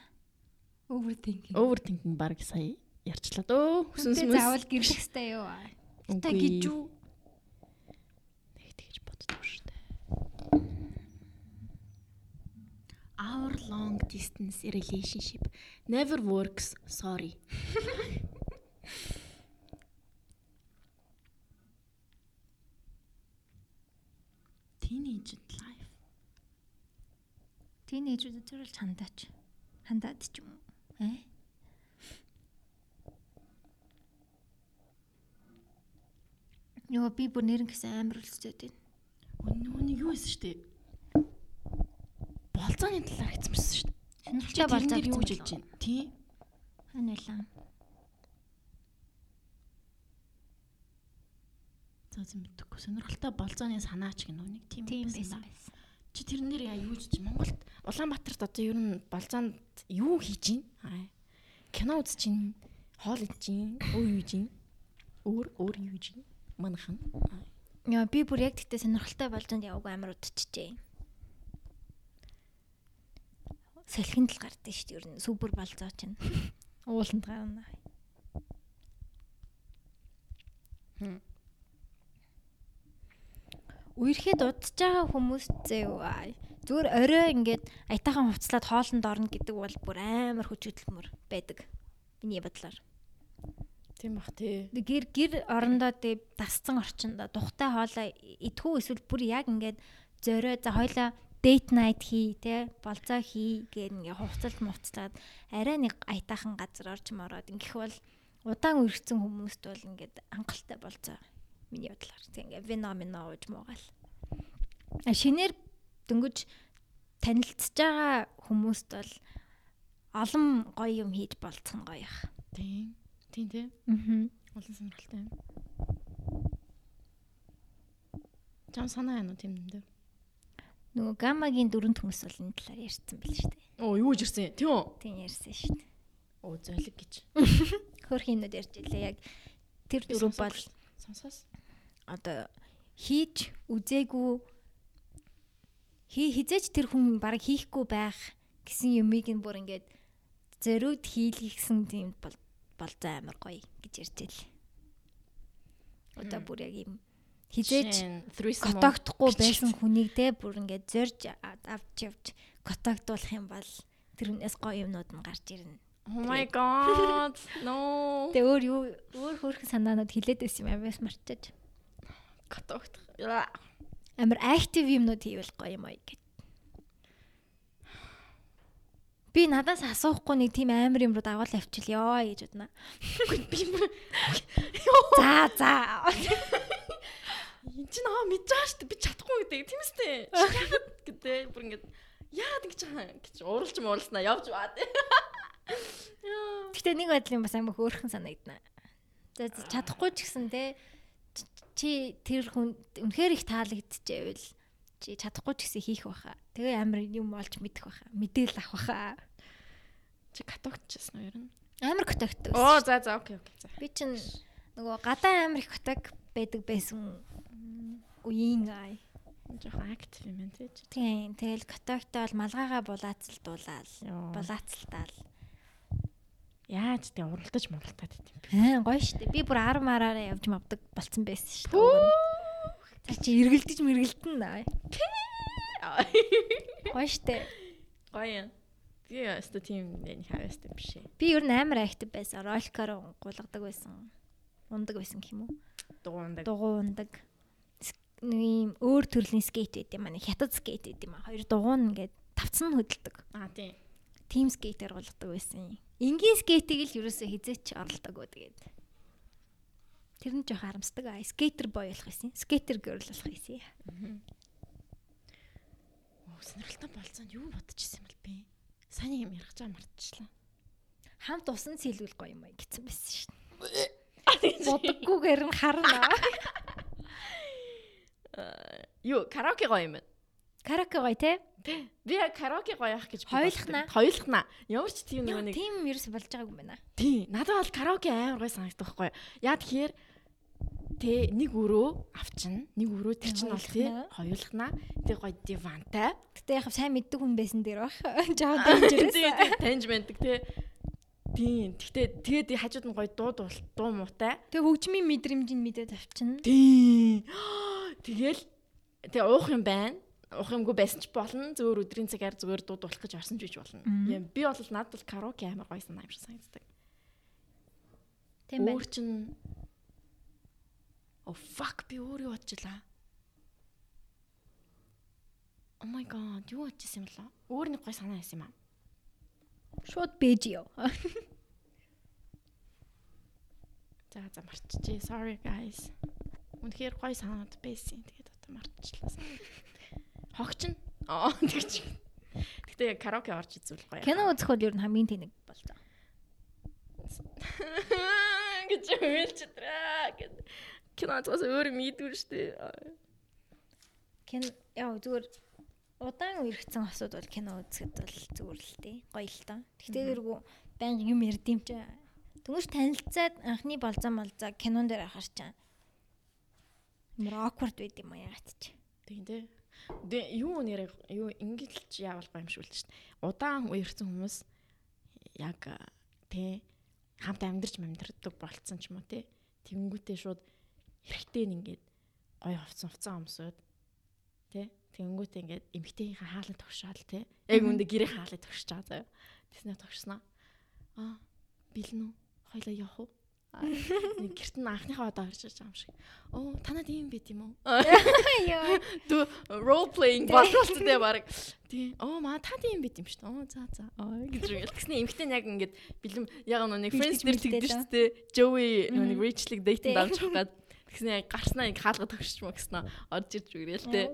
Overthinking. Overthinking баг сая ярьчлаа дөө. Хүсэн сүмс. Заавал гэрлэх хэвээр юу? Та гэж юу? Нэг тэгж боддог шүү дээ. Our long distance relationship never works. Sorry. Teenage life. Teenage-үүд зөвл хандаач. Хандаад ч юм уу? Йоо би бүр нэрэн гэсэн амар үлстэй байна. Өнөө юу байсан шүү дээ. Болцооны талаар хэлсэн шүү дээ. Сонирхолтой болцоо юу гэж хэлж байна? Тий. Ханайлаа. За зэн мэдээгүй сонирхолтой болцооны санаач гэнэ үнийг тийм байсан байсан. Чи тэрнэр яа юу гэж Монголд Улаанбаатарт одоо ер нь болцоонд юу хийж байна? Кино үзэж байна. Хоол идэж байна. Өөр юу хийж байна? Өөр өөр юу хийж байна? Манхан. Яа би бүр яг тэгтээ сонирхолтой болцоонд яваагүй амар удчихжээ. Салхинд л гардаг шүү дээ ер нь супер болцоо чинь. Ууланд гарна. Хм үерхэд удаж байгаа хүмүүс зөө зүгээр орой ингээд аятайхан хувцлаад хоолнд орно гэдэг бол бүр амар хүч хөдөлмөр байдаг. Миний бодлоор. Тийм бах тий. Гэр гэр орондоо тий дасцсан орчиндоо тухтай хоолоо идэхүү эсвэл бүр яг ингээд зөрөө за хоёлаа date night хий те болцоо хий гэх ингээ хувцалт мувцлаад арай нэг аятайхан газар орж мороод ингэх бол удаан үргэцэн хүмүүст бол ингээд хангалттай болцоо миний бодлоор ингээ вино мино ууж муугаал. А шинээр дөнгөж танилцж байгаа хүмүүст бол олон гоё юм хийж болцсон гоё их. Тийм. Тийм тийм. Аа. Олон сонирхолтой юм. Чам санаа яа нү тийм дээр. Нөгөө гамагийн дөрөв төмс бол энэ талаар ярьсан байл шүү дээ. Оо юу гэж ярьсан? Тийм үү? Тийм ярьсан шүү дээ. Оо золиг гэж. Хөрхийнүүд ярьж илээ яг тэр дөрөв бол сонсоос одоо хийж үзээгүй хий хизээч тэр хүн баг хийхгүй байх гэсэн юмыг нь бүр ингээд зөрүүд хийлгсэн тийм бол болзоо амар гоё гэж ярьж байл. Одоо бүр яг юм хизээч готогдохгүй байсан хүнийг те бүр ингээд зорж авч явж готогдуулах юм бол тэр хүнээс гоё юмнууд нь гарч ирнэ. Oh my god. No. Тэ өөр юу өөр хөөрхөн санаанууд хилээд байсан юм аваас марчаж готовдох. Амар актив юмнууд хийвэл гоё юм аа гэд. Би надаас асуухгүй нэг тийм амар юм руу дагуул авчилё гэж бодно. Би За за. Энд чинь аа мэдж байгаа шүү дээ. Би чадахгүй гэдэг. Тийм үстэй. Яагаад гэдэг бүр ингэж яагаад ингэж байгаа гэж уралж муулснаа явж баа тий. Гэтэ нэг байдлын бас амар хөөрхөн санагдана. За чадахгүй ч гэсэн те чи тэр хүн үнэхээр их таалагдчихэвэл чи чадахгүй ч гэсэн хийх байхаа. Тэгээ амар юм олж мэдэх байхаа. Мэдээл авах байхаа. Чи катогчсан уу ер нь? Амар катогт. Оо за за окей окей. Би чинь нөгөө гадаа амар их катог байдаг байсан үеийн ай. Жохон актив юм тий. Тийм. Тэгэл катогтой бол малгайгаа булаацалдуулаад булаацалтаал Яаж тэ уралдаж муралтаад байт юм бэ? Аа гоё штэ. Би бүр 10 мараараа явж мавдаг болцсон байсан штэ. За чи эргэлдэж мэргэлдэн наа. Гоё штэ. Гоё. Би яста тийм нэг хавьяастай биш ээ. Би ер нь амар актив байсан. Роликоор гулгадаг байсан. Ундаг байсан гэх юм уу? Дугуундаг. Дугуундаг. Нэг юм өөр төрлийн скейт байд юм аа. Хятад скейт байд юм аа. Хоёр дугуун ингээд тавцсан хөдөлдөг. Аа тийм. Тим скейтер болгодог байсан юм. Энгийн скейтийг л ерөөсөө хизээч оролдоогүй тэгээд. Тэр нь жоох харамсдаг. Скейтер бой болох байсан. Скейтер girl болох байсан. сонирхолтой болцоонд юу бодчихсон юм бол би? Сайн юм ярих чам мартчихлаа. Хамт усан сэлүүл гоё юм аа гэсэн байсан шин. Бодоггүйгээр нь харна. Юу, караоке гоё юм байна. Караоке гоё те? Би караоке гоё ах гэж Хоёулахна. Хоёулахна. Ямар ч тийм нэг нэг Тим ерөөс болж байгааг юм байна. тий. Надад бол караоке амар гоё санагддаг байхгүй? Яа тэгэхээр тэ нэг өрөө авчна. Нэг өрөө тэр чинь бол тий хоёулахна. Тэг гоё дивантай. Гэтэ яг сайн мэддэг хүн байсан дээр баг. Жаа тий, таньж мэддэг тий. Тийм. Гэхдээ тэгээд хажууд нь гоё дуу дуу муутай. Тэг хөгжмийн мэдрэмжийг мэдээд авчна. Тийм. Тэгэл тэгээ уух юм байна. Уух юмгүй байсан ч болно. Зөвөр өдрийн цагаар зөвөр дуудуулах гэж орсон ч гэж болно. Юм би бол надад бол караоке амар гоё санаа юм шиг санагддаг. Тийм байна. Өөр чин Oh fuck би өөр юу бодчихлаа. Oh my god, юу бодчихсан юм болоо? Өөр нэг гоё санаа байсан юм аа. Шууд бэж ёо. За за марччихъя. Sorry guys. Үнэхээр гоё санаад байсан. Тэгээд одоо марччихлаа. Хогч нь. Аа тэгч. Гэтэ яг караоке орж үзвэл гоё. Кино үзэх бол ер нь хамгийн тэнэг болцоо. гэж хэлчихдраа гэд. Кино зас өөр юм ийдвэр штэ. Кино яа зүгээр удаан үргэцэн асууд бол кино үзэхэд бол зүгээр л дээ. Гоё л таа. Гэхдээ тэргүй байнга юм ярдим чи. Түнш танилцаад анхны болзон болзаа кинон дээр ахаар чаа. Ямар awkward байд юм аа яат чи. Тийм дээ. Юу нэр юу ингэлж яавал гомшүүлж штэ. Удаан уярсан хүмүүс яг тэ хамт амьдарч амьдардаг болцсон ч юм уу те. Тэнгүүтээ шууд хэрэгтэй нь ингээд гой хувцсан хувцсан өмсөд те. Тэнгүүтээ ингээд эмгтээийнхээ хаалын тогшоол те. Яг үндэ гэрээ хаалыг тогшиж байгаа заяа. Тэснэ тогшсноо. Аа бэлэн үү? Хойлоо явах уу? Нэг гэрт нь анхныхаа удаа харж байгаа юм шиг. Оо танад ийм байт юм уу? Йоо. Дүү role playing болчихсон баг. Тий. Оо маа та тийм байт юм шүү дээ. Оо за за. Аа гэж үгэл. Тэгснэ эмхтэн яг ингээд бэлэм яг нэг friends дээр тэгдэж шүү дээ. Joey нэг Rachel-ыг дейтэнд авч явах гад. Тэгснэ гарснаа нэг хаалга төгсч мө гэснэ. Орж ирж үгрээл те.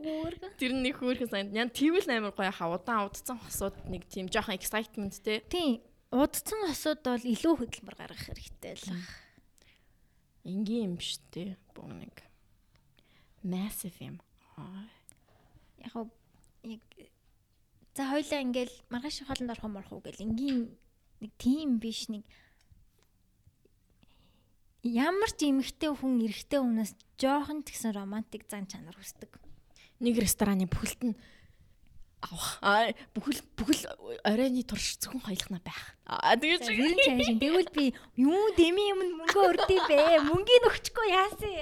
Тэр нэг хөөрхөн санд. Ян тэгвэл амар гоё хаа удаан удцсан хосууд нэг тийм жоохон excitement те. Тийм. Удцсан хосууд бол илүү хөдөлмөр гаргах хэрэгтэй л баг. Энгийн юм дээ. Бог нэг massive юм. Яг яг за хоёлаа ингээл маргааш хоолнд орох юм орох уу гэл энгийн нэг тийм биш нэг ямар ч эмэгтэй хүн эрэгтэй хүнээс жоохон ч гэсэн романтик зан чанар хүсдэг. Нэг рестораны бүхэлд нь авах. Аа бүхэл бүхэл оройны турш зөвхөн хоёлохна байх. Аа тэгэж нь чаашин тэгвэл би юу дэми юм мөнгө өрдөй бэ? Мөнгөний өгчгүй яасан.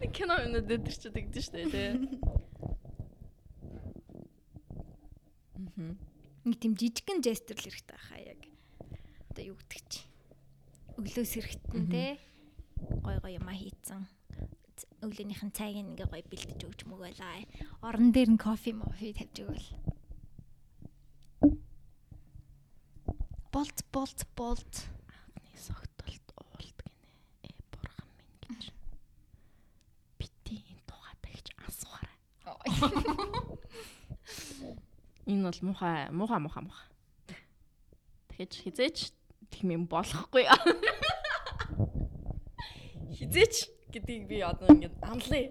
нэг кино өнө дээр ч тэгдэж штэ тий. Нэг тийм жижигхэн жестер л хэрэгтэй байхаа яг. Одоо юу гэдэг чи. Өглөөс эрэхтэн те. Гой гой юм хийцэн. Өглөөнийх нь цайг ингээ гой бэлдэж өгч мөгөөлаа. Орон дээр нь кофе мофи тавьж өгөөл. Болт болт болт. Анхны согтолт уулт гинэ. Э бурхан минь гэж. Бити энэ тухайтай гэж асуухаарай. Энэ бол муухай, муухай, муухай, муухай. Тэгэж хизээч тийм юм болохгүй. Хизээч гэдгийг би одоо ингэж амлая.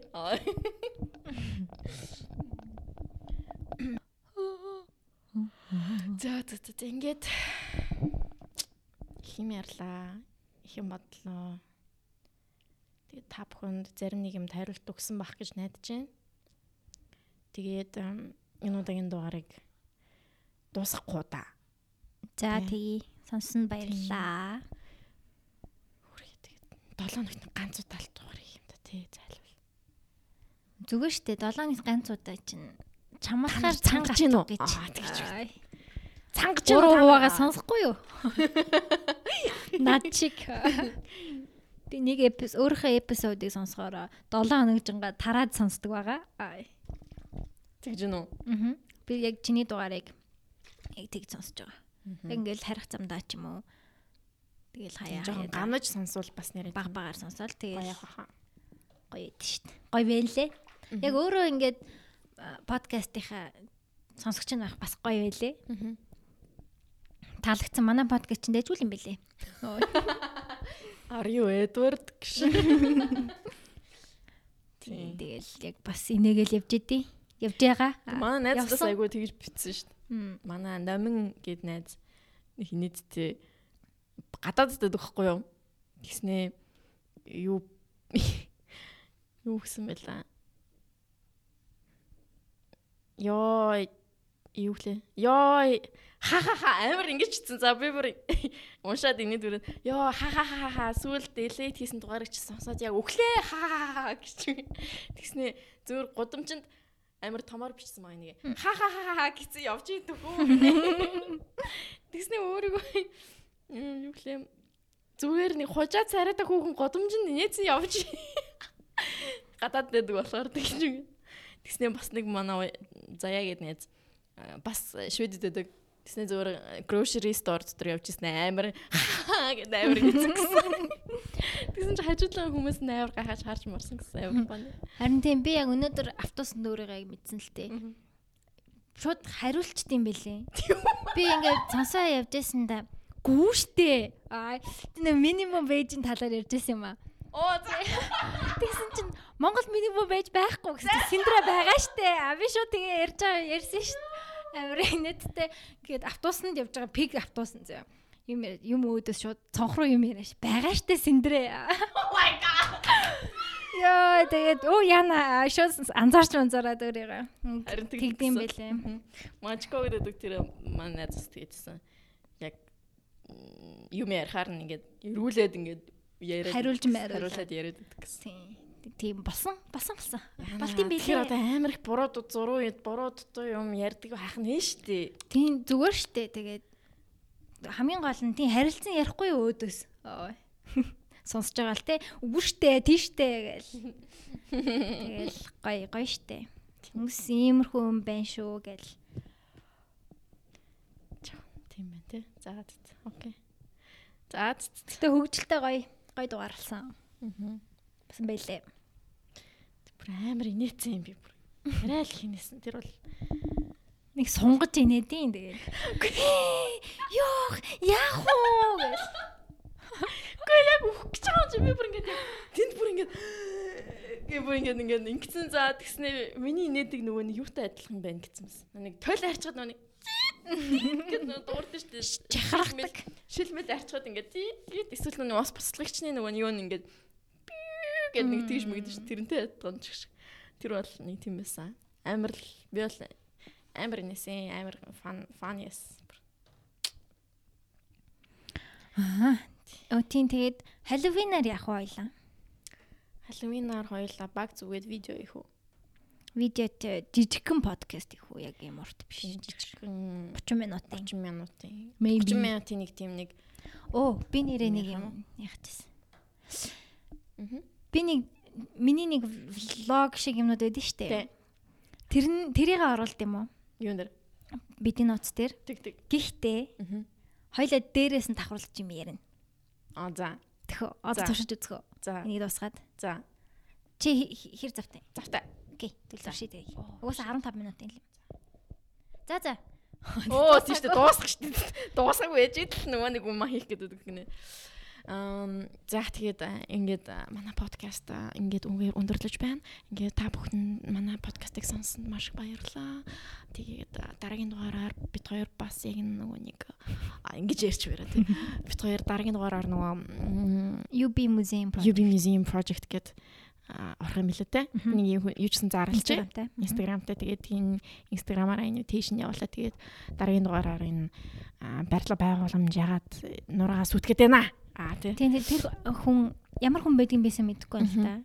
За за за ингэж хим ярьлаа. Их юм бодлоо. Тэгээд та бүхэнд зарим нэг юм хариулт өгсөн бах гэж найдаж байна. Тэгээд энэ удаагийн дугаарыг дуусгахгүй да. За тэгье. Сонсон баярлаа. Хүрээ тэгээд 7 хоногт ганц удаа л дугаар юм да тий зайлвал. Зүгээр штэ 7 хоног ганц удаа чинь чамаахаар Цангаж гин үү? гэж. Цангаж Гурав хуваагаа сонсохгүй юу? Над чиг. Би нэг эпис өөрийнхөө эпизодыг сонсохоор 7 хоног жинга тараад сонсдог байгаа. Аа. тэгж гин үү? Аа. Би яг чиний дугаарыг яг тэг сонсож байгаа. Яг ингээл харих замдаа ч юм уу. Тэгэл хаяа Жохон гамж сонсвол бас нэрээ баг багаар сонсоол гоё тэгэл гоё идэв штт. Гоё байлээ. Яг өөрөө ингээд подкастынхаа сонсогч нь байх бас гоё байлээ. Таалагдсан манай подкаст чинь дэжүүл юм бэлээ. Are you Edward. Тийм тэгэл яг бас инээгээл явж идэв. Явж байгаа. Манай найзлаас айгүй тэгж битсэн дээ. Манай номин гэд найз хинэдтэй гадаадд өгөхгүй юу? Тэснэ юу юу гэсэн байлаа. Йоо юу гэлээ. Йоо ха ха ха амар ингэж чицэн за би бүр уншаад инээд үрээд ёо ха ха ха ха сүулт делет хийсэн дугаарыг чи сонсоод яг өглөө ха ха ха гэж тэгснэ зөөр гудамжинд амар томоор бичсэн маа нэг ха ха ха ха гэсэн явж идэх үү тэгснэ өөрийгөө юу гэлээ. Зүгээр нэг хужаа царайтай хүүхэн годомжинд нээсэн явж. Гадаад дэдэг болохоор тэгж тэгснэ бас нэг манай заяа гэд нээз бас шведэд дэдэг Тэсний зөвөр grocery store дотор явж ирсэн амар. гэдэг амар гэсэн. Тэгсэн чи хажуудлаа хүмүүс амар гахаж харж марсан гэсэн амар байна. Харин тийм би яг өнөөдөр автобусанд өөрийгөө мэдсэн л тээ. Шууд хариулчт юм бэлээ. Би ингээд цансаа явж байсанда гүү штэ. Аа тийм минимум вэжийн талаар ярьж байсан юм аа. Оо тэгсэн чинь Монгол минимум вэж байхгүй гэсэн Синдра байгаа штэ. А би шууд тэгээ ярьж байгаа ярьсан штэ амар инээдтэй. Гээд автобусанд явж байгаа пик автобусан зөө. Юм юм өөдөөс шууд цонх руу юм яриаш. Байгаа штэ синдрээ. Oh my god. Яа тэгээд оо яна шууд анзаарч анзаараад өөрийгөө. Харин тэгдэм байлээ. Мачко гэдэг тэр манай найз тэгсэн. Юм ярихаар нь ингээд ирүүлээд ингээд яриад хариулж хариулаад яриад гэдэг гэсэн тийм болсон болсон болсон. Болт юм билээ. Тэр одоо амар их буруу зуруу буруу дутуу юм ярьдаг хайх нь штэ. Тийм зүгээр штэ. Тэгээд хамгийн гол нь тийм харилцан ярихгүй өөдөөс. Сонсож байгаа л те. Штэ, тийштэй гээл. Тэгэл гоё гоё штэ. Хүмүүс иймэрхүү юм байна шүү гээл. Тийм байна те. За окей. За тэгтээ хөгжилтэй гоё гоё дугаарлсан. Аа. Басан байлээ амар инээсэн юм би бүр. Арай л хийнэсэн. Тэр бол нэг сунгаж инээдин тэгээд. Йоо, яах вэ гэж. Гэхдээ яг өөх гэж байгаа юм би бүр ингээд тэнд бүр ингээд гээ бүр ингээд ингээд ингэсэн за тэгснэ миний инээдэг нөгөө нэг юутай адилхан байна гэсэн мэс. Нэг тойл арчгаад нөгөө гэдэг дуурдсан шүү дээ. Чахархдаг. Шилмэл арчгаад ингээд эсвэл нөгөө ус буцлагчны нөгөө юу нэг ингээд гэд нэг тийш мэгдэж ш тэрнтэй ядсан ч гэх. Тэр бол нэг тийм байсан. Амар л би бол амар нэсэн амар фан фан яс. Аа. Оо тийм тэгээд Halloween-аар явах байлаа. Halloween-аар хоёулаа баг зүгээд видео их үү? Видеот жижигхэн подкаст их үү яг юм урт биш. Жижигхэн 30 минутын. 30 минутын. 30 минутын нэг тийм нэг. Оо, би нэрээ нэг юм яхажсэн. Би нэг миний нэг влог шиг юмнууд байдаг штэ. Тэр нь тэрийг оруулд юм уу? Юун дээр? Бидний ноц дээр. Тэг тэг. Гэхдээ хоёлаа дээрээс нь давхруулж юм ярина. Аа за. Тэхөө одоо туршиж үзгөө. За. Энийг дуусгаад. За. Чи хэр завтай? Завтай. Окей. Туршиж дээ. Угаасаа 15 минут юм л. За за. Оо тийш дээ дуусах штэ. Дуусаагүй ээж идэл нөгөө нэг юм хийх гэдэг гинэ. Аа за тэгээд ингээд манай подкаст ингээд үгээр өндөрлөж байна. Ингээд та бүхэн манай подкастыг сонссонд маш их баярлалаа. Тэгээд дараагийн дугаараар бид хоёр бас яг нөгөө нэг ингэж ярьж байна тийм. Бид хоёр дараагийн дугаараар нөгөө UB Museum Project UB Museum Project гэдэг орох юм лээ те. Нэг юу ч гэсэн зарлж. Instagramтай. Тэгээд тийм Instagram-аар invitation явуулаа. Тэгээд дараагийн дугаараар энэ барилга байгууламж ягаад нураагаас үтгээд байна Аа тий. Тийм тэр хүн ямар хүн байдгийг байсан мэдэхгүй байна л да.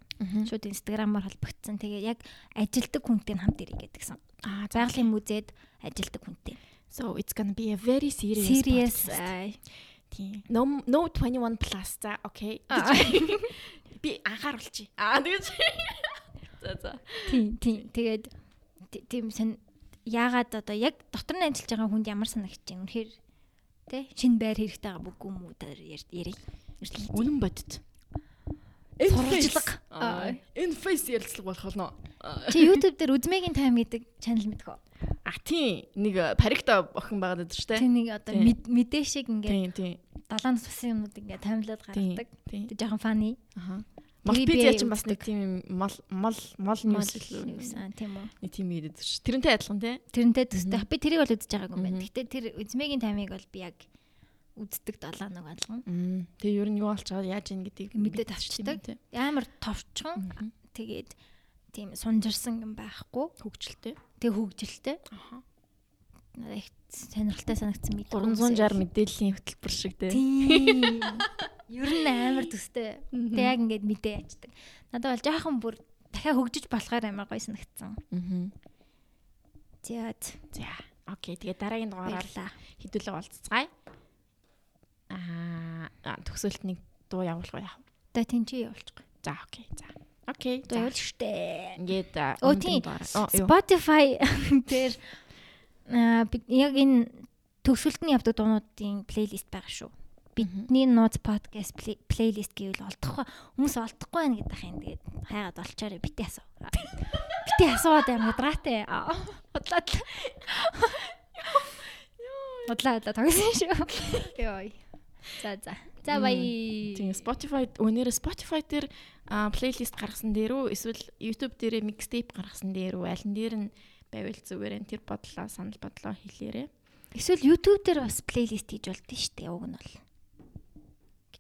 Шууд инстаграмаар холбогдсон. Тэгээ яг ажилдаг хүнтэй хамт ирэх гэдгсэн. Аа байгалийн музейд ажилдаг хүнтэй. So it's going to be a very serious serious тийм. No no 21 plus за окей. Би анхааруулчих. Аа тэгэж. За за. Тийм тийм. Тэгээд тийм сан яагаад одоо яг дотор нь ажиллаж байгаа хүнд ямар санагч юм. Үнэхээр Тэ шинэ байр хэрэгтэй байгаа бүггүй юм уу ярий. Үнэн бодит. Сурвалжлага. Энэ фейс ярилцлага болох болно. Чи YouTube дээр Үзмэгийн тайм гэдэг channel мэдэх үү? А тийм нэг парикта охин байгаад байдаг шүү дээ. Тийм нэг одоо мэдээ шиг ингээд тийм. далайн цусан юмнууд ингээд таймлаад гаргадаг. Тэг жоохон фаны. Аха. Малтпедиа ч бас нэг тийм мал мал мал ньюс л аа, тийм үү. нэг тийм яриад шүү. Тэрнтэй адилхан тий. Тэрнтэй төстэй. Би тэрийг бол үзэж байгаагүй юм байна. Гэхдээ тэр Үзмэгийн таймыг бол би яг үздэг далаа нэг алган. Тэгээ ер нь юу болж байгаа яаж ийн гэдгийг Мэдээд авчдаг. Амар товчхон тэгээд тийм сунжирсан юм байхгүй. Хөгжилтэй. Тэг хөгжилтэй. Аха. Надад их сонирхолтой санагдсан мэд. 360 мэдээллийн хөтөлбөр шиг тий. Ер нь амар төстэй. Тэг яг ингээд мэдээ ячдаг. Надад бол жоохон бүр дахиад хөгжиж болохоор амар гоё санагдсан. Мгм. Тэгээд За. Окей. Тэгээ дараагийн дугаараар баярлаа. хэдүүлээ болцгаая. Аа төгсөлт нэг дуу явуулах уу яах вэ? Одоо тэнцээ явуулчих. За окей. За. Окей. Одоо явуул штэ. Ингээд Оо, тийм. Spotify дээр аа яг энэ төгсөлтний явдаг дуунуудын плейлист байгаа шүү. Бидний нууц подкаст плей- плейлист гэвэл олдохгүй хүмүүс олдохгүй байна гэдэг хин тэгээд хайгаад олчаарэ бити асуу. Бити асууад амар удраатай. Аа, Бодлоо. Бодлоо одоо тогсон шүү. Йой. За за. За бай. Тийм Spotify өнөөдөр Spotify дээр а, плейлист гаргасан дээр үү эсвэл YouTube дээрээ mixtape гаргасан дээр үү аль нь дээр нь байвал зүгээр энэ тэр бодлоо санал бодлоо хэлээрээ. Эсвэл YouTube дээр бас плейлист хийж болдсон шүү дээ. Уг нь бол.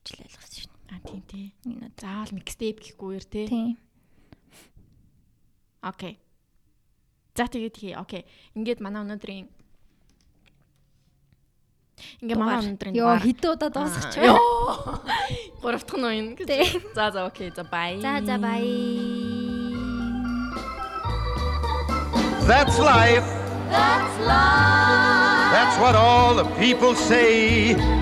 Гэж л ойлгосон шүү. А тийм тий. Энэ. Заавал mixtape гэхгүйэр тий. Тийм. Окей. За тэгээд хий. Окей. Ингээд манай өнөөдрийн Ингээ манай өнөөдрийн Йоо хэдэн удаа дуусгач Йоо. вэ? Гурав дахь нь уу гэж. За за окей. За бай. За за бай. That's life. That's life. That's what all the people say.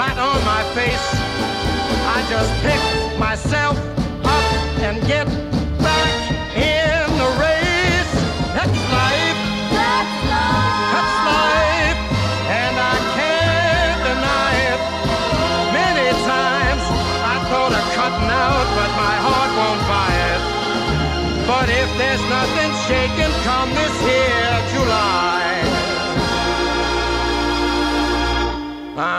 flat on my face, I just pick myself up and get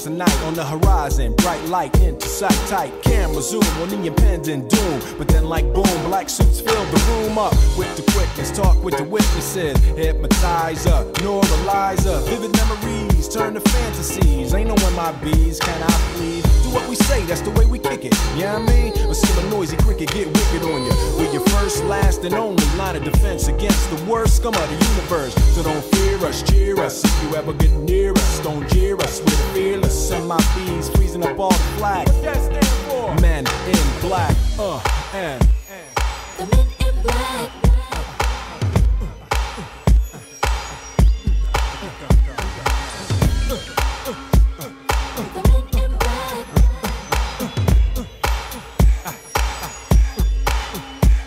Darkest of night on the horizon. Bright light into sight tight. Camera zoom on the impending doom. But then, like boom, black suits fill the room up with the quickness. Talk with the witnesses. Hypnotizer, neuralizer. Vivid memories turn to fantasies. Ain't no MIBs, can I please? Do what we say, that's the way we kick it. Yeah, you know I mean? Or see a noisy cricket get wicked on you. We're your first, last, and only line of defense against the worst scum of the universe. So don't fear us, cheer us. If you ever get near us, don't jeer us. We're fearless. My bees freezing up all the flag. What that stand for? Men in black. Uh, and. The men in black.